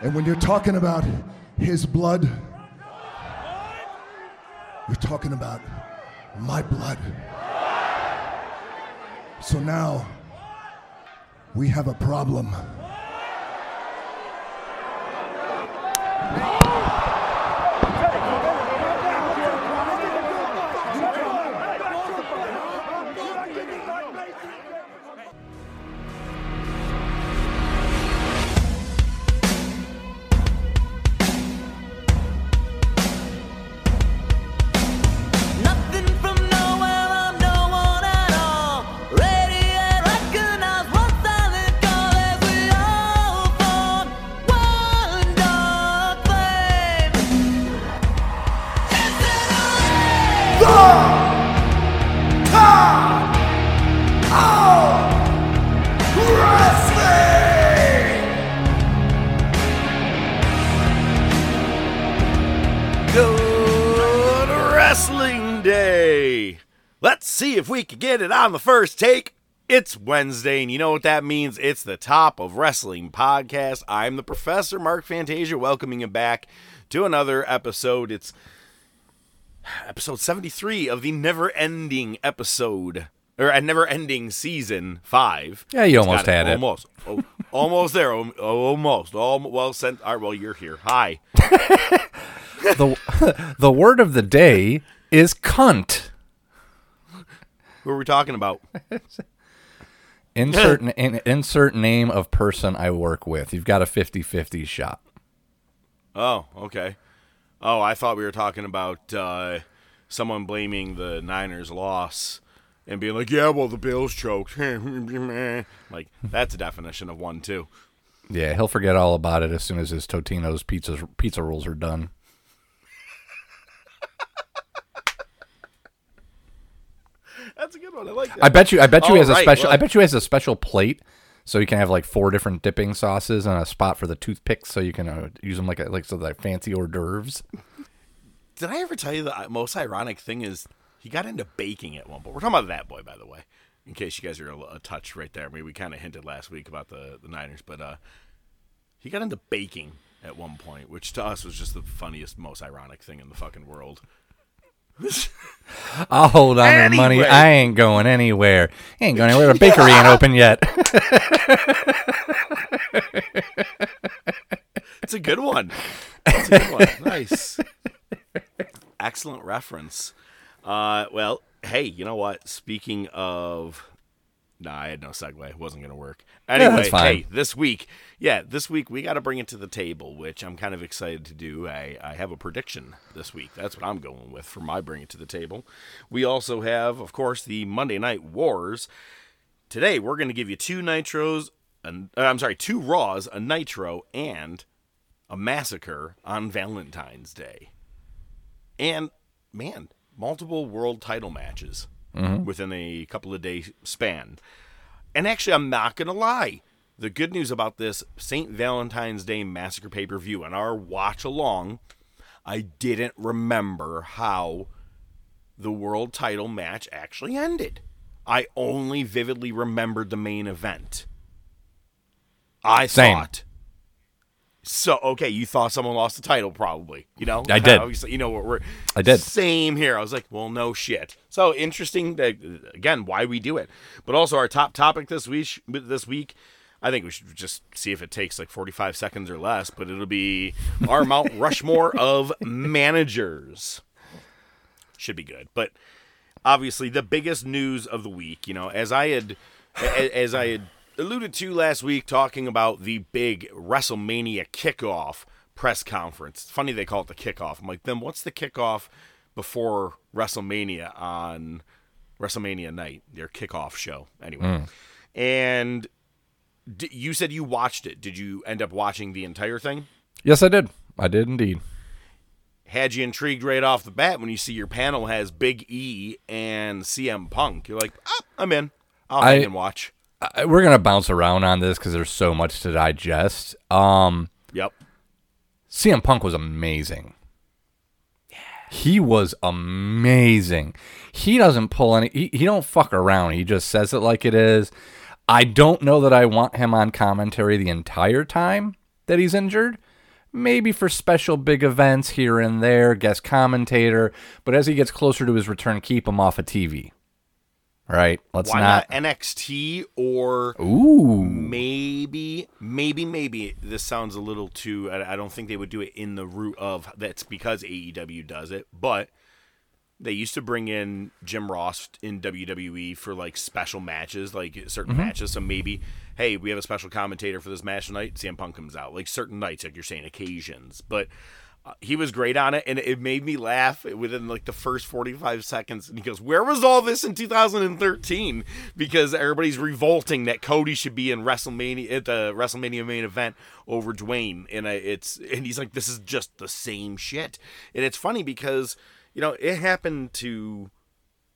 And when you're talking about his blood, you're talking about my blood. So now we have a problem. If we can get it on the first take. It's Wednesday, and you know what that means? It's the top of wrestling podcast. I'm the professor, Mark Fantasia, welcoming you back to another episode. It's episode 73 of the never ending episode, or a never ending season five. Yeah, you It's almost had it. Almost. Oh, almost there. Al- Almost. Almost. Well, sent. All right, well, you're here. Hi. the the word of the day is cunt. Who are we talking about? Insert in, insert name of person I work with. You've got a 50-50 shot. Oh, okay. Oh, I thought we were talking about uh, someone blaming the Niners' loss and being like, "Yeah, well, the Bills choked." like that's a definition of one too. Yeah, he'll forget all about it as soon as his Totino's pizza pizza rolls are done. That's a good one. I like that. I bet you. I bet you All he has a special. well- I bet you has a special plate, so you can have like four different dipping sauces and a spot for the toothpicks, so you can uh, use them like a, like so like fancy hors d'oeuvres. Did I ever tell you the most ironic thing is he got into baking at one point. We're talking about that boy, by the way. In case you guys are a, a touch right there. I mean, we kind of hinted last week about the the Niners, but uh, he got into baking at one point, which to us was just the funniest, most ironic thing in the fucking world. I'll hold on to money. I ain't going anywhere. Ain't going anywhere. The bakery ain't open yet. It's a good one. It's a good one. Nice. Excellent reference. Uh, well, hey, you know what? Speaking of. Nah, I had no segue. It wasn't going to work. Anyway, fine. hey, this week, yeah, this week we got to bring it to the table, which I'm kind of excited to do. I, I have a prediction this week. That's what I'm going with for my bring it to the table. We also have, of course, the Monday Night Wars. Today, we're going to give you two Nitros, and uh, I'm sorry, two Raws, a Nitro, and a massacre on Valentine's Day. And man, multiple world title matches Mm-hmm. within a couple of day span. And actually, I'm not going to lie. The good news about this St. Valentine's Day Massacre pay per view and our watch along, I didn't remember how the world title match actually ended. I only vividly remembered the main event. I Same. thought. So okay, you thought someone lost the title, probably. You know, I did. Obviously, you know what we're. I did. Same here. I was like, well, no shit. So interesting. That, again, why we do it, but also our top topic this week. This week, I think we should just see if it takes like forty-five seconds or less. But it'll be our Mount Rushmore of managers. Should be good, but obviously the biggest news of the week. You know, as I had, as I had alluded to last week, talking about the big WrestleMania kickoff press conference. It's funny they call it the kickoff. I'm like, then what's the kickoff before WrestleMania on WrestleMania night, their kickoff show? Anyway, hmm. and d- you said you watched it. Did you end up watching the entire thing? yes, I did. I did indeed. had you intrigued right off the bat when you see your panel has Big E and CM Punk? You're like, oh, I'm in. I'll I- hang and watch. We're gonna bounce around on this because there's so much to digest. Um, Yep. CM Punk was amazing. Yeah. He was amazing. He doesn't pull any. He, he don't fuck around. He just says it like it is. I don't know that I want him on commentary the entire time that he's injured maybe for special big events here and there, guest commentator. But as he gets closer to his return, keep him off of TV. Right? Let's Why not. not NXT or Ooh. maybe, maybe, maybe this sounds a little too. I, I don't think they would do it in the root of that's because AEW does it, but they used to bring in Jim Ross in WWE for like special matches, like certain mm-hmm. matches. So maybe, hey, we have a special commentator for this match tonight. CM Punk comes out, like certain nights, like you're saying, occasions. But he was great on it, and it made me laugh within like the first 45 seconds. And he goes, "Where was all this in 2013?" Because everybody's revolting that Cody should be in WrestleMania at the WrestleMania main event over Dwayne, and it's and he's like, "This is just the same shit." And it's funny because you know it happened to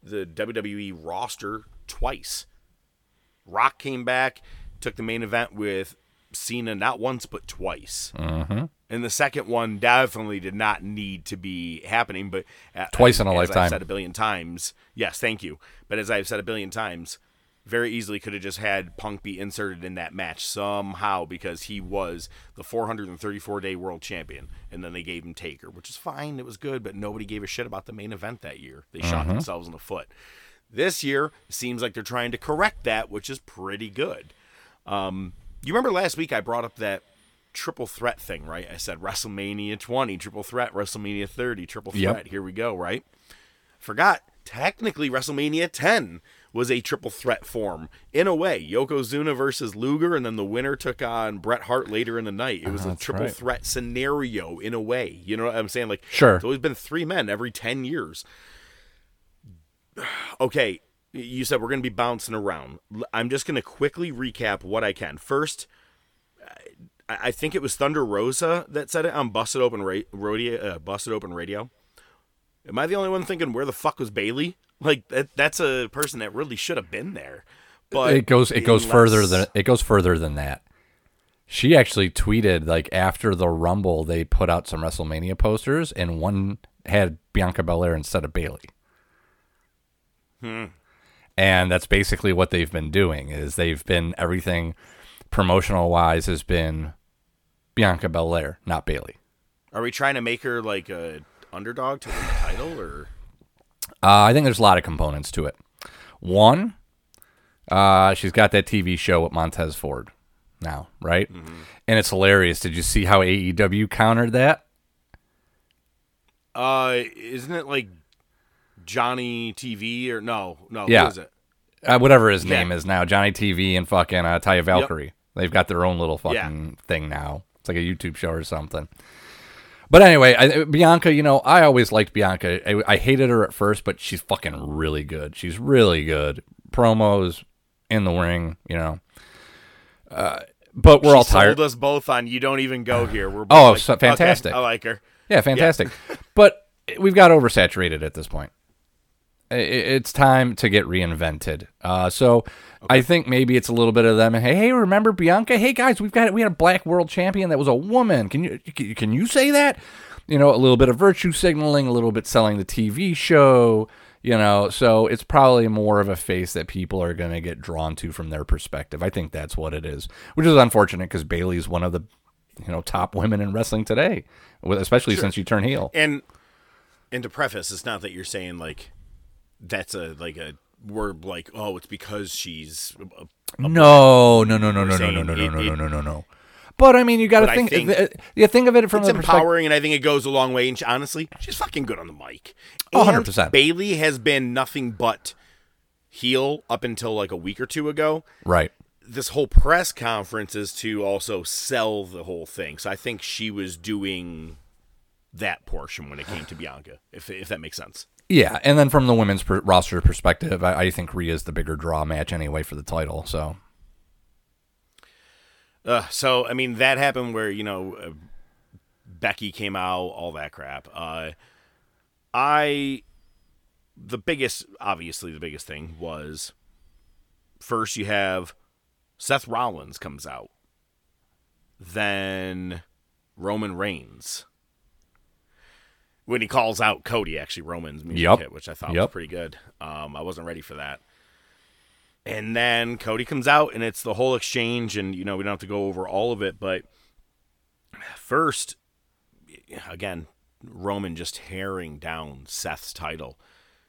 the WWE roster twice. Rock came back, took the main event with Cena not once but twice. Mm-hmm. And the second one definitely did not need to be happening, but uh, Twice in a as lifetime. I've said a billion times. Yes, thank you. But as I've said a billion times, very easily could have just had Punk be inserted in that match somehow because he was the 434 day world champion, and then they gave him Taker, which is fine. It was good, but nobody gave a shit about the main event that year. They shot Mm-hmm. themselves in the foot. This year seems like they're trying to correct that, which is pretty good. Um, you remember last week I brought up that triple threat thing, right? I said WrestleMania 20, triple threat, WrestleMania 30, triple Yep. threat. Here we go, right? Forgot, technically WrestleMania 10 was a triple threat form. In a way, Yokozuna versus Luger, and then the winner took on Bret Hart later in the night. It was a triple right. threat scenario in a way. You know what I'm saying? Like, Sure. It's always been three men every 10 years. Okay, you said we're going to be bouncing around. I'm just going to quickly recap what I can. First, I, I think it was Thunder Rosa that said it on Busted Open Ra- Rodeo, uh, Busted Open Radio. Am I the only one thinking where the fuck was Bayley? Like that, that's a person that really should have been there. But it goes it goes unless- further than it goes further than that. She actually tweeted like after the Rumble, they put out some WrestleMania posters, and one had Bianca Belair instead of Bayley. Hmm. And that's basically what they've been doing. Is they've been everything promotional wise has been Bianca Belair, not Bayley. Are we trying to make her like a underdog to win the title, or Uh, I think there's a lot of components to it. One, uh, she's got that TV show with Montez Ford now, right? And it's hilarious. Did you see how AEW countered that? uh, isn't it like Johnny TV or no, no, Yeah. who is it? Uh, whatever his Yeah. name is now, Johnny TV and fucking uh, Taya Valkyrie. They've got their own little Yeah. fucking thing now. It's like a YouTube show or something. But anyway, I, Bianca, you know, I always liked Bianca. I, I hated her at first, but she's fucking really good. She's really good. Promos in the ring, you know. Uh, but we're She all tired. Sold us both on you don't even go here. We're Oh, like, so- "Okay, fantastic. I like her. Yeah, fantastic. but we've got oversaturated at this point. It's time to get reinvented. Uh, so I think maybe it's a little bit of them. Hey, hey, remember Bianca? Hey guys, we've got it we had a black world champion that was a woman. Can you can- you say that? You know, a little bit of virtue signaling, a little bit selling the TV show. You know, so it's probably more of a face that people are going to get drawn to from their perspective. I think that's what it is, which is unfortunate because Bayley's one of the you know top women in wrestling today, especially since you turn heel. And and to preface, it's not that you're saying like that's a like a word like oh it's because she's a, No, no, no, no, no, no, no, no, no, it- no, no, no, no, no. But I mean, you got to think. think th- you think of it from it's the empowering and I think it goes a long way. And she, honestly, she's fucking good on the mic. Oh, 100%. Bayley has been nothing but heel up until like a week or two ago. Right. This whole press conference is to also sell the whole thing. So I think she was doing that portion when it came to Bianca, if if that makes sense. Yeah, and then from the women's per- roster perspective, I, I think Rhea's the bigger draw match anyway for the title. So Uh, so I mean that happened where you know uh, Becky came out, all that crap. Uh, I the biggest, obviously the biggest thing was first you have Seth Rollins comes out, then Roman Reigns. When he calls out Cody, actually Roman's music Yep. hit, which I thought Yep. was pretty good. Um, I wasn't ready for that. And then Cody comes out and it's the whole exchange and you know, we don't have to go over all of it, but first again, Roman just tearing down Seth's title.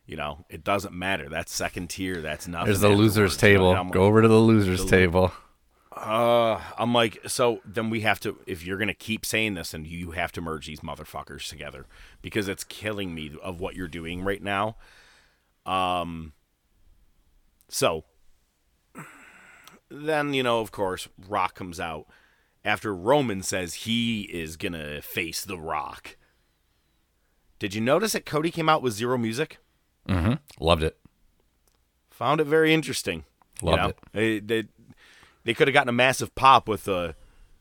You know, it doesn't matter. That's second tier. That's nothing. There's the losers afterwards. You know, table. Go over to the losers table. Uh, I'm like, so then we have to. If you're gonna keep saying this, and you have to merge these motherfuckers together because it's killing me of what you're doing right now. Um. So then you know, of course, Rock comes out after Roman says he is gonna face the Rock. Did you notice that Cody came out with zero music? Mm hmm. Loved it. Found it very interesting. you Loved know? it. They, they, they could have gotten a massive pop with the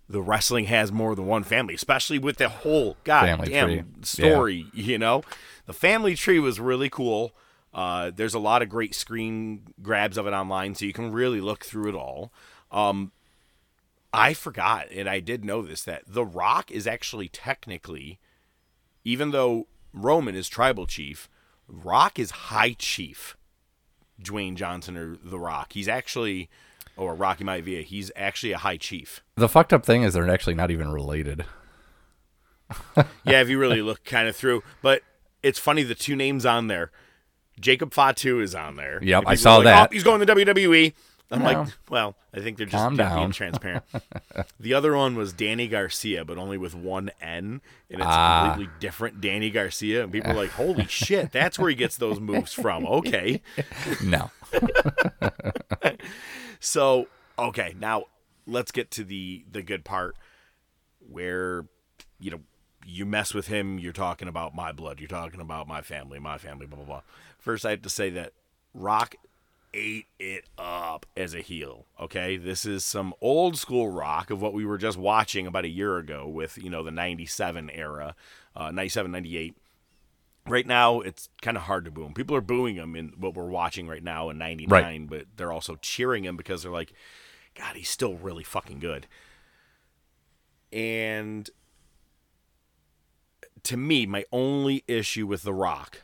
the wrestling has more than one family, especially with the whole goddamn story. You know, the family tree was really cool. Uh, there's a lot of great screen grabs of it online, so you can really look through it all. Um, I forgot, and I did know this that The Rock is actually technically, even though Roman is tribal chief, Rock is high chief. Dwayne Johnson or The Rock. He's actually, or Rocky Maivia. He's actually a high chief. The fucked up thing is they're actually not even related. Yeah, if you really look kind of through. But it's funny the two names on there. Jacob Fatu is on there. Yep, I saw like, that. "Oh, he's going to WWE. I'm No. like, well, I think they're just being transparent. the other one was Danny Garcia, but only with one N, and it's Ah. completely different Danny Garcia. And people are like, "Holy shit, that's where he gets those moves from." Okay, No. So okay, now let's get to the the good part where you know you mess with him. You're talking about my blood. You're talking about my family, my family. Blah blah blah. First, I have to say that Rock ate it up as a heel. Okay, this is some old school Rock of what we were just watching about a year ago with you know the '97 era, uh, '97, '98 right now it's kind of hard to boo him. People are booing him in what we're watching right now in 99, Right. but they're also cheering him because they're like, God, he's still really fucking good. And to me, my only issue with The Rock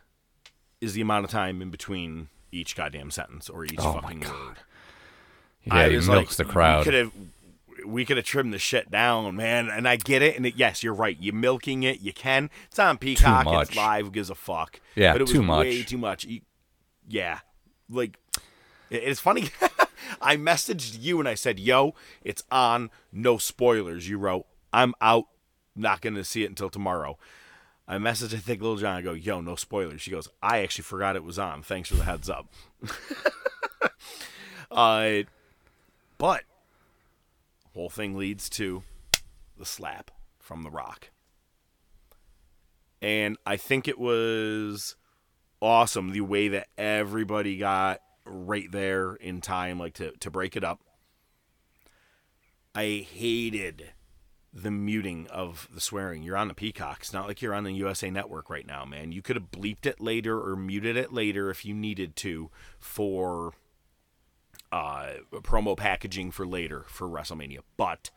is the amount of time in between each goddamn sentence or each Oh fucking word. Yeah, I he milks like, the crowd. Could have, we could have trimmed the shit down, man. And I get it. And it, yes, you're right. You're milking it. You can. It's on Peacock. It's live. Who gives a fuck? Yeah, but it was too much. Way too much. Yeah, like it- it's funny. I messaged you and I said, "Yo, it's on. No spoilers." You wrote, "I'm out. Not going to see it until tomorrow." I messaged I think Little John. I go, "Yo, no spoilers." She goes, "I actually forgot it was on. Thanks for the heads up." uh, but whole thing leads to the slap from The Rock. And I think it was awesome the way that everybody got right there in time, like to, to break it up. I hated the muting of the swearing. You're on the Peacock. It's not like you're on the USA Network right now, man. You could have bleeped it later or muted it later if you needed to for uh, promo packaging for later for WrestleMania. But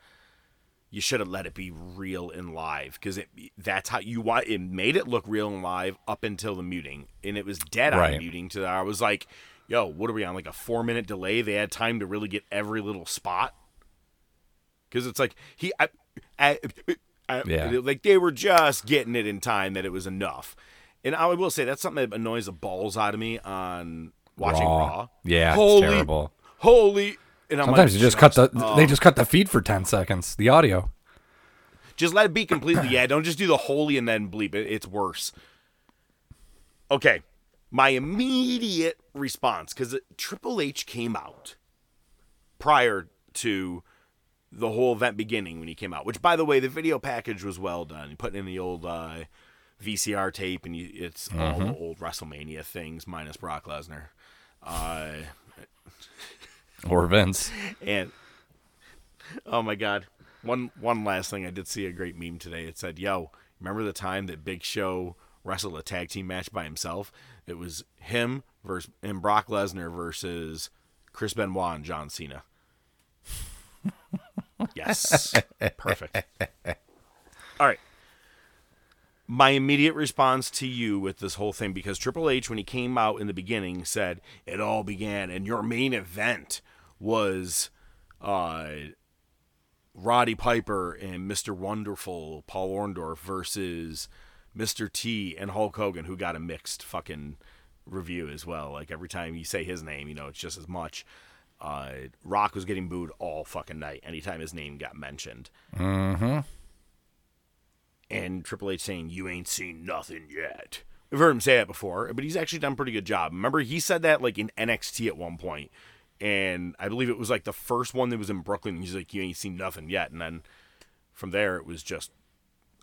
you should have let it be real and live because it that's how you want it made it look real and live up until the muting and it was dead on Right. muting to that I was like yo what are we on like a four minute delay they had time to really get every little spot because it's like he I, I, I, Yeah. like they were just getting it in time that it was enough and I will say that's something that annoys the balls out of me on watching Raw, Yeah, holy, it's terrible. Holy and I'm Sometimes like, you just cut the oh. they just cut the feed for ten seconds. The audio. Just let it be completely. Yeah, don't just do the holy and then bleep it. It's worse. Okay, my immediate response because Triple H came out prior to the whole event beginning when he came out. Which, by the way, the video package was well done. You put in the old uh, VCR tape, and you, it's all the old WrestleMania things minus Brock Lesnar. Uh, Or Vince. and oh my god, one one last thing, I did see a great meme today. It said, "Yo, remember the time that Big Show wrestled a tag team match by himself? It was him versus and Brock Lesnar versus Chris Benoit and John Cena." yes, perfect. All right. My immediate response to you with this whole thing, because Triple H, when he came out in the beginning, said it all began, and your main event was uh, Roddy Piper and Mr. Wonderful Paul Orndorff versus Mr. T and Hulk Hogan, who got a mixed fucking review as well. Like every time you say his name, you know, it's just as much. Uh, Rock was getting booed all fucking night anytime his name got mentioned. Mm-hmm. And Triple H saying, You ain't seen nothing yet. I've heard him say that before, but he's actually done a pretty good job. Remember, he said that like in NXT at one point, and I believe it was like the first one that was in Brooklyn. He's like, You ain't seen nothing yet. And then from there, it was just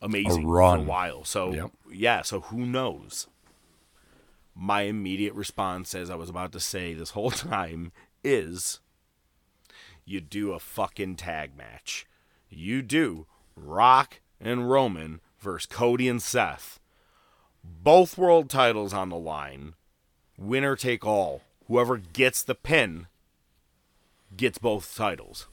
amazing for a while. So, Yep. yeah, so who knows? My immediate response, as I was about to say this whole time, is you do a fucking tag match. You do Rock and Roman versus Cody and Seth. Both world titles on the line. Winner take all. Whoever gets the pin gets both titles.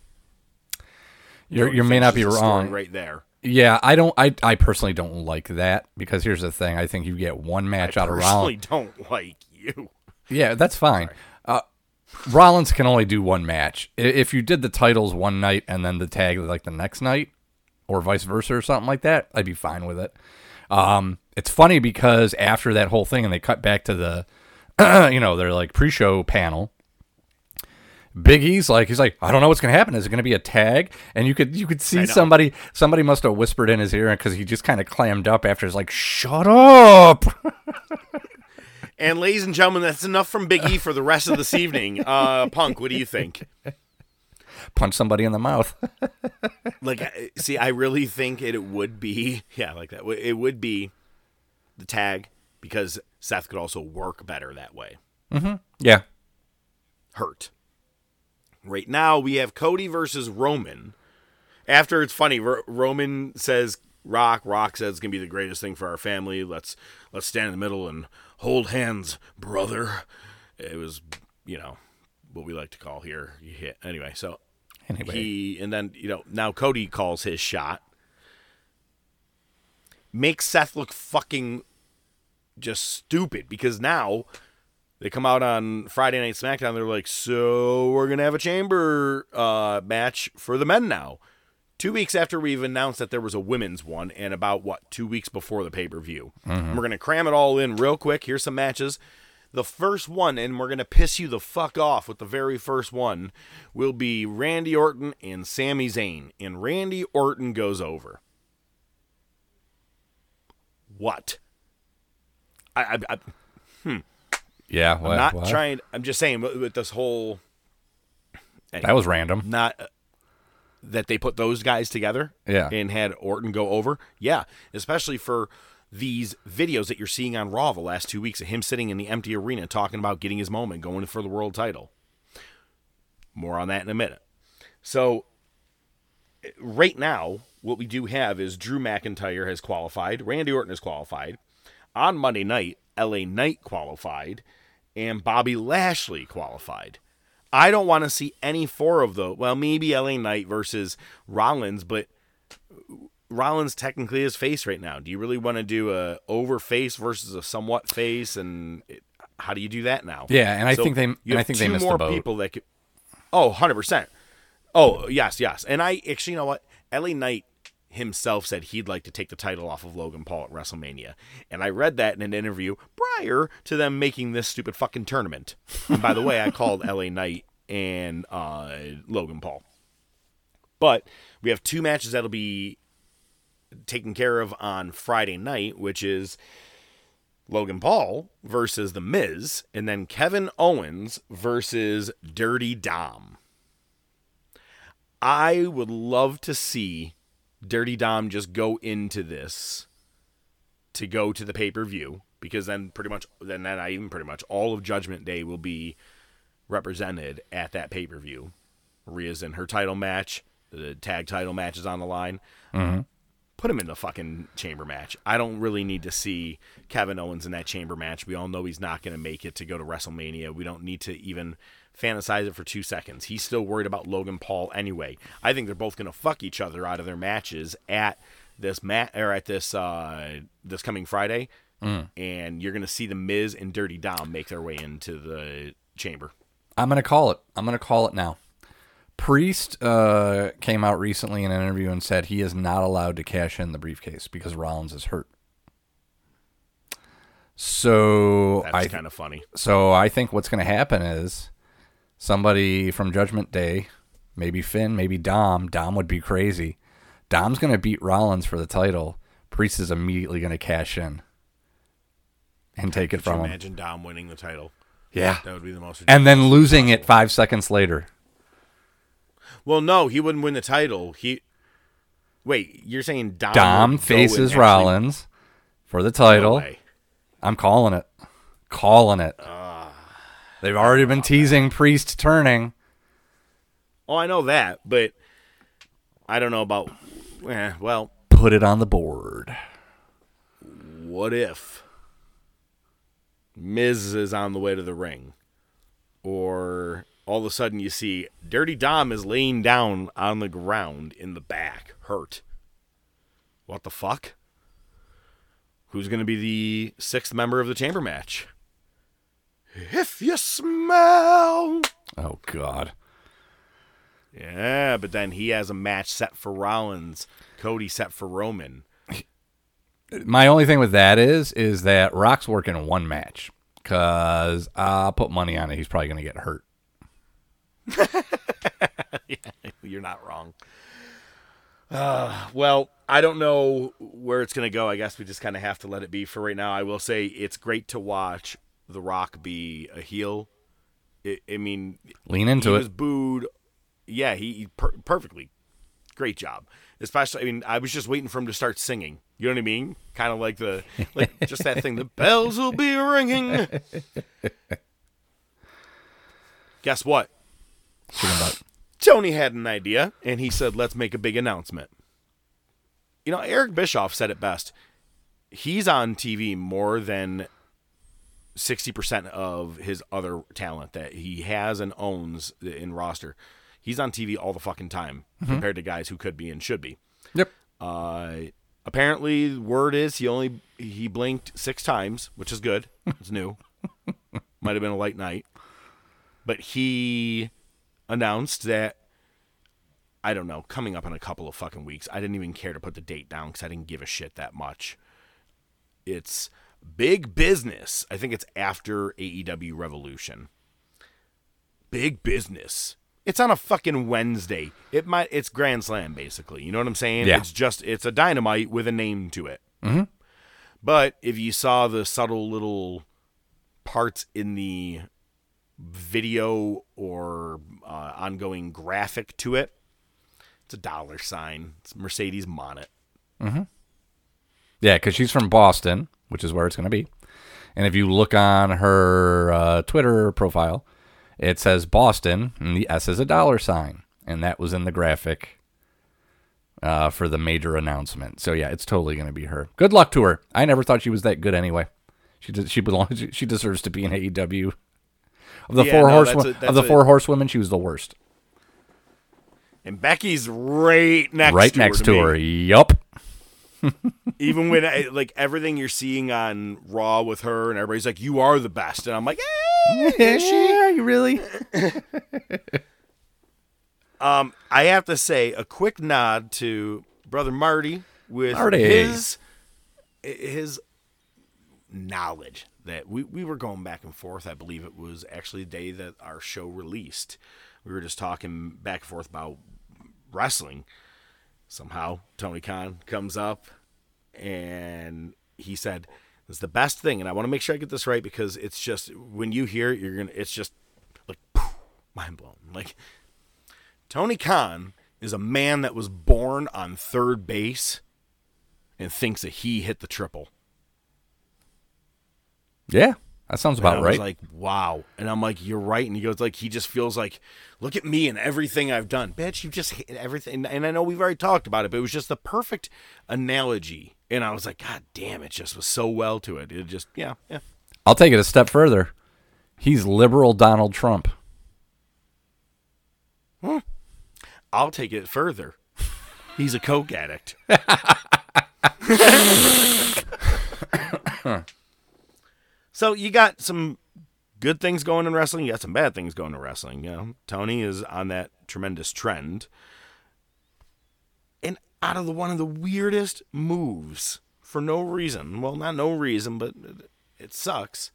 You're, you may not be Finishes the story wrong. right there. Yeah, I don't. I, I personally don't like that because here's the thing. I think you get one match out of Rollins. I Personally, don't like you. Yeah, that's fine. Uh, Rollins can only do one match. If you did the titles one night and then the tag like the next night, or vice versa or something like that, I'd be fine with it. Um, it's funny because after that whole thing and they cut back to the, you know, their like pre-show panel. Big E's like he's like I don't know what's gonna happen. Is it gonna be a tag? And you could you could see somebody somebody must have whispered in his ear because he just kind of clammed up after. He's like, "Shut up!" And ladies and gentlemen, that's enough from Big E for the rest of this evening. Uh, Punk, what do you think? Punch somebody in the mouth. Like, see, I really think it would be, yeah, like that. It would be the tag because Seth could also work better that way. Mm-hmm. yeah, Hurt. Right now, we have Cody versus Roman. After it's funny, Ro- Roman says Rock. Rock says it's gonna be the greatest thing for our family. Let's let's stand in the middle and hold hands, brother. It was, you know, what we like to call here. Hit anyway. So Anyway. he and then you know now Cody calls his shot. Makes Seth look fucking just stupid because now they come out on Friday Night SmackDown. They're like, so we're gonna have a chamber uh, match for the men now. Two weeks after we've announced that there was a women's one, and about what two weeks before the pay per view, we're gonna cram it all in real quick. Here's some matches. The first one, and we're gonna piss you the fuck off with the very first one, will be Randy Orton and Sami Zayn, and Randy Orton goes over. What? I, I, I yeah. I'm not what? trying. I'm just saying with, with this whole That was random. not uh, that they put those guys together. Yeah. and had Orton go over. Yeah, especially for these videos that you're seeing on Raw the last two weeks of him sitting in the empty arena talking about getting his moment, going for the world title. More on that in a minute. So, right now, what we do have is Drew McIntyre has qualified, Randy Orton has qualified. On Monday night, LA Knight qualified, and Bobby Lashley qualified. I don't want to see any four of those. Well, maybe LA Knight versus Rollins, but Rollins technically is face right now. Do you really want to do a over face versus a somewhat face? And it, how do you do that now? Yeah, and I So think they- you I think they two missed the more boat. people that could. Oh, 100 percent. Oh yes, yes. And I actually, you know what? LA Knight himself said he'd like to take the title off of Logan Paul at WrestleMania, and I read that in an interview prior to them making this stupid fucking tournament. And by the way, I called LA Knight and uh, Logan Paul. But we have two matches that'll be taken care of on Friday night, which is Logan Paul versus The Miz, and then Kevin Owens versus Dirty Dom. I would love to see Dirty Dom just go into this to go to the pay per view because then pretty much then then I even pretty much all of Judgment Day will be represented at that pay per view. Rhea's in her title match, the tag title match is on the line. Mm-hmm. Put him in the fucking chamber match. I don't really need to see Kevin Owens in that chamber match. We all know he's not going to make it to go to WrestleMania. We don't need to even fantasize it for two seconds. He's still worried about Logan Paul anyway. I think they're both going to fuck each other out of their matches at this mat or at this uh, this coming Friday, and you're going to see the Miz and Dirty Dom make their way into the chamber. I'm gonna call it. I'm gonna call it now. Priest uh, came out recently in an interview and said he is not allowed to cash in the briefcase because Rollins is hurt. So That's I kind of funny. so I think what's going to happen is somebody from Judgment Day, maybe Finn, maybe Dom. Dom would be crazy. Dom's going to beat Rollins for the title. Priest is immediately going to cash in and take it Could you from him. imagine Dom winning the title? Yeah. That would be the most. And then losing it five seconds later. Well, no, he wouldn't win the title. He. Wait, you're saying Dom? Dom faces Rollins for the title. way. I'm calling it. Calling it. Ah. They've already been teasing Priest turning. Oh, I know that, but I don't know about. Eh, well, Put it on the board. what if Miz is on the way to the ring, or all of a sudden you see Dirty Dom is laying down on the ground in the back, hurt. What the fuck? Who's going to be the sixth member of the chamber match? If you smell. Oh God. Yeah, but then he has a match set for Rollins, Cody set for Roman. My only thing with that is, is that Rock's working one match. Cause I'll put money on it. He's probably gonna get hurt. You're not wrong. Uh, well, I don't know where it's going to go. I guess we just kind of have to let it be for right now. I will say it's great to watch The Rock be a heel. I I mean, Lean into he it. was booed. Yeah, he, he per- perfectly. Great job. Especially, I mean, I was just waiting for him to start singing. You know what I mean? Kind of like the, like just that thing. The bells will be ringing. Guess what? Chicken butt. Tony had an idea, and he said, "Let's make a big announcement." You know, Eric Bischoff said it best. He's on TV more than sixty percent of his other talent that he has and owns in roster. He's on TV all the fucking time compared to guys who could be and should be. Yep. Uh, apparently, word is he only he blinked six times, which is good. It's new. Might have been a light night, but he announced that I don't know, coming up in a couple of fucking weeks. I didn't even care to put the date down because I didn't give a shit that much. It's big business. I think it's after AEW Revolution. Big business. It's on a fucking Wednesday. It might. It's Grand Slam basically. You know what I'm saying? Yeah. It's just it's a dynamite with a name to it. Mm-hmm. But if you saw the subtle little parts in the video or uh, ongoing graphic to it, it's a dollar sign. It's Mercedes Moné. Yeah, because she's from Boston, which is where it's going to be. And if you look on her uh, Twitter profile, it says Boston, and the S is a dollar sign. And that was in the graphic uh, for the major announcement. So yeah, it's totally going to be her. Good luck to her. I never thought she was that good anyway. She did, she belongs. She deserves to be in AEW. Of the Yeah, four no, horse that's a- of the a- four horsewomen, she was the worst. And Becky's right next right to next her to me. her. Yup. Even when I, like everything you're seeing on Raw with her and everybody's like, "You are the best," and I'm like, eh, is she? Really? Um, I have to say a quick nod to brother Marty with Marty. his his knowledge that we, we were going back and forth. I believe it was actually the day that our show released. We were just talking back and forth about wrestling. Somehow Tony Khan comes up and he said, "It's the best thing." And I want to make sure I get this right because it's just when you hear it, you're gonna. It's just like mind blown. Like Tony Khan is a man that was born on third base and thinks that he hit the triple. Yeah, that sounds And I about was right. like, wow. And I'm like, you're right. And he goes, like, he just feels like, look at me and everything I've done. Bitch, you just hit everything. And I know we've already talked about it, but it was just the perfect analogy. And I was like, God damn, it just was so well to it. It just, yeah, yeah. I'll take it a step further. He's liberal Donald Trump. I'll take it further. He's a coke addict. So you got some good things going in wrestling. You got some bad things going in wrestling. You know, Tony is on that tremendous trend. And out of the one of the weirdest moves for no reason. Well, not no reason, but it, sucks.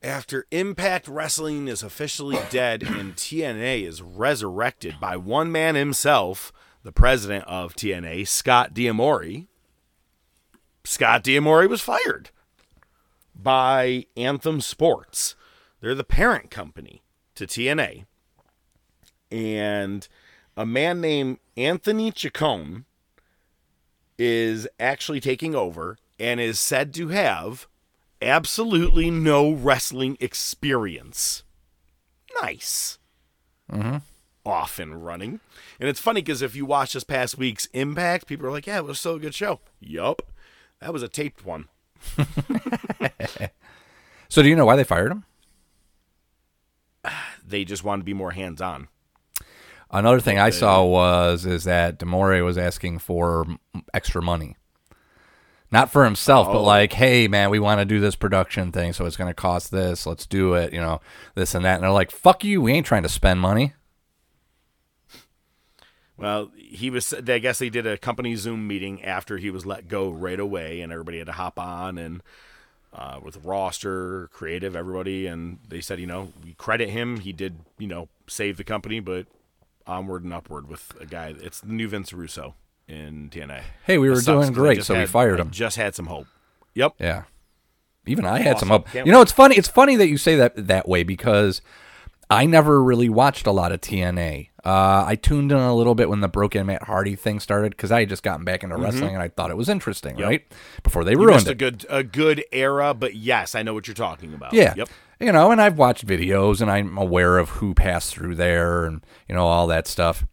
After Impact Wrestling is officially dead and TNA is resurrected by one man himself, the president of TNA, Scott D'Amore. Scott D'Amore was fired by Anthem Sports. They're the parent company to TNA. And a man named Anthony Chacon is actually taking over and is said to have absolutely no wrestling experience. Nice. Mm-hmm. Off and running. And it's funny because if you watch this past week's Impact, people are like, yeah, it was still a good show. Yup. That was a taped one. So do you know why they fired him? They just wanted to be more hands on. Another thing I saw was is that D'Amore was asking for extra money, not for himself, but Oh. like, hey man, we want to do this production thing, so it's going to cost this. Let's do it, you know, this and that. And they're like, fuck you, we ain't trying to spend money. Well, he was. I guess they did a company Zoom meeting after he was let go right away, and everybody had to hop on and uh, with roster, creative, everybody, and they said, you know, we credit him. He did, you know, save the company, but onward and upward with a guy. It's the new Vince Russo in TNA. Hey, we were doing great, so we had- fired I him. Just had some hope. Yep. Yeah. Even I had some hope. Can't You know, it's funny. It's funny that you say that that way because I never really watched a lot of TNA. Uh, I tuned in a little bit when the Broken Matt Hardy thing started because I had just gotten back into wrestling and I thought it was interesting, right? Before they Mm-hmm. You ruined it. a good a good era, but yes, I know what you're talking about. Yeah. Yep. You know, and I've watched videos and I'm aware of who passed through there and, you know, all that stuff.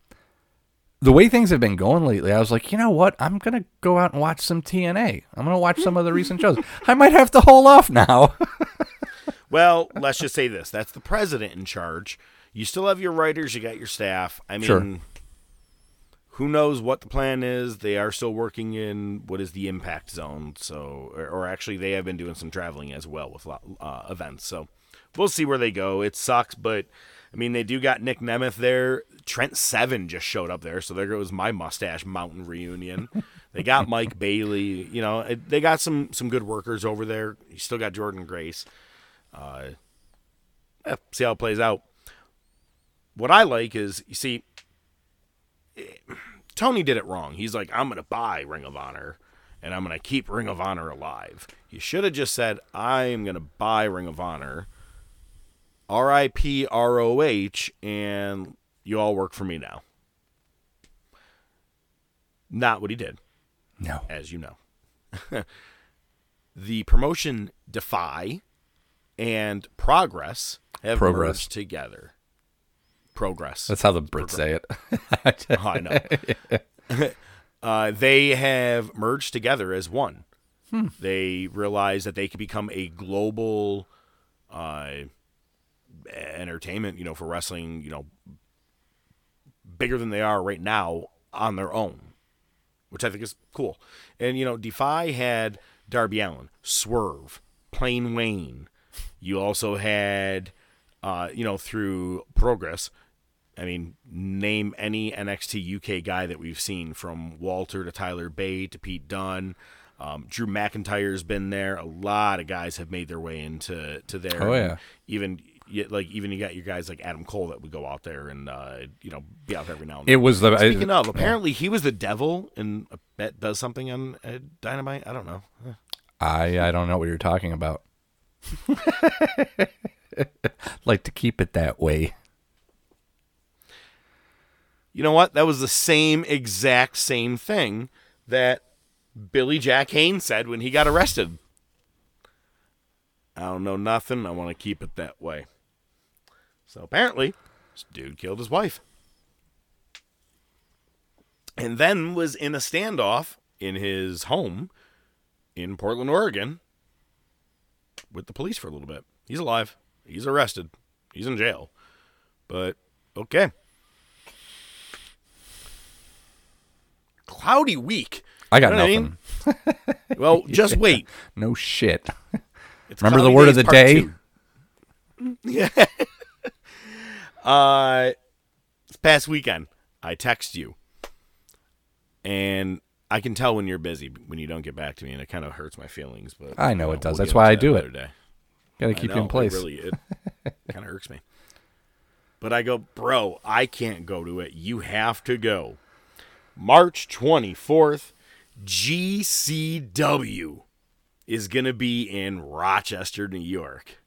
The way things have been going lately, I was like, you know what? I'm going to go out and watch some TNA. I'm going to watch some of the recent shows. I might have to hold off now. Well, let's just say this: that's the president in charge. You still have your writers, you got your staff. I mean, Sure. who knows what the plan is? They are still working in what is the impact zone. So, or, or actually, they have been doing some traveling as well with uh, events. So, we'll see where they go. It sucks, but I mean, they do got Nick Nemeth there. Trent Seven just showed up there, so there goes my mustache mountain reunion. they got Mike Bailey. You know, they got some some good workers over there. You still got Jordynne Grace. Uh, see how it plays out. What I like is, you see, Tony did it wrong. He's like, I'm going to buy Ring of Honor and I'm going to keep Ring of Honor alive. You should have just said, I am going to buy Ring of Honor, RIP ROH, and you all work for me now. Not what he did no. as you know. the promotion Defy and Progress have Progress. merged together. Progress. That's how the Brits say it. Oh, I know. uh, they have merged together as one. They realize that they can become a global uh, entertainment, you know, for wrestling, you know, bigger than they are right now on their own, which I think is cool. And, you know, Defy had Darby Allin, Swerve, Plain Wayne. You also had, uh, you know, through Progress, I mean, name any NXT UK guy that we've seen from Walter to Tyler Bate to Pete Dunne. Um, Drew McIntyre's been there. A lot of guys have made their way into to there. Oh, And yeah. Even like even you got your guys like Adam Cole that would go out there and uh, you know be out every now and then. It was the Speaking of, apparently he was the devil and that does something on uh, Dynamite. I don't know. I I don't know what you're talking about. like to keep it that way. You know what? That was the same exact same thing that Billy Jack Haynes said when he got arrested. I don't know nothing. I want to keep it that way. So apparently, this dude killed his wife. And then was in a standoff in his home in Portland, Oregon with the police for a little bit. He's alive. He's arrested. He's in jail. But okay. Cloudy week. I got You know what I mean? nothing. Well, just wait. No shit. It's Remember the word of the day? Two. Yeah. uh, this past weekend, I text you, and I can tell when you're busy when you don't get back to me, and it kind of hurts my feelings. But I know uh, it does. we'll That's why I do it. day. Got to I keep know, you in place. It really, it kind of irks me. But I go, bro, I can't go to it. You have to go. March 24th, GCW is going to be in Rochester, New York.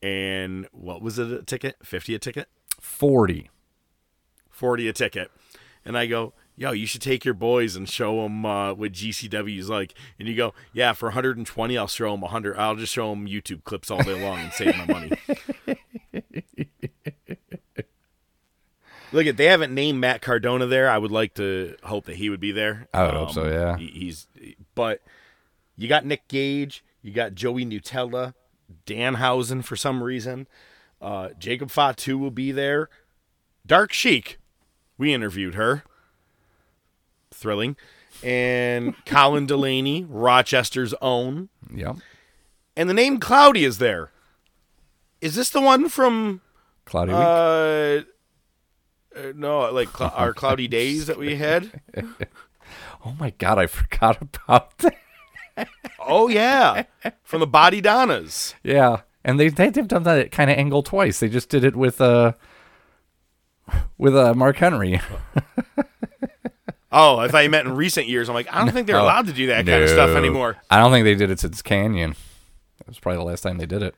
And what was it a ticket? 50 a ticket? 40. 40 a ticket. And I go, yo, you should take your boys and show them uh, what GCW's like. And you go, yeah, for 120, I'll show them 100. I'll just show them YouTube clips all day long and save my money. Look at, they haven't named Matt Cardona there. I would like to hope that he would be there. Um, I would hope so, yeah. he- he's, but you got Nick Gage, you got Joey Janela, Danhausen for some reason. Uh, Jacob Fatu will be there. Dark Sheik, we interviewed her. Thrilling. And Colin Delaney, Rochester's own. Yeah. And the name Cloudy is there. Is this the one from Cloudy uh, uh no, like cl- our cloudy days that we had? oh my god, I forgot about that. Oh yeah, from the Body Donnas. yeah. And they they- they've done that kind of angle twice. They just did it with uh with uh Mark Henry. Oh, I thought you meant in recent years. I'm like, I don't think they're Oh, allowed to do that kind of stuff anymore. I don't think they did it since Kanyon. That was probably the last time they did it.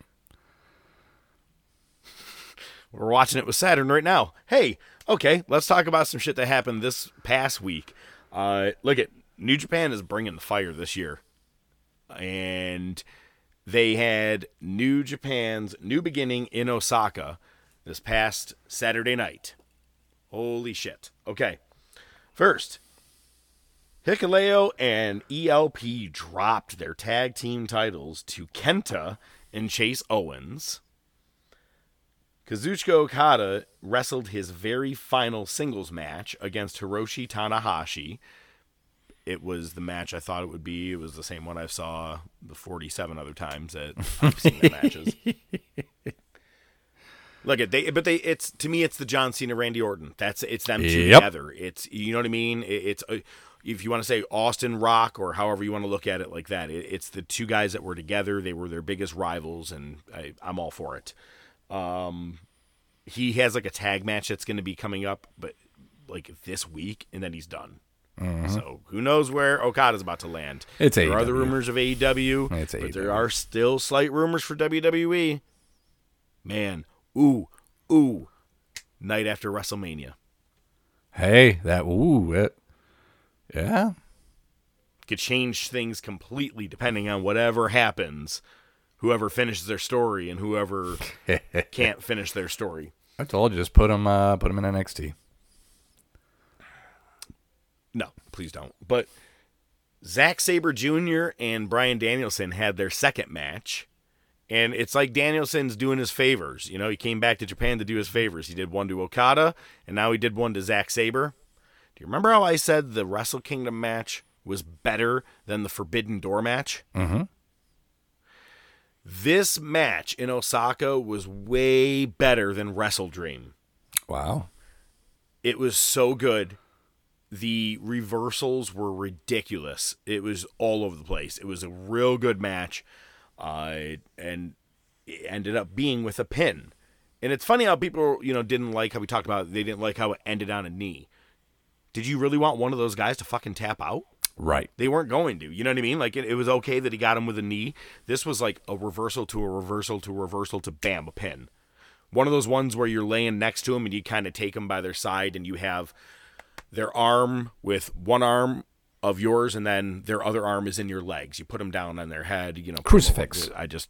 We're watching it with Saturn right now. Hey, okay, let's talk about some shit that happened this past week. Uh, look at New Japan is bringing the fire this year, and they had New Japan's New Beginning in Osaka this past Saturday night. Holy shit! Okay, first, Hikuleo and ELP dropped their tag team titles to Kenta and Chase Owens. Kazuchika Okada wrestled his very final singles match against Hiroshi Tanahashi. It was the match I thought it would be. It was the same one I saw the 47 other times that I've seen the matches. Look at they, but they. It's to me, it's the John Cena, Randy Orton. That's it's them Yep. together. It's you know what I mean. It, it's uh, if you want to say Austin Rock or however you want to look at it like that. It, it's the two guys that were together. They were their biggest rivals, and I, I'm all for it he has like a tag match that's going to be coming up, but like this week, and then he's done. So who knows where Okada's about to land? Mm-hmm. It's there are the rumors of AEW, It's but AEW. there are still slight rumors for WWE. Man, ooh, ooh, night after WrestleMania Hey, that ooh, it, yeah. could change things completely depending on whatever happens. Whoever finishes their story and whoever can't finish their story. I told you, just put them, uh, put him in NXT. No, please don't. But Zack Sabre Jr. and Bryan Danielson had their second match. And it's like Danielson's doing his favors. You know, he came back to Japan to do his favors. He did one to Okada, and now he did one to Zack Sabre. Do you remember how I said the Wrestle Kingdom match was better than the Forbidden Door match? Mm-hmm. This match in Osaka was way better than Wrestle Dream. Wow. It was so good. The reversals were ridiculous. It was all over the place. It was a real good match, uh, and it ended up being with a pin. And it's funny how people, you know, didn't like how we talked about. They didn't like how it ended on a knee. Did you really want one of those guys to fucking tap out? Right. They weren't going to. You know what I mean? Like it, it was okay that he got him with a knee. This was like a reversal to a reversal to a reversal to bam a pin. One of those ones where you're laying next to him and you kind of take him by their side and you have their arm with one arm of yours and then their other arm is in your legs. You put them down on their head. You know, Crucifix. I just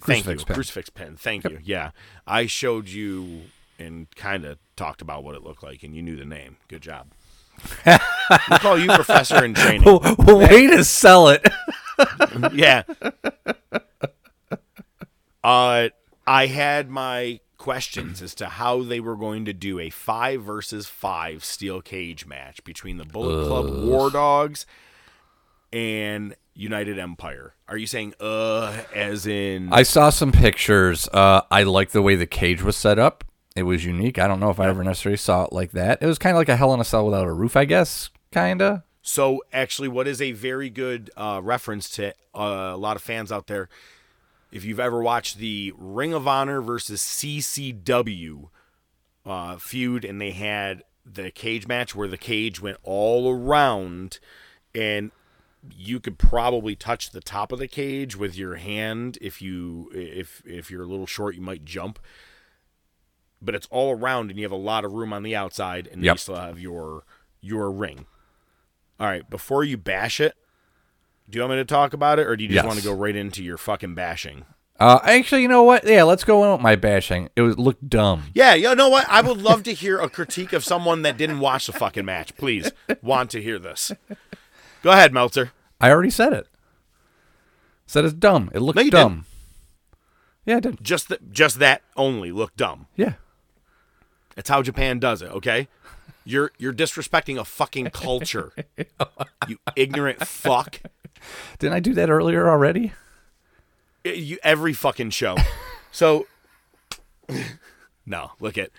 thank you pin. crucifix pin. Thank you. Yeah, I showed you and kind of talked about what it looked like and you knew the name. Good job. We call you professor in training. Way to sell it. yeah. Uh, I had my questions as to how they were going to do a five versus five steel cage match between the Bullet Club War Dogs and United Empire. Are you saying uh as in I saw some pictures. Uh, I like the way the cage was set up. It was unique. I don't know if I ever necessarily saw it like that. It was kind of like a Hell in a Cell without a roof, I guess. Kinda. So actually, what is a very good uh, reference to uh, a lot of fans out there, if you've ever watched the Ring of Honor versus CZW uh, feud, and they had the cage match where the cage went all around, and you could probably touch the top of the cage with your hand if you if if you're a little short, you might jump. But it's all around, and you have a lot of room on the outside, and Yep. you still have your your ring. All right, before you bash it, do you want me to talk about it, or do you just Yes. want to go right into your fucking bashing? Uh, actually, you know what? Yeah, let's go on with my bashing. It was looked dumb. Yeah, you know what? I would love to hear a critique of someone that didn't watch the fucking match. Please, want to hear this. Go ahead, Meltzer. I already said it. Said it's dumb. It looked No, dumb. Yeah, I did. Just th- just that only looked dumb. Yeah. That's how Japan does it. Okay, you're you're disrespecting a fucking culture. you ignorant fuck. Didn't I do that earlier already? you every fucking show. So no, look at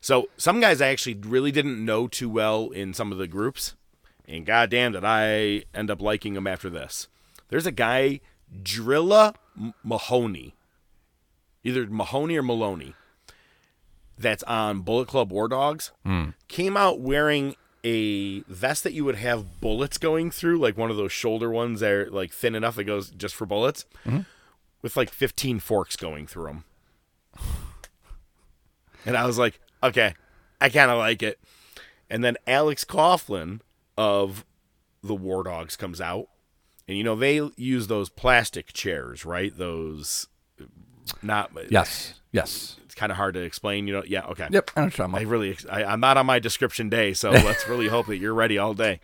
so some guys I actually really didn't know too well in some of the groups, and goddamn did I end up liking them after this. There's a guy Drilla Mahoney, either Mahoney or Maloney, that's on Bullet Club War Dogs. Hmm. Came out wearing a vest that you would have bullets going through, like one of those shoulder ones that are like thin enough that goes just for bullets mm-hmm. with like 15 forks going through them. And I was like, okay, I kind of like it. And then Alex Coughlin of the War Dogs comes out. And you know, they use those plastic chairs, right? Those not Yes. Yes. It's kind of hard to explain, you know. Yeah, okay. Yep. I know what I really, I, I'm not on my description day, so let's really hope that you're ready all day.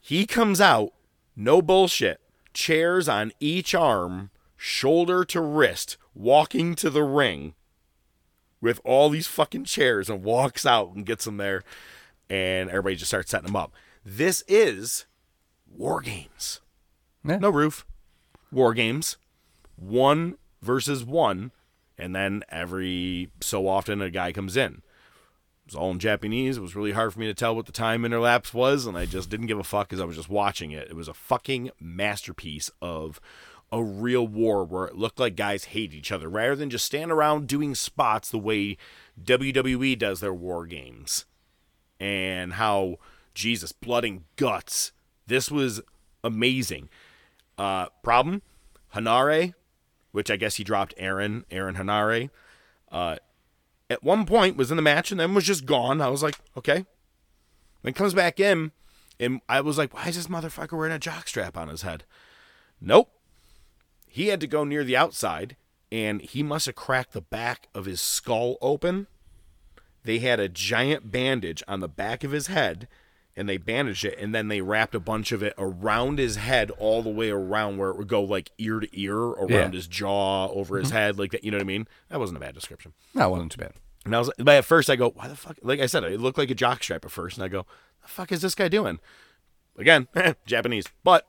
He comes out, no bullshit, chairs on each arm, shoulder to wrist, walking to the ring with all these fucking chairs and walks out and gets them there, and everybody just starts setting them up. This is War Games. Yeah. No roof. War Games. One versus one, and then every so often a guy comes in. It was all in Japanese. It was really hard for me to tell what the time interlapse was, and I just didn't give a fuck because I was just watching it. It was a fucking masterpiece of a real war where it looked like guys hate each other rather than just stand around doing spots the way WWE does their war games. And how, Jesus, blood and guts. This was amazing. Uh, problem? Henare, which I guess he dropped Aaron, Aaron Henare, uh, at one point was in the match and then was just gone. I was like, okay. Then comes back in, and I was like, why is this motherfucker wearing a jockstrap on his head? Nope. He had to go near the outside, and he must have cracked the back of his skull open. They had a giant bandage on the back of his head, and they bandaged it, and then they wrapped a bunch of it around his head, all the way around where it would go like ear to ear, around Yeah. his jaw, over his mm-hmm. head, like that. You know what I mean? That wasn't a bad description. That wasn't too bad. And I was, but at first I go, why the fuck? Like I said, it looked like a jock jockstrap at first, and I go, the fuck is this guy doing? Again, Japanese, but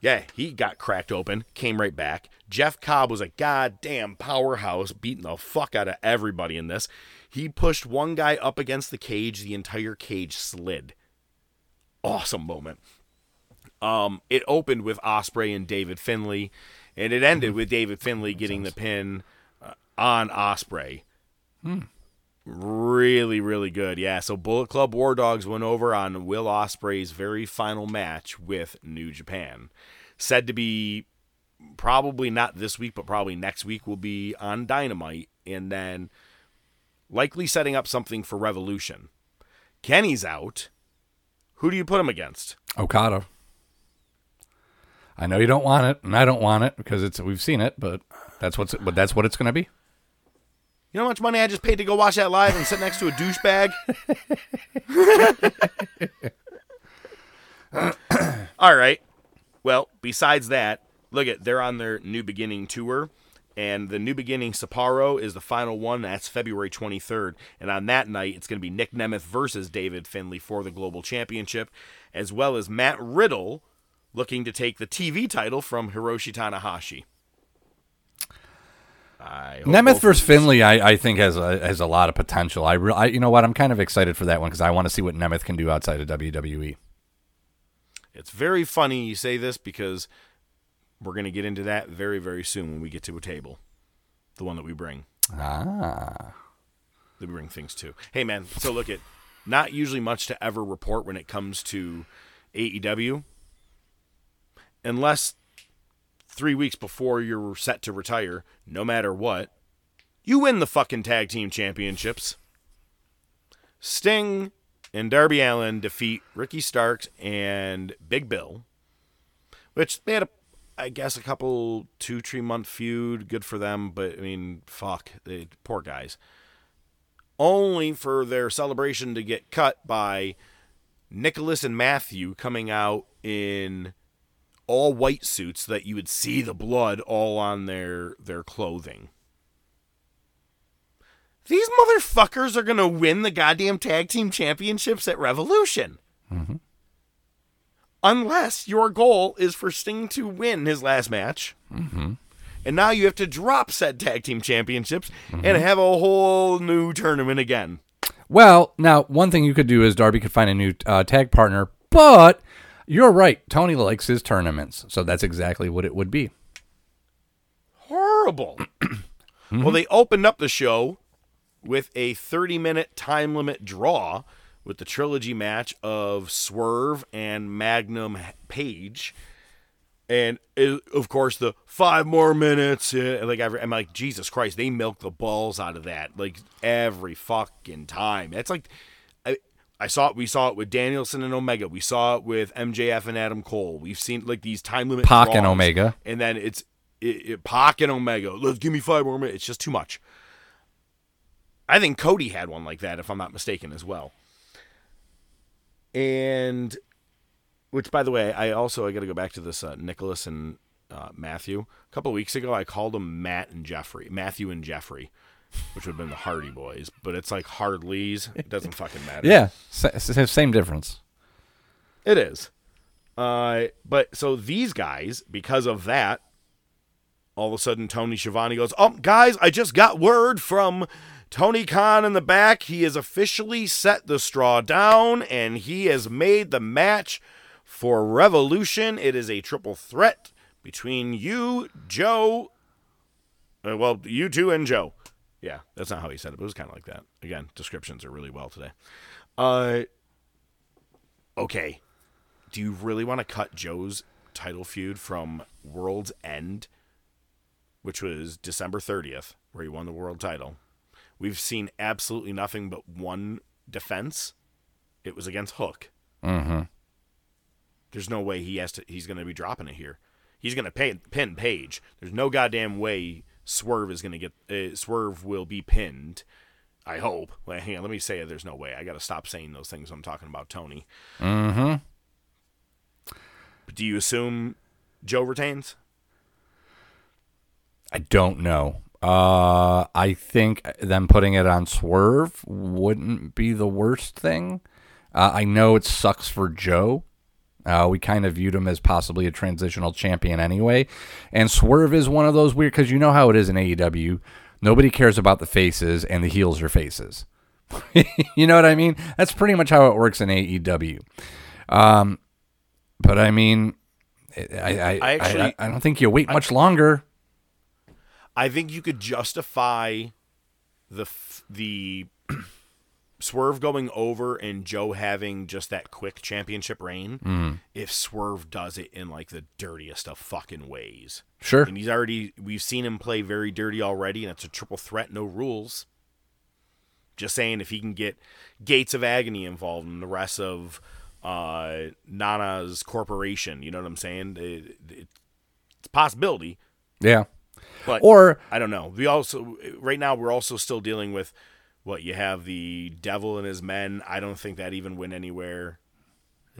yeah, he got cracked open, came right back. Jeff Cobb was a goddamn powerhouse, beating the fuck out of everybody in this. He pushed one guy up against the cage, the entire cage slid. Awesome moment. Um, it opened with Ospreay and David Finlay, and it ended with David Finlay getting the pin uh, on Ospreay. Really, really good. Yeah. So Bullet Club War Dogs went over on Will Ospreay's very final match with New Japan. Said to be probably not this week, but probably next week will be on Dynamite, and then likely setting up something for Revolution. Kenny's out. Who do you put him against? Okada. I know you don't want it, and I don't want it because it's we've seen it, but that's what's but that's what it's going to be. You know how much money I just paid to go watch that live and sit next to a douchebag? All right. Well, besides that, look at they're on their New Beginning tour, And the New Beginning Sapporo is the final one. That's February 23rd. And on that night, it's going to be Nick Nemeth versus David Finlay for the Global Championship, as well as Matt Riddle looking to take the TV title from Hiroshi Tanahashi. I Nemeth versus Finlay, I, I think has a, has a lot of potential. I, re- I you know what? I'm kind of excited for that one because I want to see what Nemeth can do outside of. WWE. It's very funny you say this because we're going to get into that very, very soon when we get to a table. The one that we bring. Ah, That we bring things to. Hey, man. So look at not usually much to ever report when it comes to AEW, unless three weeks before you're set to retire, no matter what, you win the fucking tag team championships. Sting and Darby Allin defeat Ricky Starks and Big Bill, which they had a, I guess, a couple two, three month feud. Good for them, but I mean, fuck, they poor guys. Only for their celebration to get cut by Nicholas and Matthew coming out in all white suits that you would see the blood all on their their clothing. These motherfuckers are gonna win the goddamn tag team championships at Revolution. Mm-hmm. Unless your goal is for Sting to win his last match. And now you have to drop said tag team championships and have a whole new tournament again. well, now one thing you could do is Darby could find a new uh, tag partner, but you're right. Tony likes his tournaments, so that's exactly what it would be. horrible. Well, they opened up the show with a 30 minute time limit draw with the trilogy match of Swerve and Hangman Page. And uh, of course, the five more minutes. Like every, I'm like, Jesus Christ, they milk the balls out of that like every fucking time. That's like, I, I saw it. We saw it with Danielson and Omega. We saw it with MJF and Adam Cole. We've seen like these time limit. Pac and. Omega. and then it's it, it, Pac and Omega. Let's give me five more minutes. It's just too much. I think Cody had one like that, if I'm not mistaken, as well. And which, by the way, I also I got to go back to this uh, Nicholas and uh, Matthew. A couple weeks ago, I called them Matt and Jeffrey, Matthew and Jeffrey, which would have been the Hardy Boys, but it's like Hardleys. It doesn't fucking matter. Yeah, sa- sa- same difference. It is. Uh, but so these guys, because of that, all of a sudden Tony Schiavone goes, "Oh, guys, I just got word from Tony Khan in the back. He has officially set the straw down, and he has made the match for Revolution. It is a triple threat between you, Joe. Uh, well, you two and Joe. Yeah, that's not how he said it, but it was kind of like that. Again, descriptions are really well today. Uh, okay do you really want to cut Joe's title feud from World's End, which was December 30th, where he won the world title? We've seen absolutely nothing but one defense. It was against Hook. Mm-hmm. There's no way he has to. He's going to be dropping it here. He's going to pay, pin Page. There's no goddamn way Swerve is going to get. Uh, Swerve will be pinned. I hope. Well, hang on. Let me say it. There's no way. I got to stop saying those things. when I'm talking about Tony. Mm-hmm. But do you assume Joe retains? I don't know. Uh, I think them putting it on Swerve wouldn't be the worst thing. Uh, I know it sucks for Joe. Uh, we kind of viewed him as possibly a transitional champion anyway. And Swerve is one of those weird because you know how it is in AEW. Nobody cares about the faces, and the heels are faces. you know what I mean? That's pretty much how it works in AEW. Um, but I mean, I I, I, actually- I, I don't think you wait much longer. I think you could justify the the Swerve going over and Joe having just that quick championship reign if Swerve does it in like the dirtiest of fucking ways. Sure. And he's already we've seen him play very dirty already and it's a triple threat, no rules. Just saying if he can get Gates of Agony involved and the rest of uh Nana's corporation, you know what I'm saying? It, it, it's a possibility. Yeah. But Or I don't know. We also right now we're also still dealing with what you have the devil and his men. I don't think that even went anywhere.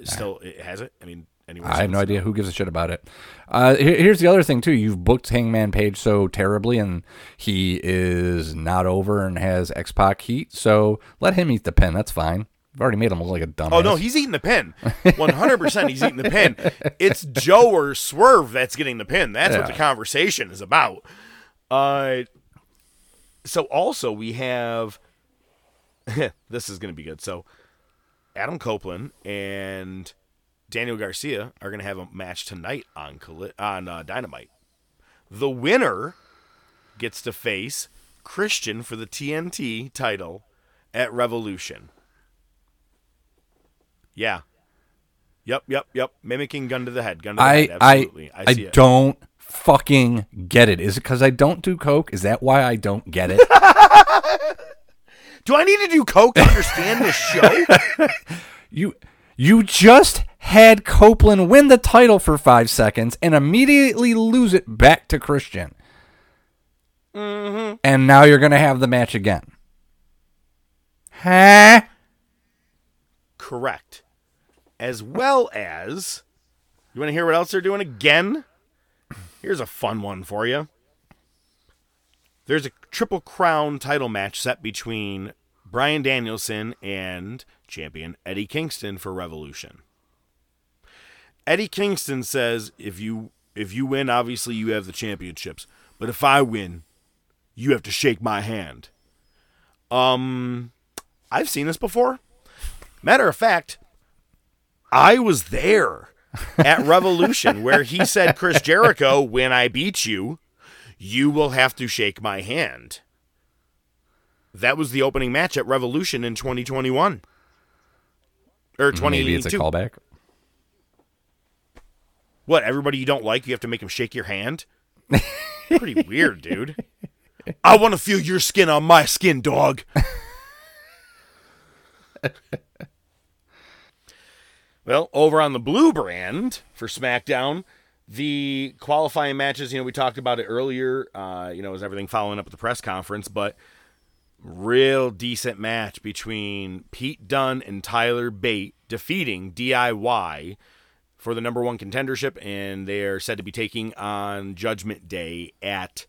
Still it has it. I mean, anywhere. I have no idea who gives a shit about it. Uh, here- here's the other thing too. You've booked Hangman Page so terribly, and he is not over and has X Pac heat. So let him eat the pin. That's fine. I've already made him look like a dumbass. Oh no, he's eating the pin. One hundred percent, he's eating the pin. It's Joe or Swerve that's getting the pin. That's what the conversation is about. Uh, so also we have. this is going to be good. So, Adam Copeland and Daniel Garcia are going to have a match tonight on on uh, Dynamite. The winner gets to face Christian for the TNT title at Revolution. Yeah. Yep, yep, yep. Mimicking gun to the head. Gun to the I head. I Absolutely. I, I, see it. don't fucking get it. Is it because I don't do coke? Is that why I don't get it? Do I need to do coke to understand this show? you you just had Copeland win the title for five seconds and immediately lose it back to Christian. Mm-hmm. And now you're gonna have the match again. Huh? Correct. As well as, you want to hear what else they're doing again? Here's a fun one for you. There's a Triple Crown title match set between Bryan Danielson and champion Eddie Kingston for Revolution. Eddie Kingston says if you if you win, obviously you have the championships. But if I win, you have to shake my hand. Um I've seen this before. Matter of fact, I was there at Revolution where he said, Chris Jericho, when I beat you, you will have to shake my hand. That was the opening match at Revolution in 2021. Or 2022. Maybe it's a callback. What, everybody you don't like, you have to make them shake your hand? Pretty weird, dude. I want to feel your skin on my skin, dog. well, over on the blue brand for SmackDown, the qualifying matches, you know, we talked about it earlier, uh, you know, is everything following up at the press conference, but real decent match between Pete Dunne and Tyler Bate defeating DIY for the number one contendership, and they are said to be taking on Judgment Day at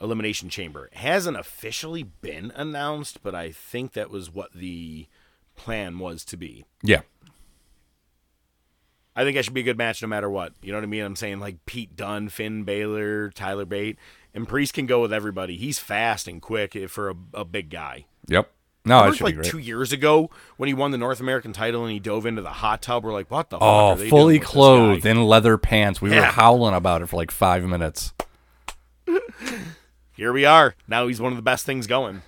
Elimination Chamber. It hasn't officially been announced, but I think that was what the plan was to be. Yeah. I think that should be a good match no matter what. You know what I mean? I'm saying like Pete Dunne, Finn Balor, Tyler Bate, and Priest can go with everybody. He's fast and quick for a, a big guy. Yep. No, it Remember, should like be great. two years ago when he won the North American title and he dove into the hot tub. We're like, what the fuck? Oh, are they fully clothed in leather pants. We were howling about it for like five minutes. Here we are. Now he's one of the best things going.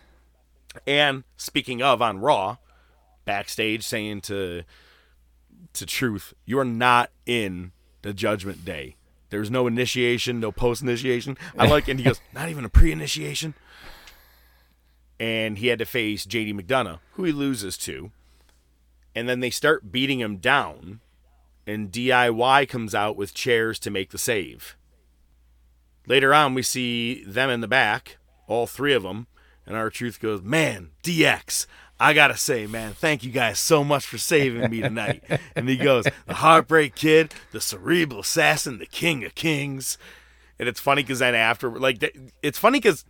And speaking of on Raw, backstage saying to to Truth, you are not in the Judgment Day. There's no initiation, no post initiation. I like, and he goes, not even a pre initiation. And he had to face JD McDonagh, who he loses to. And then they start beating him down, and DIY comes out with chairs to make the save. Later on, we see them in the back, all three of them, and R-Truth goes, "Man, DX, I gotta say, man, thank you guys so much for saving me tonight." and he goes, "The Heartbreak Kid, the Cerebral Assassin, the King of Kings," and it's funny because then after, like, it's funny because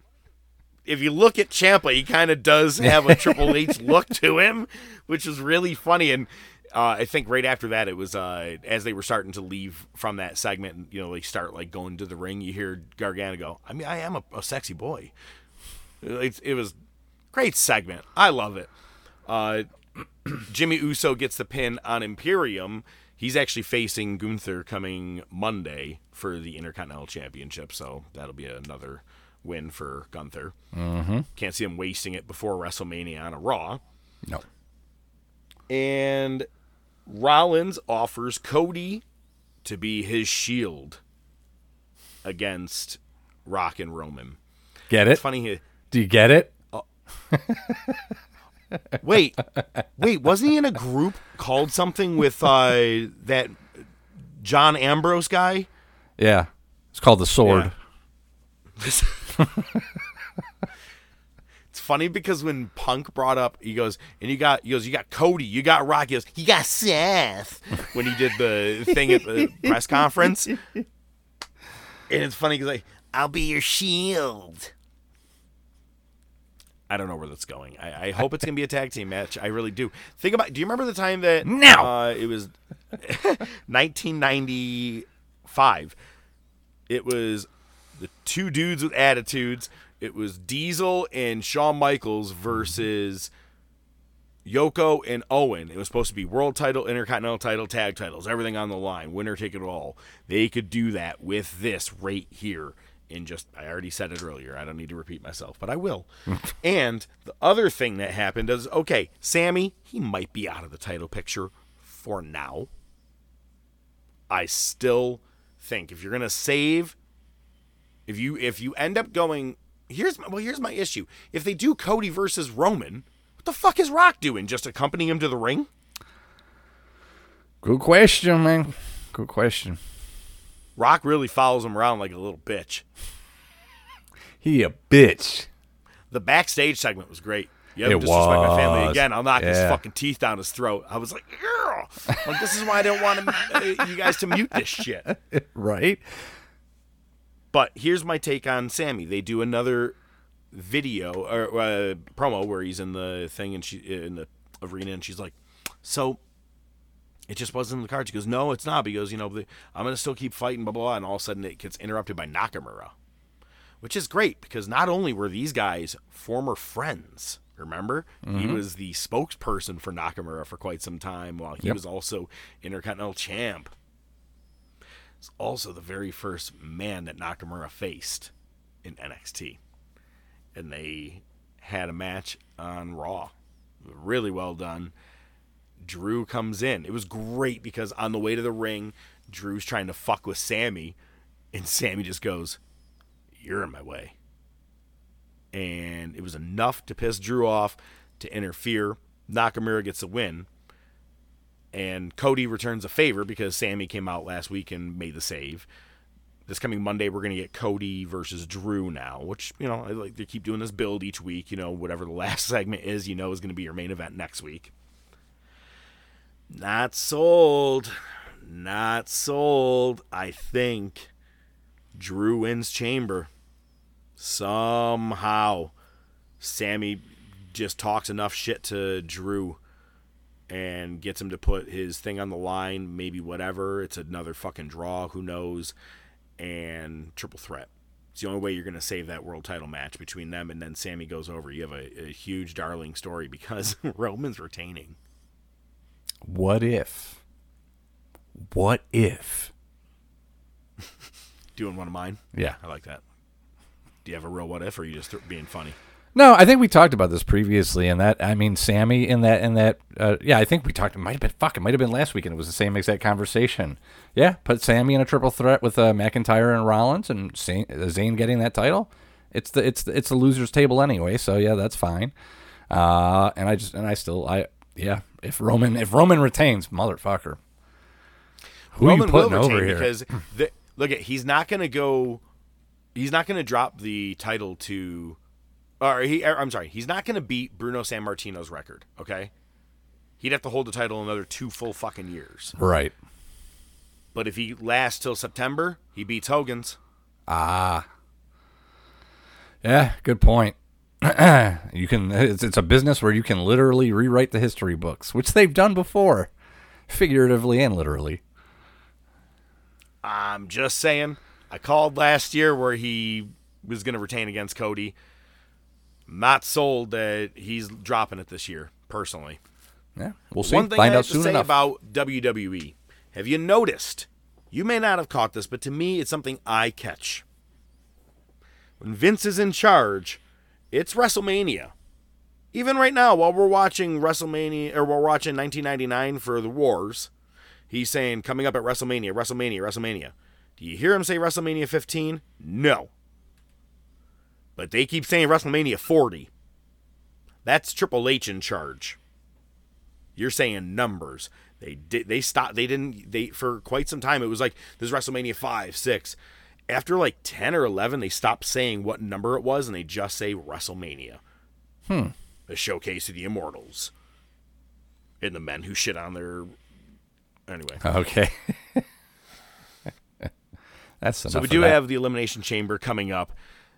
if you look at Ciampa, he kind of does have a Triple H look to him, which is really funny. And uh, I think right after that, it was uh, as they were starting to leave from that segment, and, you know, they start like going to the ring. You hear Gargano go, "I mean, I am a, a sexy boy." It's, it was great segment. I love it. Uh, Jimmy Uso gets the pin on Imperium. He's actually facing Gunther coming Monday for the Intercontinental Championship, so that'll be another win for Gunther. Mm-hmm. Can't see him wasting it before WrestleMania on a Raw. No. And Rollins offers Cody to be his shield against Rock and Roman. Get it? It's funny. Do you get it? wait, wait, wasn't he in a group called something with uh, that John Ambrose guy? Yeah. It's called the sword. Yeah. it's funny because when Punk brought up, he goes, and you got, he goes, you got Cody, you got Rock, he goes, you got Seth. When he did the thing at the press conference, and it's funny because like, I'll be your shield. I don't know where that's going. I, I hope it's gonna be a tag team match. I really do. Think about. Do you remember the time that now uh, it was 1995? It was the two dudes with attitudes. It was Diesel and Shawn Michaels versus Yoko and Owen. It was supposed to be world title, intercontinental title, tag titles, everything on the line, winner take it all. They could do that with this right here. In just, I already said it earlier. I don't need to repeat myself, but I will. and the other thing that happened is okay, Sammy, he might be out of the title picture for now. I still think if you're gonna save if you if you end up going here's my, well here's my issue if they do cody versus roman what the fuck is rock doing just accompanying him to the ring Good question, man. Good question. Rock really follows him around like a little bitch. He a bitch. the backstage segment was great. You ever It disrespect my family again. I'll knock his fucking teeth down his throat. I was like yeah like this is why i don't want to, uh, you guys to mute this shit. Right? But here's my take on Sammy. They do another video or uh, promo where he's in the thing and she in the arena and she's like, "So it just wasn't in the cards." She goes, "No, it's not." Because you know I'm gonna still keep fighting, blah blah. blah. And all of a sudden it gets interrupted by Nakamura, which is great because not only were these guys former friends. Remember, he mm-hmm. was the spokesperson for Nakamura for quite some time, while he Yep. was also Intercontinental Champ is also the very first man that Nakamura faced in NXT. And they had a match on Raw. Really well done. Drew comes in. It was great because on the way to the ring, Drew's trying to fuck with Sammy, and Sammy just goes, You're in my way. And it was enough to piss Drew off to interfere. Nakamura gets a win and Cody returns a favor because Sammy came out last week and made the save. This coming Monday, we're going to get Cody versus Drew now, which you know I like they keep doing this build each week. You know, whatever the last segment is, you know, is going to be your main event next week. Not sold, not sold. I think Drew wins Chamber somehow. Sammy just talks enough shit to Drew and gets him to put his thing on the line, maybe whatever. It's another fucking draw, who knows? And triple threat. It's the only way you're going to save that world title match between them and then Sammy goes over. You have a, a huge darling story because Roman's retaining. What if? What if? Doing one of mine. Yeah. I like that. Do you have a real what if or are you just th- being funny? No, I think we talked about this previously, and that I mean, Sammy in that in that uh, yeah, I think we talked. It might have been fuck. It might have been last week, and it was the same exact conversation. Yeah, put Sammy in a triple threat with uh, McIntyre and Rollins, and Zayn, uh, Zayn getting that title. It's the it's the, it's the losers table anyway, so yeah, that's fine. Uh, and I just and I still I yeah, if Roman if Roman retains, motherfucker, who Roman you putting will retain over here? because the, look at he's not going to go. He's not going to drop the title to, or he. I'm sorry, he's not going to beat Bruno Sammartino's record. Okay, he'd have to hold the title another two full fucking years. right. But if he lasts till September, he beats Hogan's. Ah. Yeah, good point. you can it's, it's a business where you can literally rewrite the history books, which they've done before, figuratively and literally. I'm just saying. I called last year where he was going to retain against Cody. Not sold that he's dropping it this year, personally. Yeah, we'll see. One thing Find I out have to say enough. about WWE, have you noticed? You may not have caught this, but to me, it's something I catch. When Vince is in charge, it's WrestleMania. Even right now, while we're watching WrestleMania or we're watching 1999 for the Wars, he's saying coming up at WrestleMania, WrestleMania, WrestleMania. Do you hear him say WrestleMania 15? No. But they keep saying WrestleMania 40. That's Triple H in charge. You're saying numbers. They did. They stopped. They didn't. They for quite some time. It was like this is WrestleMania five, six. After like ten or eleven, they stopped saying what number it was, and they just say WrestleMania. Hmm. A showcase of the immortals. And the men who shit on their. Anyway. Okay. That's So we do that. have the Elimination Chamber coming up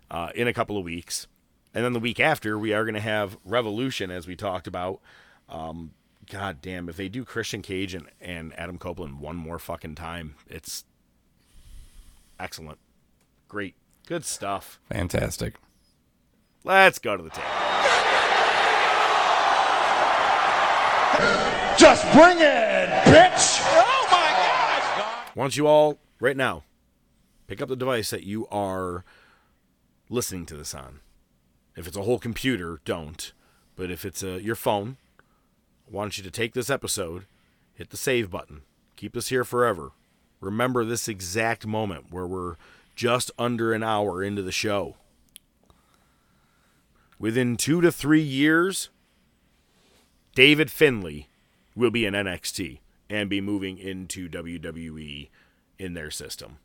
uh, in a couple of weeks. And then the week after, we are going to have Revolution, as we talked about. Um, God damn, if they do Christian Cage and, and Adam Copeland one more fucking time, it's excellent. Great. Good stuff. fantastic. Let's go to the table. Just bring it, bitch! Oh my gosh! Why don't you all, right now, pick up the device that you are listening to this on. If it's a whole computer, don't. But if it's a, your phone, I want you to take this episode, hit the save button, keep this here forever. Remember this exact moment where we're just under an hour into the show. Within two to three years, David Finlay will be in NXT and be moving into WWE in their system.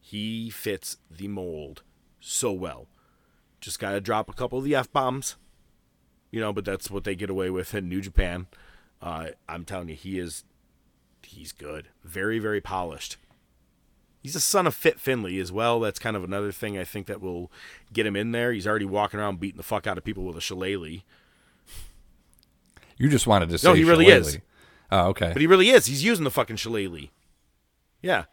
He fits the mold so well. Just got to drop a couple of the F bombs, you know, but that's what they get away with in New Japan. Uh, I'm telling you, he is, he's good. Very, very polished. He's a son of Fit Finlay as well. That's kind of another thing I think that will get him in there. He's already walking around beating the fuck out of people with a shillelagh. You just wanted to say No, he really shillelagh. is. Oh, okay. But he really is. He's using the fucking shillelagh. Yeah.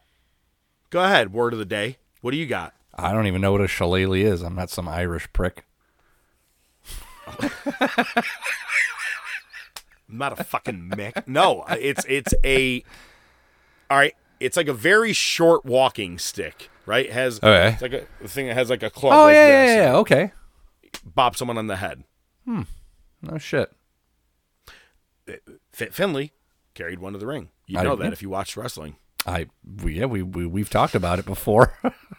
Go ahead. Word of the day. What do you got? I don't even know what a shillelagh is. I'm not some Irish prick. I'm not a fucking Mick. No, it's it's a. All right, it's like a very short walking stick, right? It has Okay. it's like a, a thing that has like a club. Oh like yeah, yeah, this. yeah, yeah. Okay. Bop someone on the head. Hmm. No shit. Fit Finlay carried one to the ring. You know that if you watched wrestling. I we, yeah we, we we've talked about it before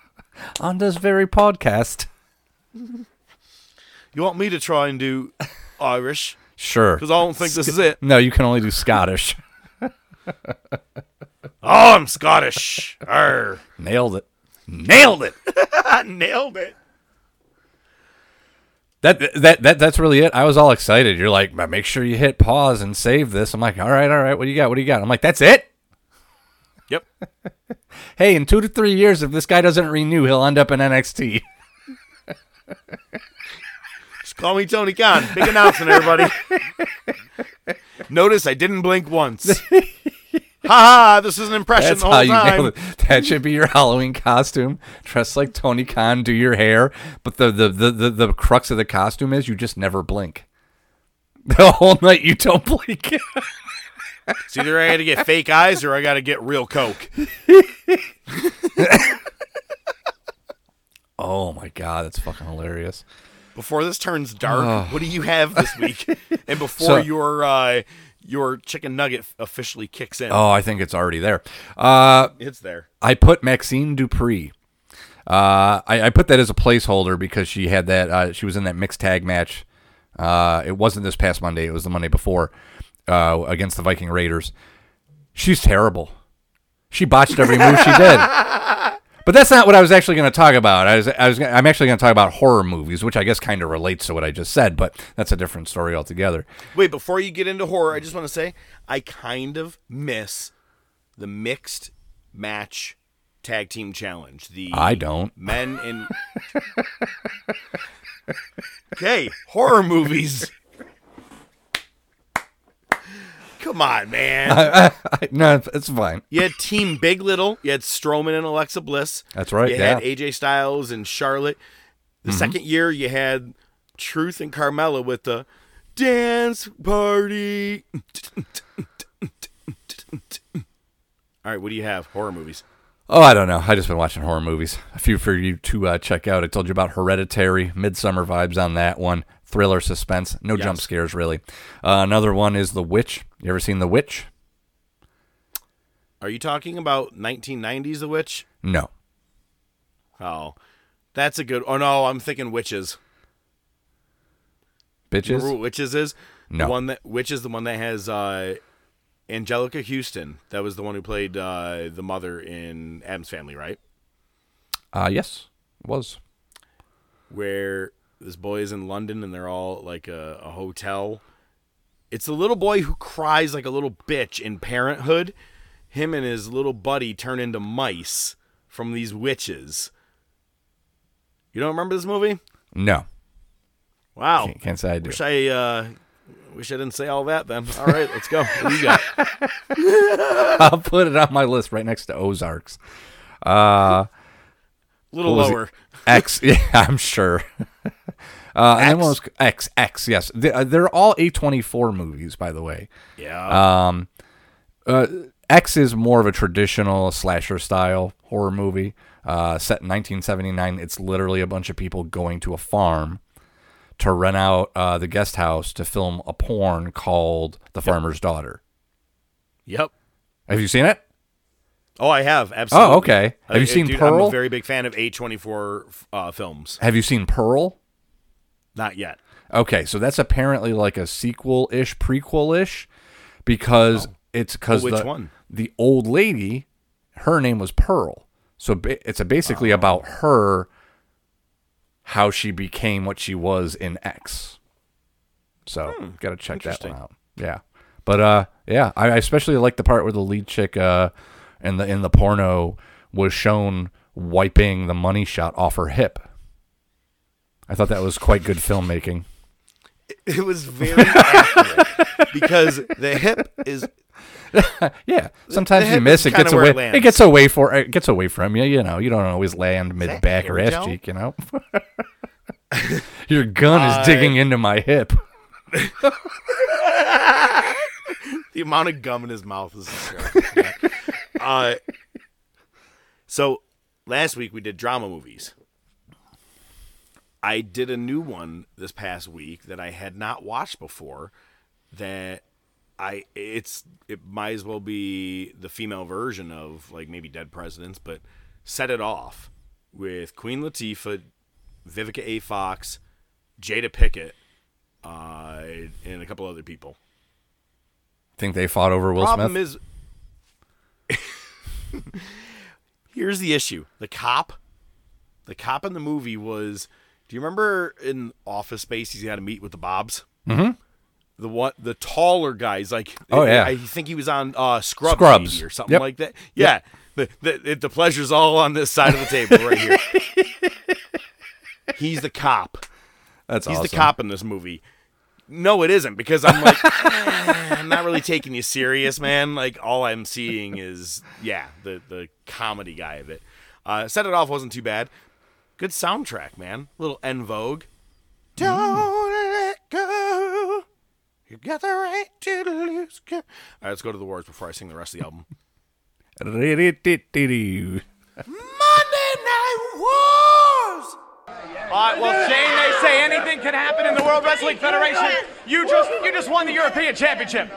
on this very podcast. You want me to try and do Irish? Sure. Because I don't think this is it. No, you can only do Scottish. Oh, I'm Scottish. Arr. Nailed it. Nailed it. I nailed it. That that that that's really it. I was all excited. You're like, make sure you hit pause and save this. I'm like, all right, all right. What do you got? What do you got? I'm like, that's it. Yep. Hey, in two to three years, if this guy doesn't renew, he'll end up in NXT. Just call me Tony Khan. Big announcement, everybody. Notice I didn't blink once. Ha ha! This is an impression That's the how whole you time. it. That should be your Halloween costume. Dress like Tony Khan, do your hair, but the the, the, the the crux of the costume is you just never blink. The whole night you don't blink. It's either I got to get fake eyes or I got to get real coke. oh my god, that's fucking hilarious. Before this turns dark, what do you have this week? And before So- your uh, your chicken nugget officially kicks in, Oh, I think it's already there. Uh, it's there. I put Maxxine Dupri. Uh, I, I put that as a placeholder because she had that. Uh, she was in that mixed tag match. Uh, it wasn't this past Monday. It was the Monday before uh, against the Viking Raiders. She's terrible. She botched every move she did. But that's not what I was actually going to talk about. I was, I was, I'm actually going to talk about horror movies, which I guess kind of relates to what I just said, but that's a different story altogether. Wait, before you get into horror, I just want to say I kind of miss the mixed match tag team challenge. The I don't. men in okay horror movies. Come on, man. no, it's fine. You had Team Big Little. You had Strowman and Alexa Bliss. That's right, You yeah. had AJ Styles and Charlotte. The second year, you had Truth and Carmella with the dance party. All right, what do you have? Horror movies. Oh, I don't know. I just been watching horror movies. A few for you to uh, check out. I told you about Hereditary, Midsommar vibes on that one. Thriller, suspense, no Yes. jump scares really. Uh, another one is The Witch. You ever seen The Witch? Are you talking about 1990s The Witch? No. Oh, that's a good. Oh no, I'm thinking Witches. Remember Bitches. what Witches is? No. The one that Witch is the one that has uh, Anjelica Huston. That was the one who played uh, the mother in Addams Family, right? Uh, yes, was. Where this boy is in London and they're all like a, a hotel. It's the little boy who cries like a little bitch in Parenthood. Him and his little buddy turn into mice from these witches. You don't remember this movie? No, Wow. can't, can't say I do. Wish I uh wish I didn't say all that then. All right, let's go. What do you got? I'll put it on my list right next to Ozarks. Uh, A little What was it? lower. X, yeah, I'm sure. Uh, and X? one was X, X, yes. They, uh, they're all A24 movies, by the way. Yeah. Um, uh, X is more of a traditional slasher style horror movie uh, set in 1979. It's literally a bunch of people going to a farm to rent out uh, the guest house to film a porn called The Farmer's Daughter. yep. Have you seen it? Oh, I have. Absolutely. Oh, okay. Have you seen dude, I'm a very big fan of A24 uh, films. Have you seen Pearl? Not yet. Okay, so that's apparently like a sequel-ish, prequel-ish, because it's because Oh, which the, one? the old lady, her name was Pearl. So ba- it's a basically about her, how she became what she was in X. So gotta check that one Hmm. out. Yeah, but uh, yeah, I I especially like the part where the lead chick uh, in the in the porno was shown wiping the money shot off her hip. I thought that was quite good filmmaking. It was very accurate because the hip is Yeah, sometimes you miss it gets away. it It, gets away for it gets away from you. You know, you don't always land mid back or ass cheek. You know, your gun is digging into my hip. the amount of gum in his mouth is hysterical. Uh, so last week we did drama movies. I did a new one this past week that I had not watched before. That I it's it might as well be the female version of like maybe Dead Presidents, but set it off with Queen Latifah, Vivica A. Fox, Jada Pinkett, uh, and a couple other people. Think they fought over Will Problem Smith? is, here's the issue: the cop, the cop in the movie was. Do you remember in Office Space he's got to meet with the Bobs? Mm-hmm. The one, the taller guys, like Oh, yeah. I think he was on uh, Scrubs, Scrubs. or something Yep. like that. Yeah, the, the the pleasure's all on this side of the table right here. he's the cop. That's He's awesome. the cop in this movie. No, it isn't because I'm like, eh, I'm not really taking you serious, man. Like all I'm seeing is, yeah, the the comedy guy of it. Uh, Set it off wasn't too bad. Good soundtrack, man. Little En Vogue. Don't let go. You got the right to lose. All right, let's go to the words before I sing the rest of the album. Monday Night Wars. All right, well, Shane, they say anything can happen in the World Wrestling Federation. You just you just won the European Championship.